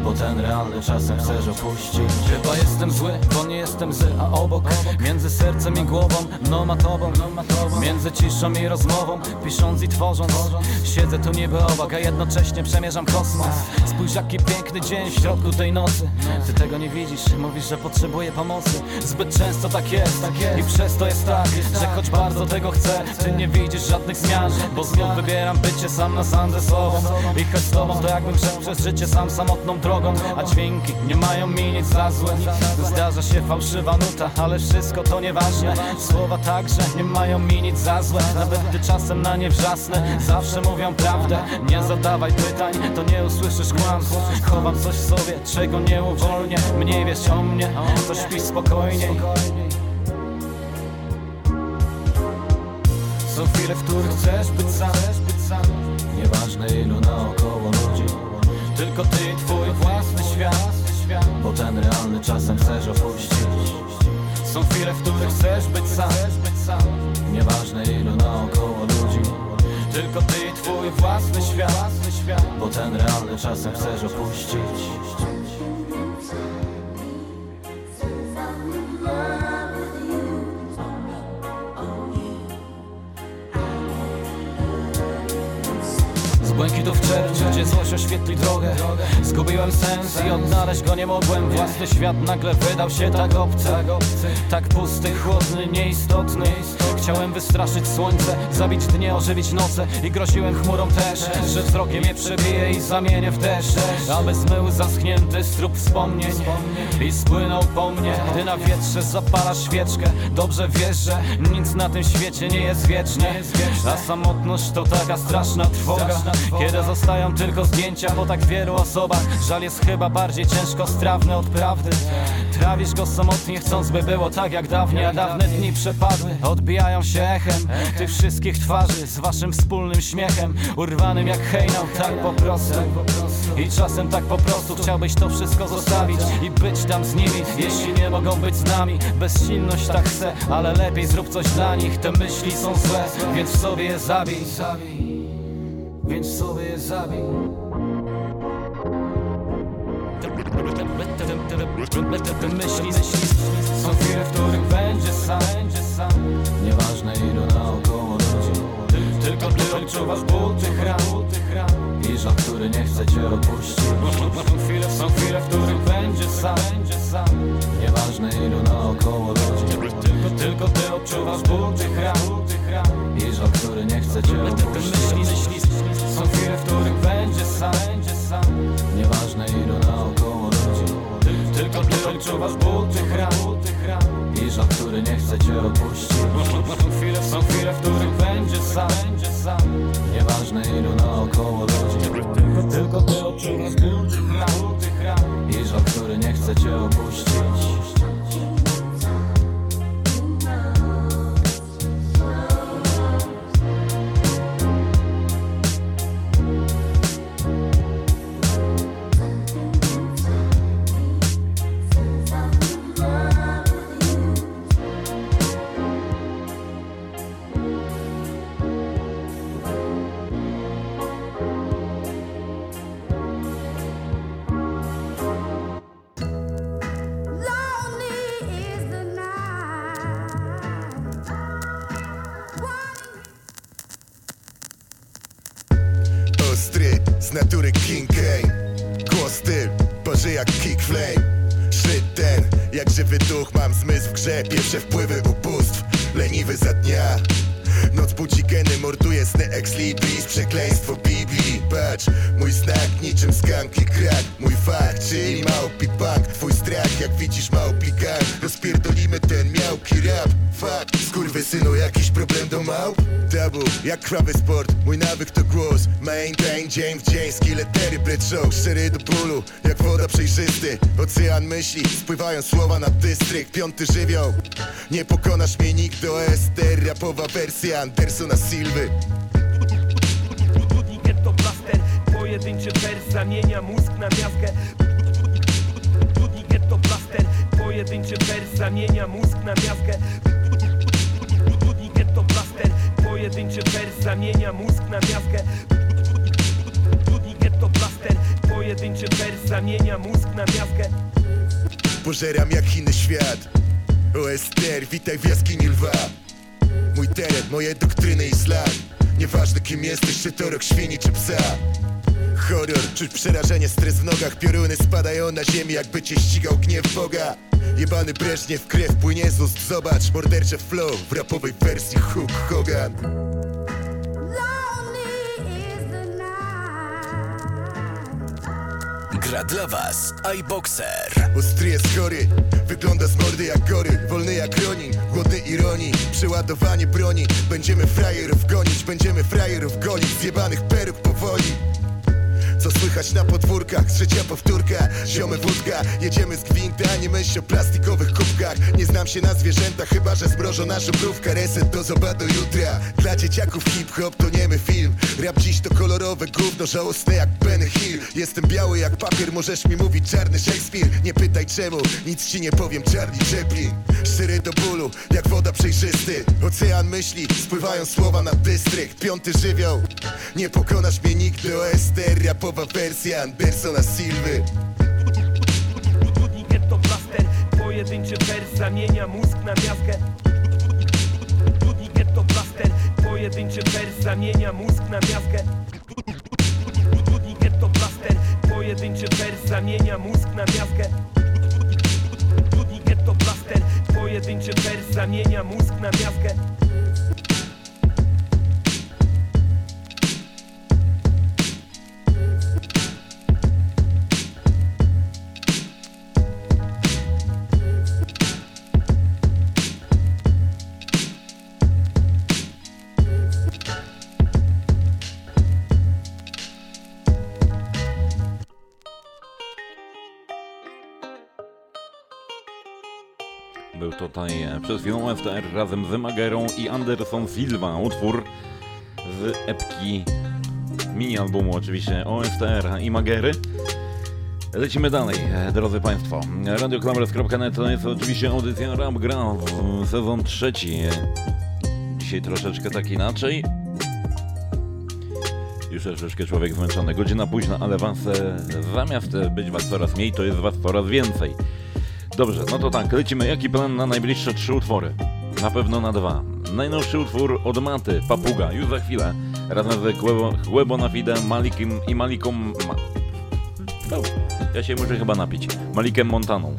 Bo ten realny czasem chcesz opuścić. Chyba jestem zły, bo nie jestem zły, a obok. Między sercem i głową, no ma tobą. Między ciszą i rozmową, pisząc i tworząc. Siedzę tu niby obok, a jednocześnie przemierzam kosmos. Spójrz jaki piękny dzień w środku tej nocy. Ty tego nie widzisz, mówisz, że potrzebuję pomocy. Zbyt często tak jest, i przez to jest tak Że choć bardzo tego chcę, ty nie widzisz żadnych zmian. Bo znów wybieram bycie sam na sam ze sobą I choć z tobą to jakbym szedł przez życie sam samotną drogą A dźwięki nie mają mi nic za złe. Zdarza się fałszywa nuta, ale wszystko to nieważne. Słowa także nie mają mi nic za złe. Nawet gdy czasem na nie wrzasnę Zawsze mówią prawdę, nie zadawaj pytań To nie usłyszysz kłamstw. Chowam coś w sobie, czego nie uwolnię. Mniej wiesz o mnie, to śpi spokojniej. Są chwile, w których chcesz być sam Nieważne ilu naokoło ludzi. Tylko ty i twój własny świat. Bo ten realny czasem chcesz opuścić. Są chwile, w których chcesz być sam. Nieważne ilu naokoło ludzi. Tylko ty i twój własny świat. Bo ten realny czasem chcesz opuścić błękitów czerwcu, gdzie złość oświetli drogę. Zgubiłem sens i odnaleźć go nie mogłem. Własny świat nagle wydał się tak obcy. Tak pusty, chłodny, nieistotny. Chciałem wystraszyć słońce, zabić dnie, ożywić noce. I groziłem chmurą też, że wzrokiem je przebije i zamienię w deszcz. Aby zmył zaschnięty strób wspomnień I spłynął po mnie, gdy na wietrze zapala świeczkę Dobrze wiesz, że nic na tym świecie nie jest wiecznie A samotność to taka straszna trwoga Kiedy zostają tylko zdjęcia po tak wielu osobach Żal jest chyba bardziej ciężko strawny od prawdy. Trawisz go samotnie chcąc by było tak jak dawniej A dawne dni przepadły, odbijają się echem Tych wszystkich twarzy z waszym wspólnym śmiechem Urwanym jak hejnał, tak po prostu. I czasem tak po prostu chciałbyś to wszystko zostawić I być tam z nimi, jeśli nie mogą być z nami. Bezsilność tak chcę, ale lepiej zrób coś dla nich Te myśli są złe, więc w sobie je zabij Więc sobie Te myśli są chwile, w których będzie sam. Nieważne ilu naokoło ludzi. Tylko ty odczuwasz ból tych ran I żal, który nie chce cię opuścić. Są chwile, w których będzie sam. Nieważne ilu naokoło ludzi. Tylko, ty odczuwasz ból tych ran cię. Opuścić Są chwile, w których będzie sam. Nieważne ilu naokoło ludzi. Tylko ty odczuwasz ból tych ran I żal, który nie chce cię opuścić. <laughs> Są chwile, są chwile, w których będzie sam Krwawy sport, mój nawyk to głos. Maintain dzień w dzień, skilletery bryczą Szczery do bólu, jak woda przejrzysty. Ocean myśli, spływają słowa na dystrykt. Piąty żywioł, nie pokonasz mnie nigdy. OST, rapowa wersja Andersona Silwy Ghetto blaster, pojedynczy wers zamienia mózg na miazgę. Ghetto blaster, pojedynczy wers zamienia mózg na miazgę. Ludni ghetto blaster, pojedynczy wers zamienia mózg na miazgę Ludni ghetto blaster, pojedynczy wers zamienia mózg na miazgę Pożeram jak inny świat. OSTR, witaj w jaskini lwa. Mój teren, moje doktryny i slang Nieważne kim jesteś, czy to rok świni, czy psa. Horror, czuć przerażenie, stres w nogach. Pioruny spadają na ziemię, jakby cię ścigał gniew Boga. Jebany Breżniew, krew płynie z ust. Zobacz, mordercze flow w rapowej wersji Hook Hogan Gra dla was iBoxer. Ostry jest chory, wygląda z mordy jak gory Wolny jak Ronin, głodny ironii Przeładowanie broni Będziemy frajerów gonić, będziemy frajerów golić Zjebanych peruk powoli co słychać na podwórkach, trzecia powtórka Ziomy wódka, jedziemy z gwinta Nie myśl o plastikowych kubkach. Nie znam się na zwierzętach, chyba że zmrożona żubrówka Reset do zoba do jutra. Dla dzieciaków hip-hop to niemy film. Rap dziś to kolorowe gówno, żałosne jak Benny Hill. Jestem biały jak papier, możesz mi mówić czarny Shakespeare. Nie pytaj czemu, nic ci nie powiem Charlie Chaplin. Szczery do bólu, jak woda przejrzysty. Ocean myśli, spływają słowa na dystrykt. Piąty żywioł, nie pokonasz mnie nigdy. OSTR, rapowa wersja Andersona Silwy. Ludni ghetto blaster, pojedynczy wers zamienia mózg na miazgę. Ludni ghetto blaster, pojedynczy wers zamienia mózg na miazgę. Ludni ghetto blaster, pojedynczy wers zamienia mózg na miazgę. Ludni ghetto blaster, pojedynczy wers zamienia mózg na miazgę Był tutaj e, przez chwilę FTR razem z Magerą i Anderson Silva, utwór z epki mini-albumu oczywiście OSTR i Magery. Lecimy dalej, e, drodzy Państwo. RadioKlamres.net to jest oczywiście audycja Rap Gra sezon trzeci. Dzisiaj troszeczkę tak inaczej. Już troszeczkę człowiek zmęczony. Godzina późna, ale was e, zamiast być was coraz mniej, to jest was coraz więcej. Dobrze, no to tak, lecimy. Jaki plan na najbliższe trzy utwory? Na pewno na dwa. Najnowszy utwór od Maty, Papuga, już za chwilę. Razem z Głębo na Fide, i Maliką... Ma... No, ja się muszę chyba napić. Malikiem Montaną.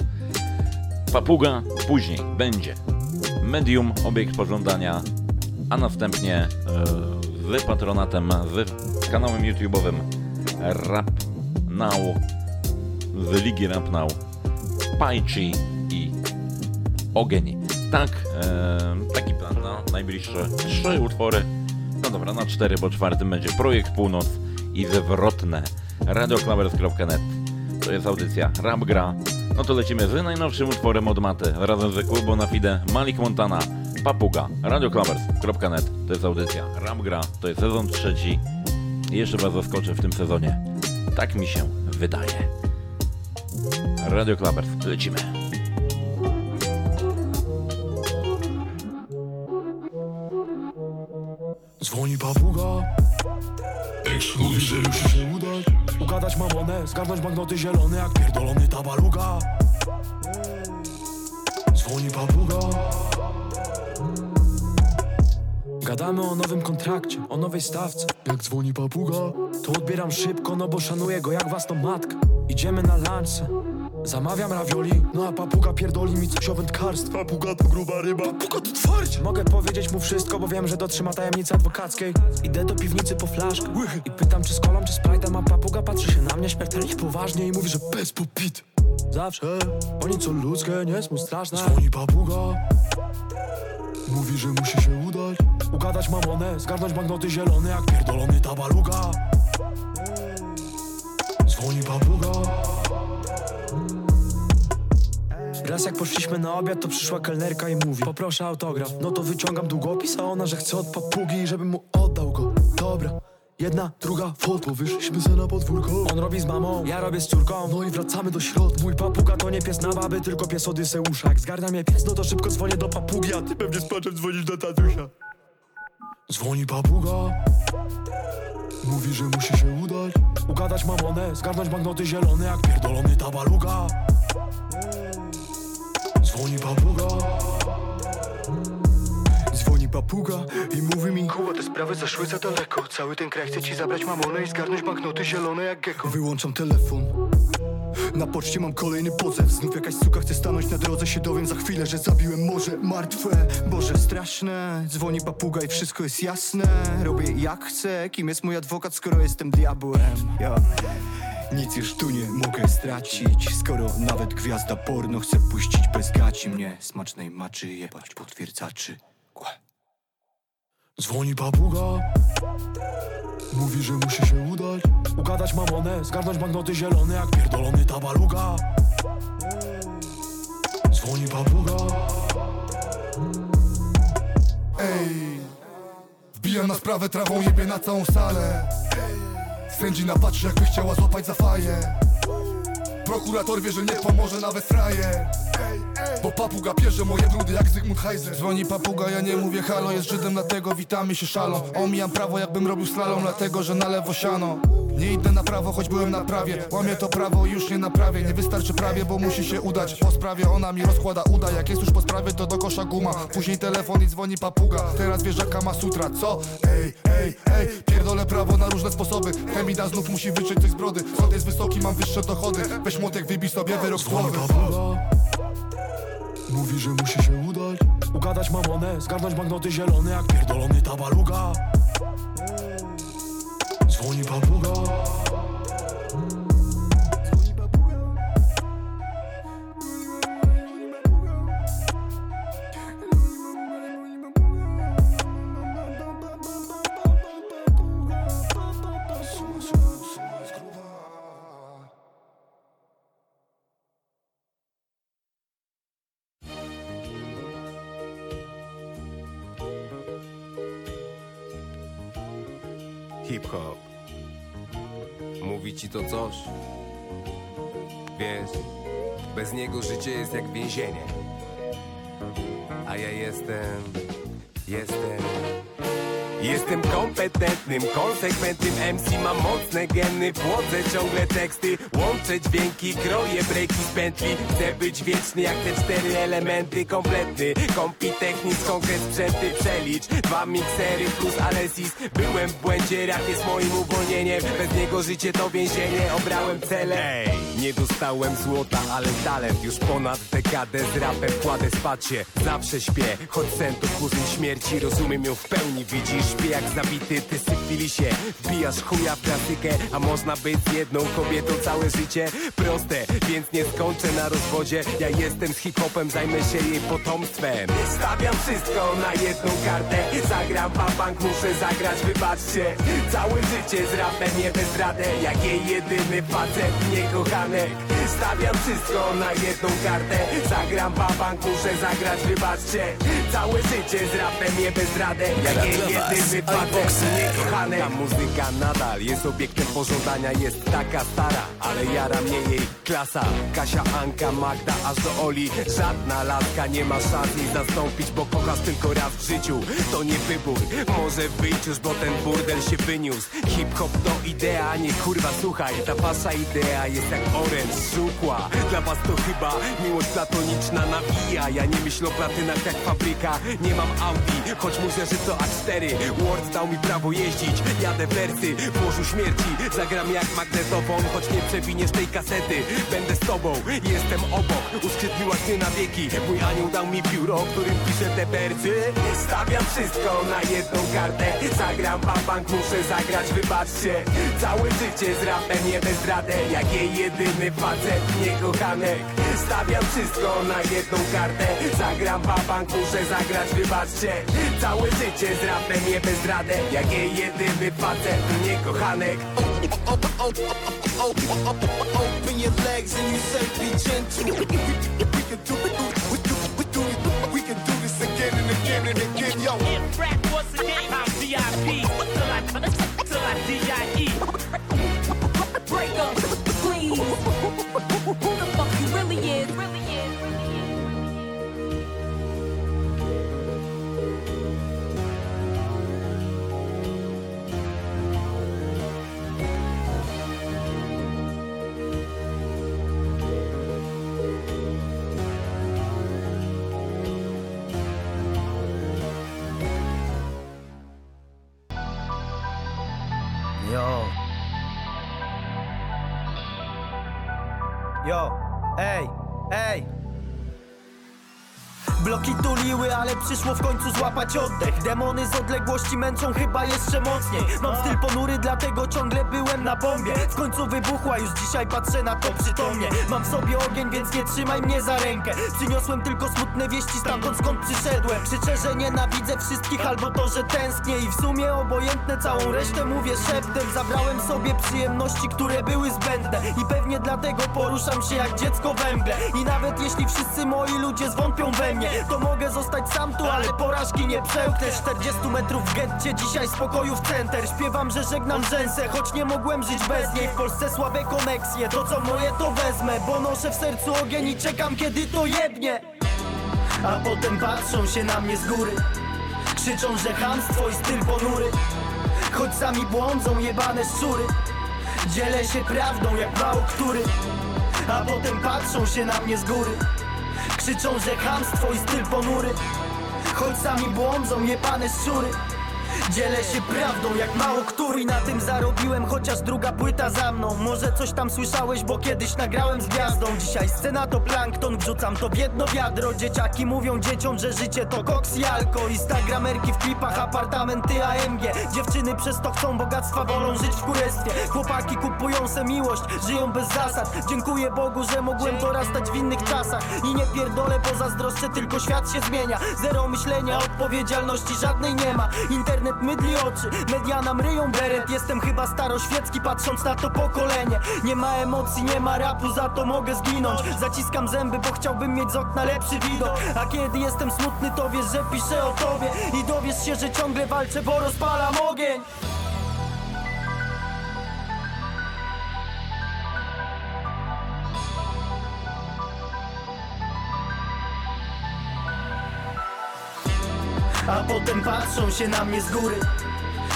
Papuga później będzie. Medium, obiekt pożądania, a następnie e, z patronatem, z kanałem YouTube'owym Rap Now, z Ligi Rap Now Pajci i Ogień. Tak, e, taki plan na najbliższe trzy utwory. No dobra, na cztery, bo czwartym będzie Projekt Północ i Wywrotne. Radioklawers.net To jest audycja Rap Gra. No to lecimy z najnowszym utworem od Maty. Razem z Klubo na Fide, Malik Montana, Papuga. Radioklawers.net To jest audycja Rap Gra. To jest sezon trzeci. Jeszcze was zaskoczę w tym sezonie. Tak mi się wydaje. Radio Klabers, lecimy. Dzwoni papuga. Że już się udać. Ugadać mamonę, zgarnąć banknoty zielone Jak pierdolony tabaluga Dzwoni papuga. Gadamy o nowym kontrakcie, o nowej stawce. Jak dzwoni papuga To odbieram szybko, no bo szanuję go jak własną matkę. Idziemy na lunchce Zamawiam ravioli, no a papuga pierdoli mi coś o wędkarstwie. Papuga to gruba ryba, papuga to twardzie Mogę powiedzieć mu wszystko, bo wiem, że dotrzyma tajemnicy adwokackiej. Idę do piwnicy po flaszkę I pytam czy z kolą, czy z Sprite'em A papuga patrzy się na mnie śmiertelnie poważnie I mówi, że bez popit Zawsze, oni co ludzkie, nie jest mu straszne. Dzwoni papuga. Mówi, że musi się udać. Ugadać mamonę, zgarnąć banknoty zielone Jak pierdolony tabaluga Dzwoni papuga Raz jak poszliśmy na obiad, to przyszła kelnerka i mówi Poproszę autograf, no to wyciągam długopis A ona, że chce od papugi, żebym mu oddał go. Dobra, jedna, druga foto Wyszliśmy se na podwórko. On robi z mamą, ja robię z córką. No i wracamy do środka. Mój papuga to nie pies na baby, tylko pies Odyseusza Jak zgarnia mnie pies, no to szybko dzwonię do papugi A ty pewnie z płaczem dzwonisz do tatusia. Dzwoni papuga. Mówi, że musi się udać. Ugadać mamonę, zgarnąć banknoty zielone Jak pierdolony tabaluga Dzwoni papuga. Dzwoni papuga i mówi mi Kuba, te sprawy zaszły za daleko. Cały ten kraj chce ci zabrać mamonę i zgarnąć banknoty zielone jak gecko. Wyłączam telefon. Na poczcie mam kolejny pozew. Znów jakaś suka chce stanąć na drodze. Się dowiem za chwilę, że zabiłem morze Martwe, Boże straszne. Dzwoni papuga i wszystko jest jasne. Robię jak chcę. Kim jest mój adwokat, skoro jestem diabłem? Ja. Nic już tu nie mogę stracić. Skoro nawet gwiazda porno chce puścić bez gaci mnie Smacznej maczy jebać potwierdzaczy. Kłe. Dzwoni papuga. Mówi, że musi się udać. Ugadać mamonę, zgarnąć banknoty zielone Jak pierdolony tabaluga Dzwoni papuga. Ej, wbijam na sprawę trawą, jebie na całą salę Sędzina patrzy jakby chciała złapać za faję. Prokurator wie, że nie pomoże nawet frajer Bo papuga pierze moje brudy jak Zygmunt Heiser. Dzwoni papuga, ja nie mówię halo Jest Żydem, dlatego witamy się szalą. Omijam prawo jakbym robił slalom Dlatego, że na lewo siano nie idę na prawo, choć byłem na prawie. Łamię to prawo już nie naprawię Nie wystarczy prawie, bo musi się udać. Po sprawie ona mi rozkłada uda. Jak jest już po sprawie, to do kosza guma. Później telefon i dzwoni papuga. Teraz wiesz jaka ma sutra, co? Ej, ej, ej. Pierdolę prawo na różne sposoby. Chemida znów musi wyczyć coś z brody. Sąd jest wysoki, mam wyższe dochody. Weź młotek, wybij sobie wyrok z głowy. Mówi, że musi się udać. Ugadać mamonę, zgarnąć banknoty zielone Jak pierdolony tabaluga Dzwoni papuga jest jak więzienie. A ja jestem, jestem Jestem kompetentnym, konsekwentnym MC Mam mocne geny, płodzę ciągle teksty Łączę dźwięki, kroję breaki z pętli. Chcę być wieczny jak te cztery elementy Kompletny, kompi technik, konkret sprzęty Przelicz, dwa miksery plus Alesis. Byłem w błędzie, rap jest moim uwolnieniem. Bez niego życie to więzienie, obrałem cele nie dostałem złota, ale talent Już ponad dekadę z rapem kładę spać się Zawsze śpię, choć sen to kuzyn śmierci Rozumiem ją w pełni, widzisz Śpię jak zabity, ty sypili się Wbijasz chuja w klasykę A można być jedną kobietą całe życie. Proste, więc nie skończę na rozwodzie. Ja jestem z hip-hopem, zajmę się jej potomstwem. Stawiam wszystko na jedną kartę. Zagram bank, muszę zagrać, wybaczcie. Całe życie z rapem nie bez radę Jak jej jedyny facet, Stawiam wszystko na jedną kartę. Zagram bank, muszę zagrać, wybaczcie. Całe życie z rapem nie bez radę Jak jej jedyny facet, niekochanek Ta muzyka nadal jest obiektem pożądania. Jest taka stara, ale jara mnie jej klasa. Kasia, Anka, Magda, aż do Oli. Żadna laska nie ma szans jej zastąpić Bo kochasz tylko raz w życiu. To nie wybór, może wyjść już Bo ten burdel się wyniósł. Hip-hop to idea, nie kurwa słuchaj. Ta wasza idea jest jak żółkła Dla was to chyba miłość platoniczna nawija. Ja nie myślę o platynach jak fabryka. Nie mam Audi, choć muszę, że to A4 Word dał mi prawo jeździć. Jadę wersy w morzu śmierci. Zagram jak magnetofon, choć nie przewiniesz tej kasety. Będę z tobą, jestem obok. Uskrzydliłaś mnie na wieki. Mój anioł dał mi biuro, którym piszę te wersy. Stawiam wszystko na jedną kartę. Zagram bank, muszę zagrać, wybaczcie. Całe życie z rapem nie bezradę Jak jej jedyny facet, niekochanek Stawiam wszystko na jedną kartę Zagram bank, muszę zagrać, wybaczcie Całe życie z rapem nie bezradę Jak jej jedyny facet, niekochanek Open your legs and you say be gentle. We can do it. We do, we do it. We can do this again and again and again, yo. If rap was a przyszło w końcu złapać oddech. Demony z odległości męczą chyba jeszcze mocniej. Mam styl ponury, dlatego ciągle byłem na bombie. W końcu wybuchła, już dzisiaj patrzę na to przytomnie. Mam w sobie ogień, więc nie trzymaj mnie za rękę. Przyniosłem tylko smutne wieści stamtąd skąd przyszedłem. Krzyczę, że nienawidzę wszystkich albo to, że tęsknię. I w sumie obojętne całą resztę mówię szeptem. Zabrałem sobie przyjemności, które były zbędne. I pewnie dlatego poruszam się jak dziecko we mgle. I nawet jeśli wszyscy moi ludzie zwątpią we mnie To mogę zostać sam ale porażki nie przełknę. 40 metrów w getcie, dzisiaj spokoju w center. Śpiewam, że żegnam rzęsę, choć nie mogłem żyć bez niej. W Polsce słabe koneksje, to co moje to wezmę. Bo noszę w sercu ogień i czekam kiedy to jebnie. A potem patrzą się na mnie z góry. Krzyczą, że chamstwo i styl ponury. Choć sami błądzą jebane szczury. Dzielę się prawdą jak mało który. A potem patrzą się na mnie z góry. Krzyczą, że chamstwo i styl ponury Choć sami błądzą jebane szczury Dzielę się prawdą jak mało który Na tym zarobiłem, chociaż druga płyta za mną. Może coś tam słyszałeś, bo kiedyś nagrałem z gwiazdą. Dzisiaj scena to plankton, wrzucam to w jedno wiadro. Dzieciaki mówią dzieciom, że życie to koks i alko Instagramerki w klipach, apartamenty AMG Dziewczyny przez to chcą bogactwa, wolą żyć w kurestwie. Chłopaki kupują se miłość, żyją bez zasad. Dziękuję Bogu, że mogłem dorastać w innych czasach. I nie pierdolę, bo zazdroszczę, tylko świat się zmienia. Zero myślenia, odpowiedzialności żadnej nie ma. Internet mydli oczy, media nam ryją beret Jestem chyba staroświecki patrząc na to pokolenie. Nie ma emocji, nie ma rapu, za to mogę zginąć. Zaciskam zęby, bo chciałbym mieć z okna lepszy widok. A kiedy jestem smutny, to wiesz, że piszę o tobie. I dowiesz się, że ciągle walczę, bo rozpalam ogień A potem patrzą się na mnie z góry.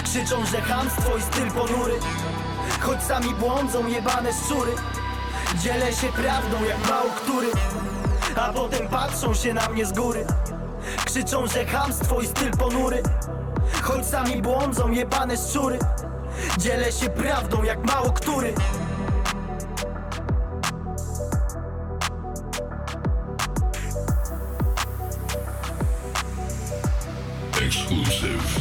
Krzyczą, że chamstwo i styl ponury. Choć sami błądzą jebane szczury. Dzielę się prawdą jak mało który. A potem patrzą się na mnie z góry. Krzyczą, że chamstwo i styl ponury. Choć sami błądzą jebane szczury. Dzielę się prawdą jak mało który Exclusive.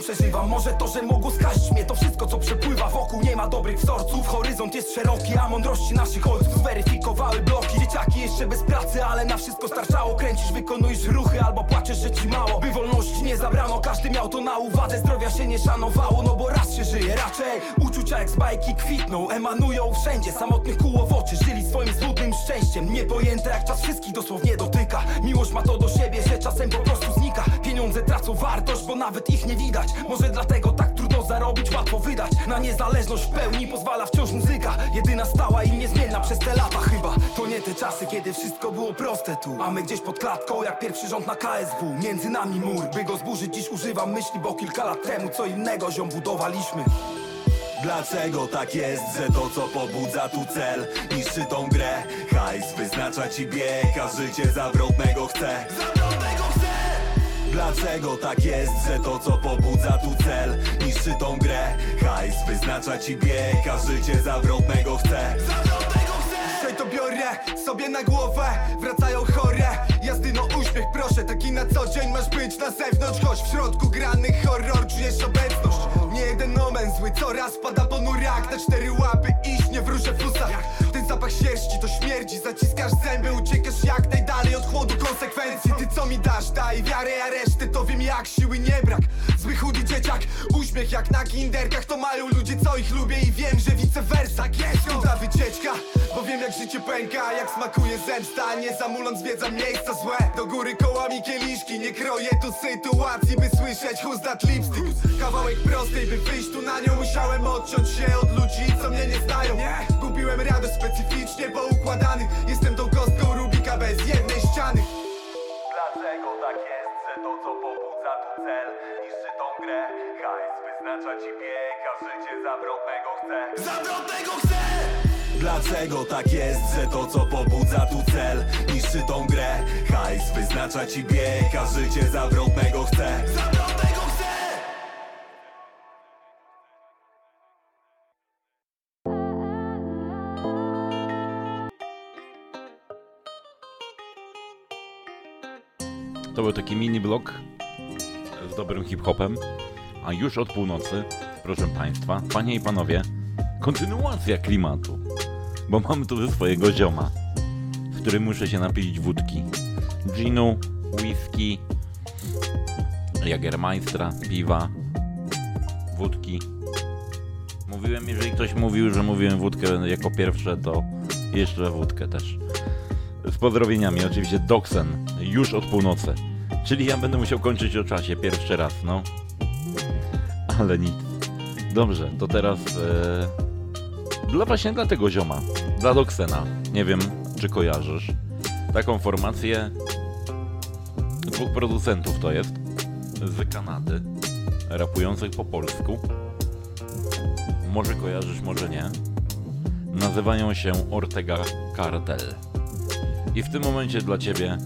Przeżywam Może to, że mogło skazić mnie. To wszystko co przepływa Wokół nie ma dobrych wzorców. Horyzont jest szeroki, a mądrości naszych ojców Zweryfikowały bloki. Dzieciaki jeszcze bez pracy, ale na wszystko starczało. Kręcisz, wykonujesz ruchy albo płaczesz, że ci mało. By wolności nie zabrano, każdy miał to na uwadze. Zdrowia się nie szanowało, no bo raz się żyje. Raczej uczucia jak z bajki kwitną Emanują wszędzie, samotnych kół w oczy Żyli swoim smutnym szczęściem. Niepojęte jak czas wszystkich dosłownie dotyka. Miłość ma to do siebie, że czasem po prostu że tracą wartość, bo nawet ich nie widać Może dlatego tak trudno zarobić, łatwo wydać. Na niezależność w pełni pozwala wciąż muzyka. Jedyna stała i niezmienna przez te lata chyba. To nie te czasy, kiedy wszystko było proste tu. A my gdzieś pod klatką, jak pierwszy rząd na KSW Między nami mur, by go zburzyć dziś używam myśli Bo kilka lat temu co innego ziom budowaliśmy. Dlaczego tak jest, że to co pobudza tu cel Niszczy tą grę? Hajs wyznacza ci bieg, a życie zawrotnego chce Dlaczego tak jest, że to co pobudza tu cel Niszczy tą grę? Hajs wyznacza ci bieg, a życie zawrotnego chce. Dzisiaj to biorę sobie na głowę Wracają chore. Jazdy no uśmiech proszę Taki na co dzień masz być na zewnątrz. Choć w środku grany horror Czujesz obecność. Nie jeden moment zły Coraz pada ponury jak na cztery łapy Iść nie wróżę w Ten zapach sierści to śmierdzi. Zaciskasz zęby Uciekasz jak najdalej od chłodu konsekwencji. Ty co mi dasz? Daj wiarę a reszty To wiem jak. Siły nie brak Zły chudy dzieciak. Uśmiech jak na kinderkach To mają ludzie co ich lubię. I wiem że vice versa Jest Kuda wycieczka Bo wiem jak życie pęka Jak smakuje zemsta. Nie zamulam zwiedzam miejsca złe. Do góry kołami kieliszki Nie kroję tu sytuacji By słyszeć who's that lipstick Kawałek prostej by wyjść tu na nią. Musiałem odciąć się od ludzi co mnie nie znają. Gubiłem radość specyficznie poukładany. Jestem tą kostką Rubika bez jednej ściany. Dlaczego tak jest, że to co pobudza tu cel? Niszczy tą grę. Hajs wyznacza ci bieg, a życie zawrotnego chce. Zawrotnego chce! Dlaczego tak jest, że to co pobudza tu cel? Niszczy tą grę. Hajs wyznacza ci bieg, a życie zawrotnego chce. Zawrotnego chce! To był taki mini blog z dobrym hip-hopem, a już od północy, proszę Państwa, Panie i Panowie, kontynuacja klimatu, bo mam tu swojego zioma, w którym muszę się napić wódki, ginu, whisky, jagermeistra, piwa, wódki. Mówiłem, jeżeli ktoś mówił, że mówiłem wódkę jako pierwsze, to jeszcze wódkę też. Z pozdrowieniami, oczywiście Doksen, już od północy. Czyli ja będę musiał kończyć o czasie pierwszy raz, no. Ale nic. Dobrze, to teraz e, dla właśnie dla tego zioma, dla Doksena. Nie wiem, czy kojarzysz taką formację dwóch producentów to jest z Kanady, rapujących po polsku. Może kojarzysz, może nie. Nazywają się Ortega Cartel. I w tym momencie dla ciebie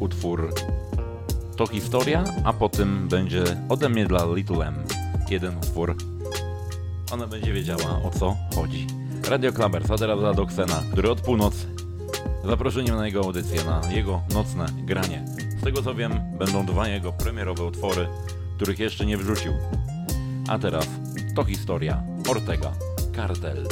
utwór to historia, a potem będzie ode mnie dla Little M jeden utwór. Ona będzie wiedziała o co chodzi. Radio Klabers, a teraz dla Doksena, który od północy zaproszeniem na jego audycję, na jego nocne granie. Z tego co wiem, będą dwa jego premierowe utwory, których jeszcze nie wrzucił. A teraz to historia Ortega Cartel.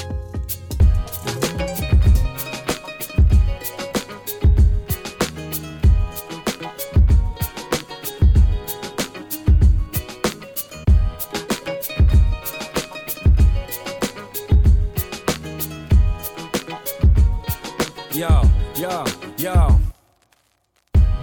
Yo, yo, yo.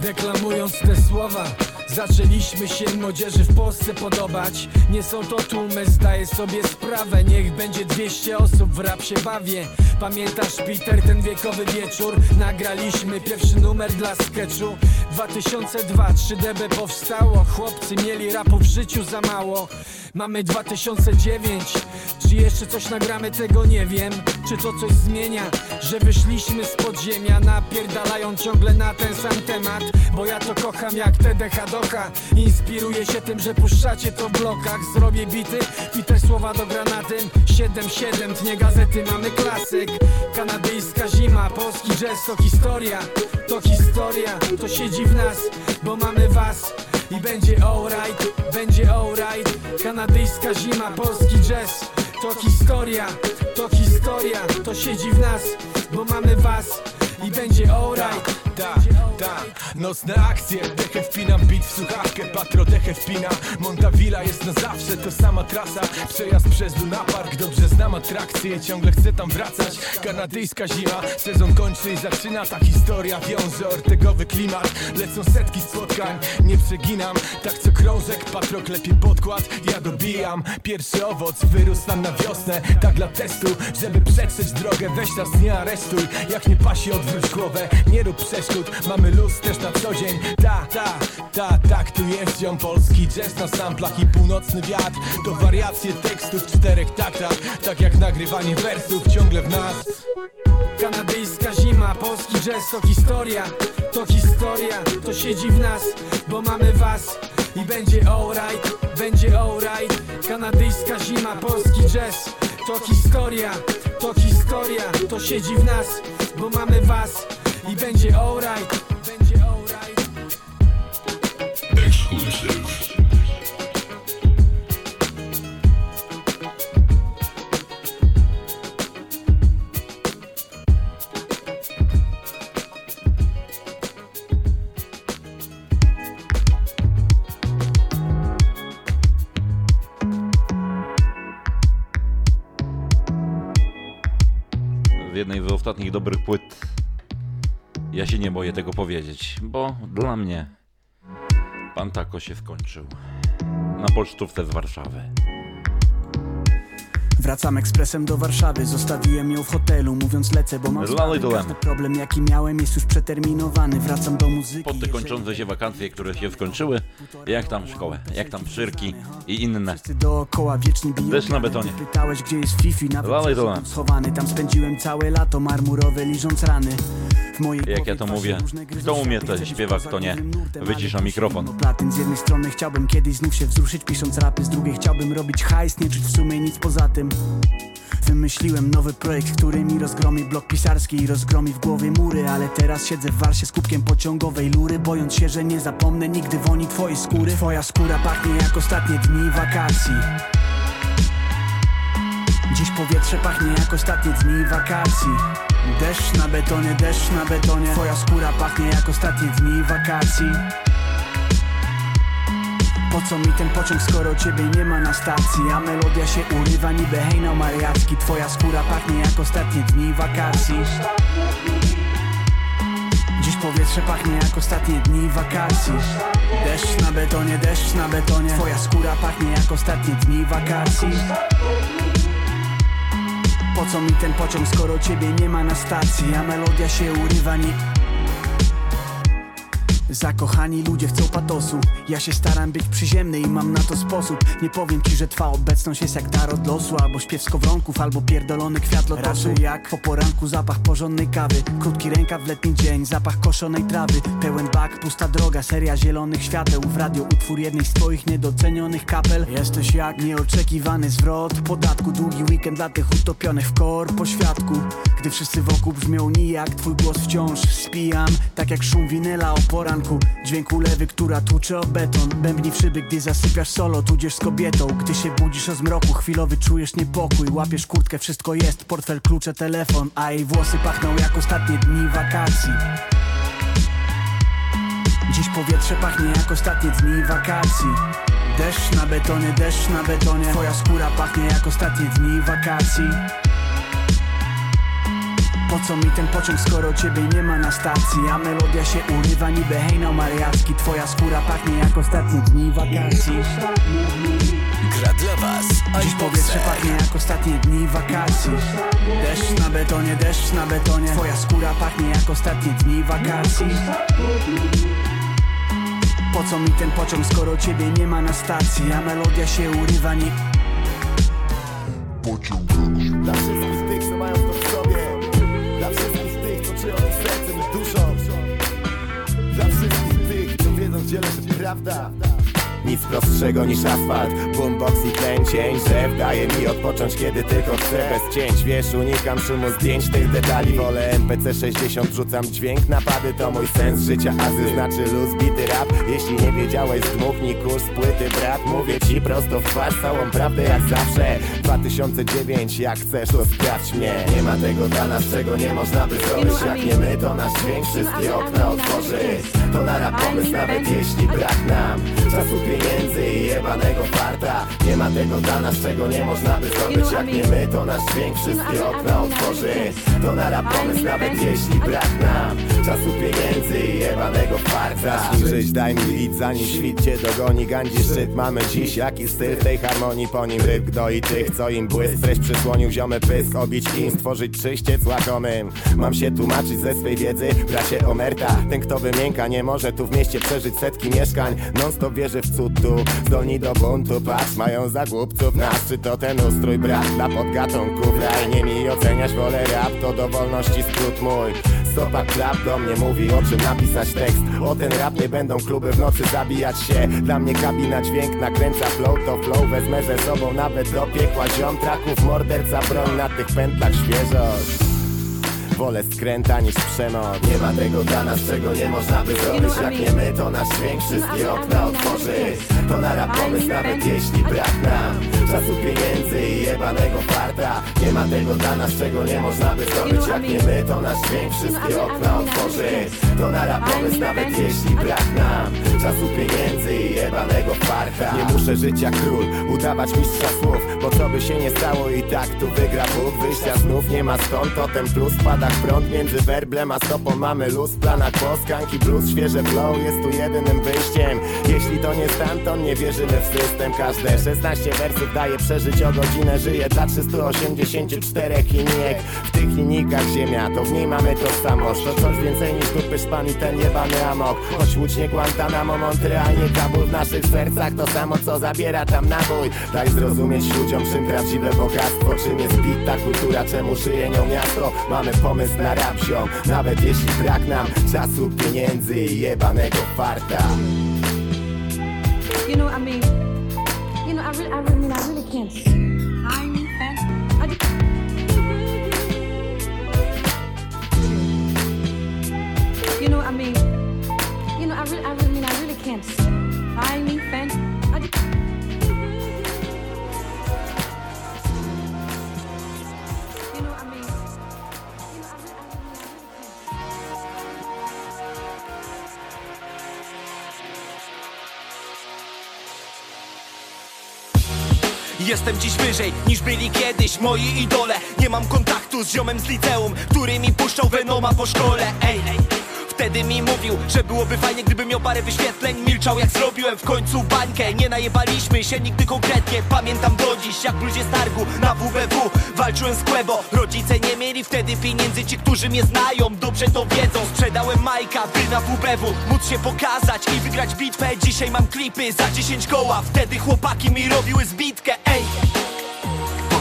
Deklamując te słowa Zaczęliśmy się młodzieży w Polsce podobać. Nie są to tłumy, zdaję sobie sprawę. Niech będzie 200 osób, w rap się bawię Pamiętasz Peter, ten wiekowy wieczór? Nagraliśmy pierwszy numer dla sketchu. 2002, 3DB powstało. Chłopcy mieli rapu w życiu za mało. Mamy 2009 Czy jeszcze coś nagramy, tego nie wiem. Czy to coś zmienia, że wyszliśmy z podziemia Napierdalają ciągle na ten sam temat Bo ja to kocham jak TDH Docha. Inspiruję się tym, że puszczacie to w blokach. Zrobię bity i te słowa do granatem 7-7, tnie gazety, mamy klasyk. Kanadyjska zima, polski jazz to historia. To historia, to siedzi w nas, bo mamy was. I będzie alright, będzie alright Kanadyjska zima, polski jazz To historia, to historia To siedzi w nas, bo mamy was I będzie alright ta, ta Nocne akcje, dechę wpinam, beat w słuchawkę Patro dechę wpina, Montavilla jest na zawsze To sama trasa, przejazd przez Luna Park Dobrze znam atrakcje, ciągle chcę tam wracać. Kanadyjska zima, sezon kończy i zaczyna Ta historia. Wiąże ortegowy klimat Lecą setki spotkań, nie przeginam Tak co krążek, patro klepie podkład. Ja dobijam, pierwszy owoc wyrósł nam na wiosnę. Tak dla testu, żeby przetrzeć drogę Weź nas nie aresztuj, jak nie pasi odwróć głowę Nie rób przeszkód, mamy luz też na co dzień. Ta, ta, ta, tak tu jest ziom polski. Jazz na samplach i północny wiatr. To wariacje tekstów w czterech taktach Tak jak nagrywanie wersów ciągle w nas. Kanadyjska zima, polski jazz to historia. To historia, to siedzi w nas Bo mamy was i będzie alright Będzie alright. Kanadyjska zima, polski jazz To historia, to historia To siedzi w nas, bo mamy was I będzie alright Będzie alright Exclusive. z jednej z ostatnich dobrych płyt. Ja się nie boję tego powiedzieć, bo dla mnie pan Tako się skończył. Na pocztówce z Warszawy. Wracam ekspresem do Warszawy, zostawiłem ją w hotelu Mówiąc lecę, bo mam sprawy. Każdy problem jaki miałem jest już przeterminowany Wracam do muzyki Po te kończące się wakacje, które się skończyły, jak tam szkołę, jak tam przyrki i inne. Dookoła wiecznie biją Deszcz na betonie. Pytałeś gdzie jest Fifi, nawet przed Dolem. sobą schowany Tam spędziłem całe lato marmurowe liżąc rany W mojej Jak ja to mówię, kto umie to śpiewa, kto nie, wycisza mikrofon. Platyn z jednej strony chciałbym kiedyś znów się wzruszyć pisząc rapy Z drugiej chciałbym robić hajs, nie czuć w sumie nic poza tym Wymyśliłem nowy projekt, który mi rozgromi blok pisarski i rozgromi w głowie mury Ale teraz siedzę w warsie z kubkiem pociągowej lury Bojąc się, że nie zapomnę nigdy woni twojej skóry. Twoja skóra pachnie jak ostatnie dni wakacji. Dziś powietrze pachnie jak ostatnie dni wakacji. Deszcz na betonie, deszcz na betonie. Twoja skóra pachnie jak ostatnie dni wakacji Po co mi ten pociąg, skoro ciebie nie ma na stacji? A melodia się urywa niby hejnał mariacki. Twoja skóra pachnie jak ostatnie dni wakacji. Dziś powietrze pachnie jak ostatnie dni wakacji. Deszcz na betonie, deszcz na betonie. Twoja skóra pachnie jak ostatnie dni wakacji. Po co mi ten pociąg, skoro ciebie nie ma na stacji? A melodia się urywa ni... Zakochani ludzie chcą patosu. Ja się staram być przyziemny i mam na to sposób. Nie powiem ci, że twa obecność jest jak dar od losu Albo śpiew skowronków, albo pierdolony kwiat lotosu. Raczej jak po poranku zapach porządnej kawy. Krótki rękaw w letni dzień, zapach koszonej trawy. Pełen bak, pusta droga, seria zielonych świateł. W radio utwór jednej z twoich niedocenionych kapel. Jesteś jak nieoczekiwany zwrot podatku. Długi weekend dla tych utopionych w kor po świadku Gdy wszyscy wokół brzmią nijak Twój głos wciąż spijam. Tak jak szum winyla o poranku Dźwięk ulewy, która tłucze o beton. Bębni w szyby, gdy zasypiasz solo Tudzież z kobietą. Gdy się budzisz o zmroku Chwilowy czujesz niepokój. Łapiesz kurtkę, wszystko jest. Portfel, klucze, telefon. A jej włosy pachną jak ostatnie dni wakacji. Dziś powietrze pachnie jak ostatnie dni wakacji. Deszcz na betonie, deszcz na betonie. Twoja skóra pachnie jak ostatnie dni wakacji Po co mi ten pociąg, skoro ciebie nie ma na stacji? A melodia się urywa niby hejnał mariacki Twoja skóra pachnie jak ostatnie dni wakacji. Gra dla was Dziś powietrze pachnie jak ostatnie dni wakacji. Deszcz na betonie, deszcz na betonie Twoja skóra pachnie jak ostatnie dni wakacji. Po co mi ten pociąg, skoro ciebie nie ma na stacji? A melodia się urywa ni... Dla wszystkich prawda Nic prostszego niż asfalt. Boombox i ten cień, że daje mi odpocząć kiedy tylko chcę. Bez cięć, wiesz, unikam szumu zdjęć tych detali Wolę. MPC 60, rzucam dźwięk Napady to mój sens życia, azy znaczy luz, bity rap. Jeśli nie wiedziałeś, zdmuchnij kurs płyty brat. Mówię ci prosto w twarz, całą prawdę jak zawsze. 2009, jak chcesz, to sprawdź mnie. Nie ma tego dla nas, czego nie można by zrobić. Jak nie my, to nasz dźwięk wszystkie okna otworzy. To na rap pomysł, nawet jeśli brak nam Czasu pieniędzy i jebanego farta. Nie ma tego dla nas, czego nie można by zrobić Jak nie my, to nasz dźwięk wszystkie okna otworzy. To na rap pomysł, nawet jeśli brak nam Czasu pieniędzy i jebanego farta. Żyć, daj mi beat, zanim świt cię dogoni. Gandzi szczyt mamy dziś, jaki styl w tej harmonii Po nim ryb gnoi tych, co im błysk. Treść przysłonił ziomy pysk, obić im Stworzyć czyściec łakomym Mam się tłumaczyć ze swej wiedzy, bracie Omerta Ten kto wymięka nie może tu w mieście przeżyć setki mieszkań. Non stop wierzy w cud tu, zdolni do buntu Patrz, mają za głupców. Nas, czy to ten ustrój brak Dla podgatunków, raj. Nie mi oceniać wolę rap To do wolności skrót mój. Stopa klap do mnie mówi o czym napisać tekst. O ten rap nie będą kluby w nocy zabijać się. Dla mnie kabina dźwięk nakręca flow to flow Wezmę ze sobą nawet do piekła. Ziom Traków morderca broń na tych pętlach świeżość Wolę skręta niż przemoc. Nie ma tego dla nas, czego nie można by zrobić. Jak nie my, to nasz dźwięk wszystkie okna otworzy To na rap pomysł, nawet jeśli brak nam Czasu pieniędzy i jebanego farta. Nie ma tego dla nas, czego nie można by zrobić. Jak nie my, to nasz dźwięk wszystkie okna otworzy To na rap pomysł, nawet jeśli brak nam Czasu pieniędzy i jebanego farta. Nie muszę żyć jak król, udawać mistrza słów Bo co by się nie stało i tak tu wygra Bóg. Wyjścia znów nie ma stąd, to ten plus spada jak prąd między werblem a stopą. Mamy luz w planach poskanki blues, świeże flow. Jest tu jedynym wyjściem. Jeśli to nie stamtąd, nie wierzymy w system. Każde 16 wersów daje przeżyć o godzinę. Żyję dla 384 linijek. W tych linijkach ziemia, to w niej mamy tożsamość. To coś więcej niż dupy szpan i ten jebany amok. Choć łódź nie Guantanamo, Montreal, nie Kabul W naszych sercach to samo co zabiera tam nabój. Daj zrozumieć ludziom czym prawdziwe bogactwo. Czym jest bit, ta kultura, czemu żyje nią miasto? Mamy pomysł na rap ziom. Nawet jeśli brak nam czasu, pieniędzy i jebanego farta. You know, I mean, you know, I really, I really, I really can't. I just, I mean, Jestem dziś wyżej niż byli kiedyś moi idole. Nie mam kontaktu z ziomem z liceum, który mi puszczał Venoma po szkole. Ej, Wtedy mi mówił, że byłoby fajnie, gdyby miał parę wyświetleń. Milczał jak zrobiłem w końcu bańkę. Nie najebaliśmy się nigdy konkretnie. Pamiętam do dziś, jak ludzie z targu na WBW Walczyłem z Quebo. Rodzice nie mieli wtedy pieniędzy. Ci, którzy mnie znają, dobrze to wiedzą. Sprzedałem Majka, by na WBW Móc się pokazać i wygrać bitwę. Dzisiaj mam klipy za 10 koła. Wtedy chłopaki mi robiły zbitkę, ej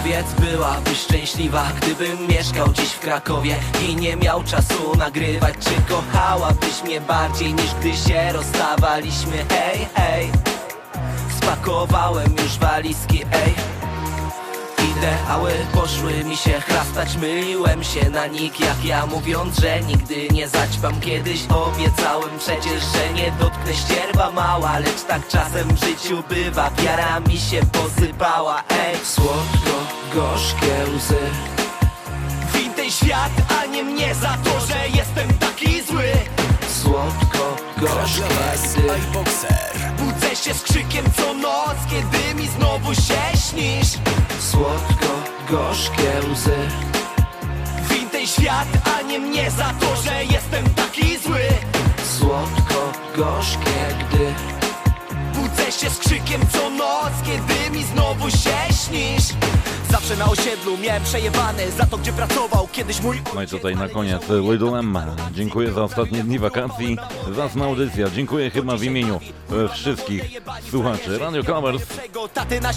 Powiedz, byłabyś szczęśliwa, gdybym mieszkał dziś w Krakowie I nie miał czasu nagrywać Czy kochałabyś mnie bardziej niż gdy się rozstawaliśmy? Ej, ej Spakowałem już walizki, ej Ideały poszły mi się chrastać Myliłem się na nich jak ja Mówiąc, że nigdy nie zaćpam. Kiedyś obiecałem przecież, że nie dotknę ścierwa mała Lecz tak czasem w życiu bywa. Wiara mi się posypała, ej. Słodko, gorzkie łzy. Win świat, a nie mnie za to, że jestem taki zły Słodko, gorzkie gdy Budzę się z krzykiem co noc, kiedy mi znowu się śnisz. Słodko, gorzkie łzy. Win świat, a nie mnie za to, że jestem taki zły. Słodko, gorzkie gdy Z krzykiem co noc, kiedy mi znowu się śnisz Zawsze na osiedlu miałem przejebane za to, gdzie pracował kiedyś mój No i tutaj na koniec Little M. Dziękuję za ostatnie dni wakacji, zacna audycja. Dziękuję chyba w imieniu e, wszystkich słuchaczy Radio Covers.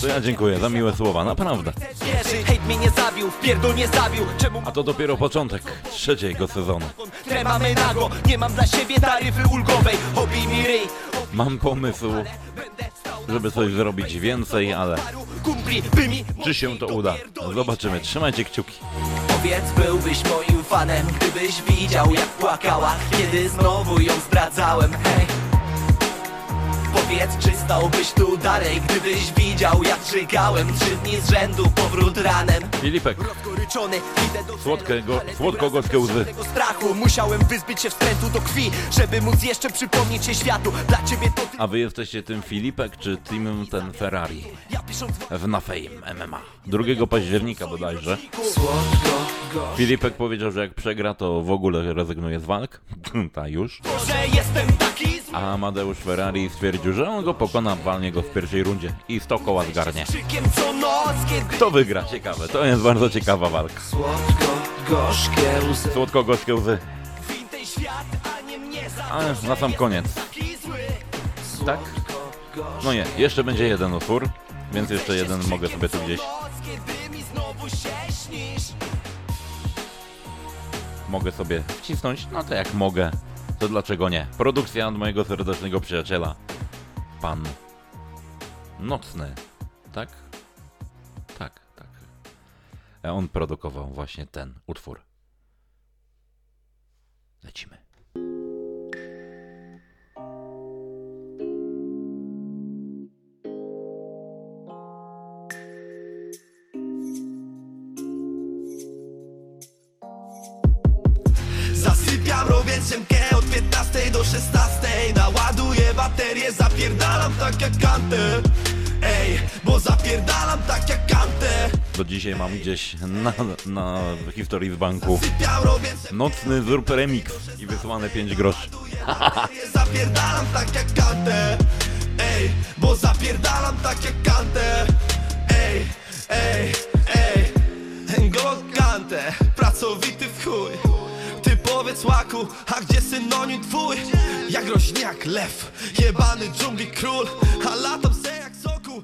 To ja dziękuję za miłe słowa, naprawdę. wierzy Hejt mnie nie zabił, wpierdol nie zabił Czemu A to dopiero początek trzeciego sezonu. tremamy nago Nie mam dla siebie taryfy ulgowej Hobby mi ryj Mam pomysł żeby coś zrobić więcej, ale czy się to uda? Zobaczymy. Trzymajcie kciuki. Powiedz, byłbyś moim fanem Gdybyś widział jak płakała Kiedy znowu ją zdradzałem Hej Powiedz, czy stałbyś tu dalej Gdybyś widział jak czekałem Trzy dni z rzędu, powrót ranem Filipek, Goryczony, idę do słodkie, go, słodko-gorzkie łzy. tego strachu Musiałem wyzbyć się wstrętu do krwi Żeby móc jeszcze przypomnieć się światu Dla ciebie to A wy jesteście tym Filipek czy teamem ten Ferrari? W Na Fame MMA. 2 października bodajże. Filipek powiedział, że jak przegra, to w ogóle rezygnuje z walk. <laughs> Ta już. A Amadeusz Ferrari stwierdził, że on go pokona, walnie go w pierwszej rundzie i 100 koła zgarnie. Kto wygra? Ciekawe. To jest bardzo ciekawa walka. Słodko-gorzkie łzy. Ale na sam koniec. Tak? No nie, jeszcze będzie jeden utwór, więc jeszcze jeden mogę sobie tu gdzieś. Mogę sobie wcisnąć, no to jak mogę, to dlaczego nie? Produkcja od mojego serdecznego przyjaciela, pan Nocny, tak? Tak, tak. A On produkował właśnie ten utwór. Lecimy. Ciemkę od 15 do 16 Naładuję baterię, zapierdalam tak jak kantę Ej, bo zapierdalam tak jak kantę Do dzisiaj mam gdzieś na, na historii z banku nocny zrób remix i wysłane 5 groszy. Zapierdalam tak jak kantę Ej, bo zapierdalam tak jak kantę Ej, ej, ej. Go kantę, pracowity w chuj powiedz łaku, a gdzie synonim twój? Jak lew, jebany dżungli król A latam se jak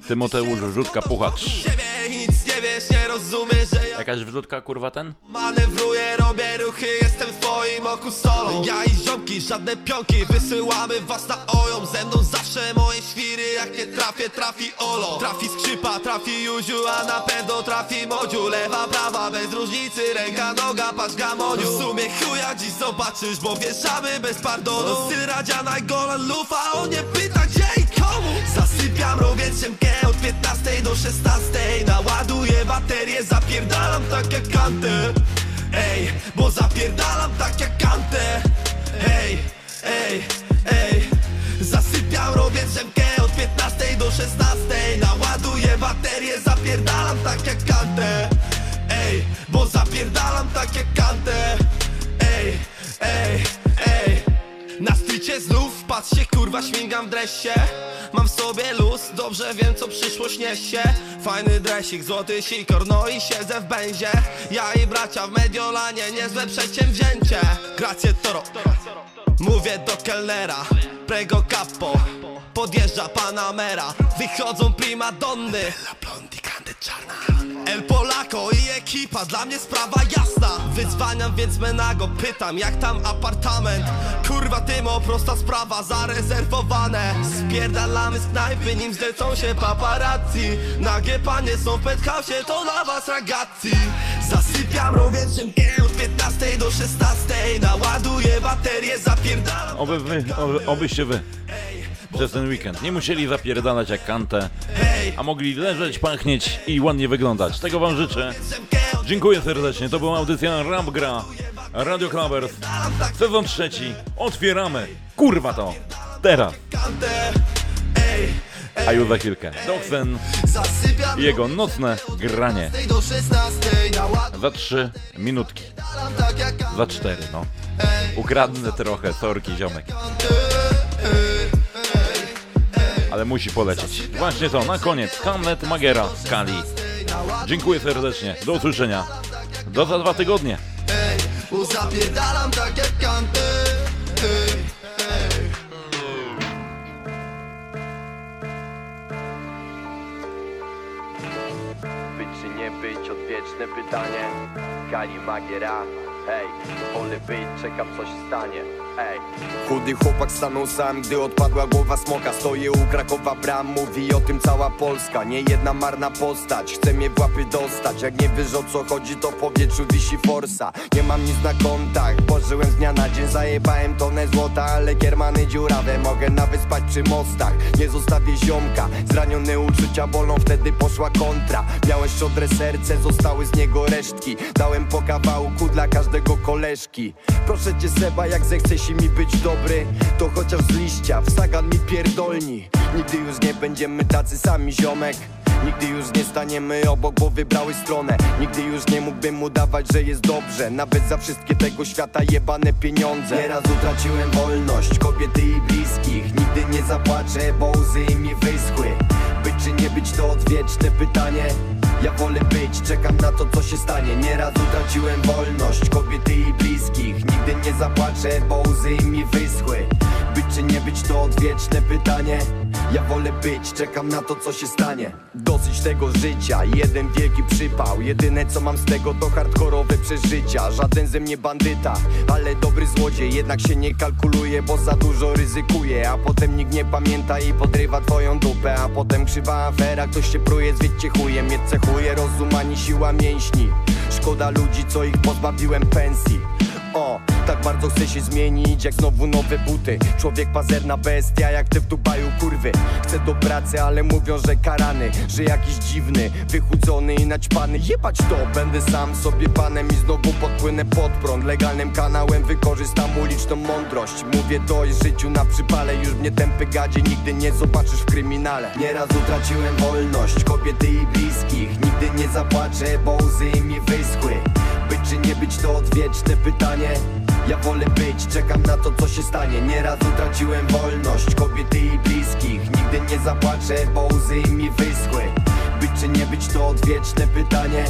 Tymoteusz Rzutka Puchacz. Ciebie nic nie wiesz, nie rozumiesz, że ja Jakaś wrzutka kurwa ten? Manewruję, robię ruchy, jestem w twoim oku solą Ja i ziomki, żadne pionki, wysyłamy was na ojom Ze mną zawsze moje świry, jak nie trafię, trafi olo. Trafi skrzypa, trafi Juziu, a na pewno trafi Modziu. Lewa, prawa, bez różnicy, ręka, noga, patrz gamoniu W sumie chuja dziś zobaczysz, bo wieszamy bez pardonu. Styl Radziana i Golan Lufa, on nie pyta gdzie Zasypiam, robię ciemkę od 15 do 16 Naładuję baterię, zapierdalam tak jak kantę Ej, bo zapierdalam tak jak kantę Ej, ej, ej. Zasypiam, robię drzemkę od 15 do 16 Naładuję baterię, zapierdalam tak jak kantę Ej, bo zapierdalam tak jak kantę Ej, ej, ej Na stycie znów, patrzcie kurwa, śmigam w dresie. Mam w sobie luz, dobrze wiem co przyszłość niesie. Fajny dresik, złoty sikor, no i siedzę w benzie Ja i bracia w Mediolanie, niezłe przedsięwzięcie. Gracie toro. Mówię do kelnera, prego capo Podjeżdża Panamera Wychodzą prima donny blondi, grande czarna. El Polako i ekipa, dla mnie sprawa jasna. Wydzwaniam więc Menago, pytam jak tam apartament? Kurwa Tymo, prosta sprawa, zarezerwowane. Spierdalamy z knajpy, nim zlecą się paparazzi. Nagie panie są w penthouse, to dla was ragazzi. Zasypiam, robię czymkę od 15 do 16 Naładuję baterię, zapierdalam. Oby wy, oby, obyście wy przez ten weekend nie musieli zapierdalać jak kantę, a mogli leżeć, pachnieć i ładnie wyglądać. Tego wam życzę. Dziękuję serdecznie. To była audycja Rap Gra Radio Clubbers. Sezon trzeci. Otwieramy. Kurwa to. Teraz. A już za chwilkę. Doxen i jego nocne granie. do 16 Za trzy minutki. Za cztery, no. Ukradnę trochę, sorki ziomek. Ale musi polecieć. Właśnie to, na koniec. Hamlet Magera z Kali. Dziękuję serdecznie. Do usłyszenia. Do za dwa tygodnie. Tak jak ej. Być czy nie być, odwieczne pytanie Kali Magiera Ej, wolę być, czekam co się stanie Ej. Chudy chłopak stanął sam, gdy odpadła głowa smoka. Stoję u Krakowa bram, mówi o tym cała Polska. Nie jedna marna postać, chce mnie w łapy dostać. Jak nie wiesz o co chodzi, to w powietrzu wisi forsa. Nie mam nic na kontach, pożyłem z dnia na dzień. Zajebałem tonę złota, ale kiermany dziurawe. Mogę nawet spać przy mostach, nie zostawię ziomka. Zranione uczucia bolą, wtedy poszła kontra. Miałem szczodre serce, zostały z niego resztki. Dałem po kawałku dla każdego koleżki. Proszę cię Seba, jak zechcesz mi być dobry To chociaż z liścia, w sagan mi pierdolni. Nigdy już nie będziemy tacy sami ziomek. Nigdy już nie staniemy obok, bo wybrały stronę. Nigdy już nie mógłbym udawać, że jest dobrze. Nawet za wszystkie tego świata jebane pieniądze. Nieraz utraciłem wolność, kobiety i bliskich. Nigdy nie zapłaczę, bo łzy mi wyschły. Być czy nie być to odwieczne pytanie. Ja wolę być, czekam na to co się stanie. Nieraz utraciłem wolność, kobiety i bliskich Nigdy nie zapłaczę, bo łzy mi wyschły. Być czy nie być to odwieczne pytanie. Ja wolę być, czekam na to co się stanie. Dosyć tego życia, jeden wielki przypał. Jedyne co mam z tego to hardkorowe przeżycia. Żaden ze mnie bandyta, ale dobry złodziej. Jednak się nie kalkuluje, bo za dużo ryzykuje A potem nikt nie pamięta i podrywa twoją dupę. A potem krzywa afera, ktoś się pruje, zwiedźcie chujem Nie cechuje rozum ani siła mięśni. Szkoda ludzi, co ich pozbawiłem pensji o, tak bardzo chcę się zmienić jak znowu nowe buty. Człowiek pazerna bestia jak te w Dubaju kurwy. Chcę do pracy, ale mówią, że karany Że jakiś dziwny, wychudzony i naćpany. Jebać to, będę sam sobie panem I znowu podpłynę pod prąd. Legalnym kanałem wykorzystam uliczną mądrość. Mówię to i życiu na przypale Już mnie tępy gadzie nigdy nie zobaczysz w kryminale. Nieraz utraciłem wolność Kobiety i bliskich. Nigdy nie zapłaczę, bo łzy mi wyschły być czy nie być to odwieczne pytanie. Ja wolę być, czekam na to co się stanie. Nieraz utraciłem wolność kobiety i bliskich. Nigdy nie zapłaczę, bo łzy mi wyschły. Być czy nie być to odwieczne pytanie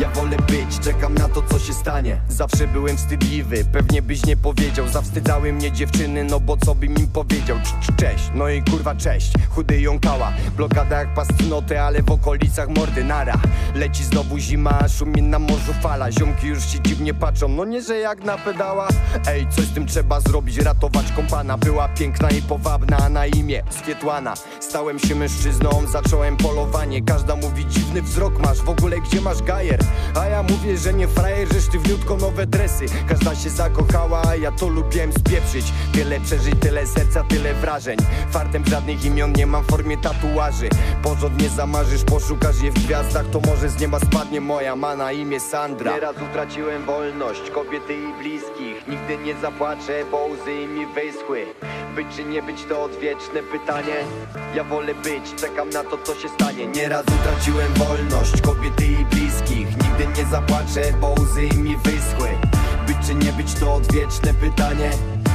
ja wolę być, czekam na to co się stanie. Zawsze byłem wstydliwy, pewnie byś nie powiedział. Zawstydzały mnie dziewczyny, no bo co bym im powiedział? Cz- cz- Cześć, no i kurwa cześć. Chudy jąkała, blokada jak pas cnoty Ale w okolicach mordy nara. Leci znowu zima, szumi na morzu fala. Ziomki już się dziwnie patrzą, no nie że jak na pedała. Ej, coś z tym trzeba zrobić, ratować kompana. Była piękna i powabna, na imię Swietłana Stałem się mężczyzną, zacząłem polowanie. Każda mówi dziwny wzrok masz, w ogóle gdzie masz gajer? A ja mówię, że nie frajer, że sztywniutko nowe dresy. Każda się zakochała, a ja to lubiłem spieprzyć. Tyle przeżyć, tyle serca, tyle wrażeń. Fartem żadnych imion nie mam w formie tatuaży. Porządnie zamarzysz, poszukasz je w gwiazdach To może z nieba spadnie moja ma na imię Sandra. Nieraz utraciłem wolność, kobiety i bliskich. Nigdy nie zapłaczę, bo łzy mi wyschły. Być czy nie być to odwieczne pytanie. Ja wolę być, czekam na to co się stanie. Nieraz utraciłem wolność, kobiety i bliskich Nigdy nie zapłaczę, bo łzy mi wyschły. Być czy nie być to odwieczne pytanie.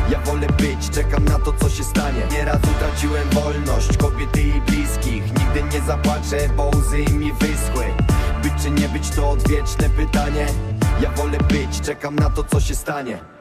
Ja wolę być, czekam na to co się stanie. Nieraz utraciłem wolność kobiety i bliskich. Nigdy nie zapłaczę, bo łzy mi wyschły. Być czy nie być to odwieczne pytanie. Ja wolę być, czekam na to co się stanie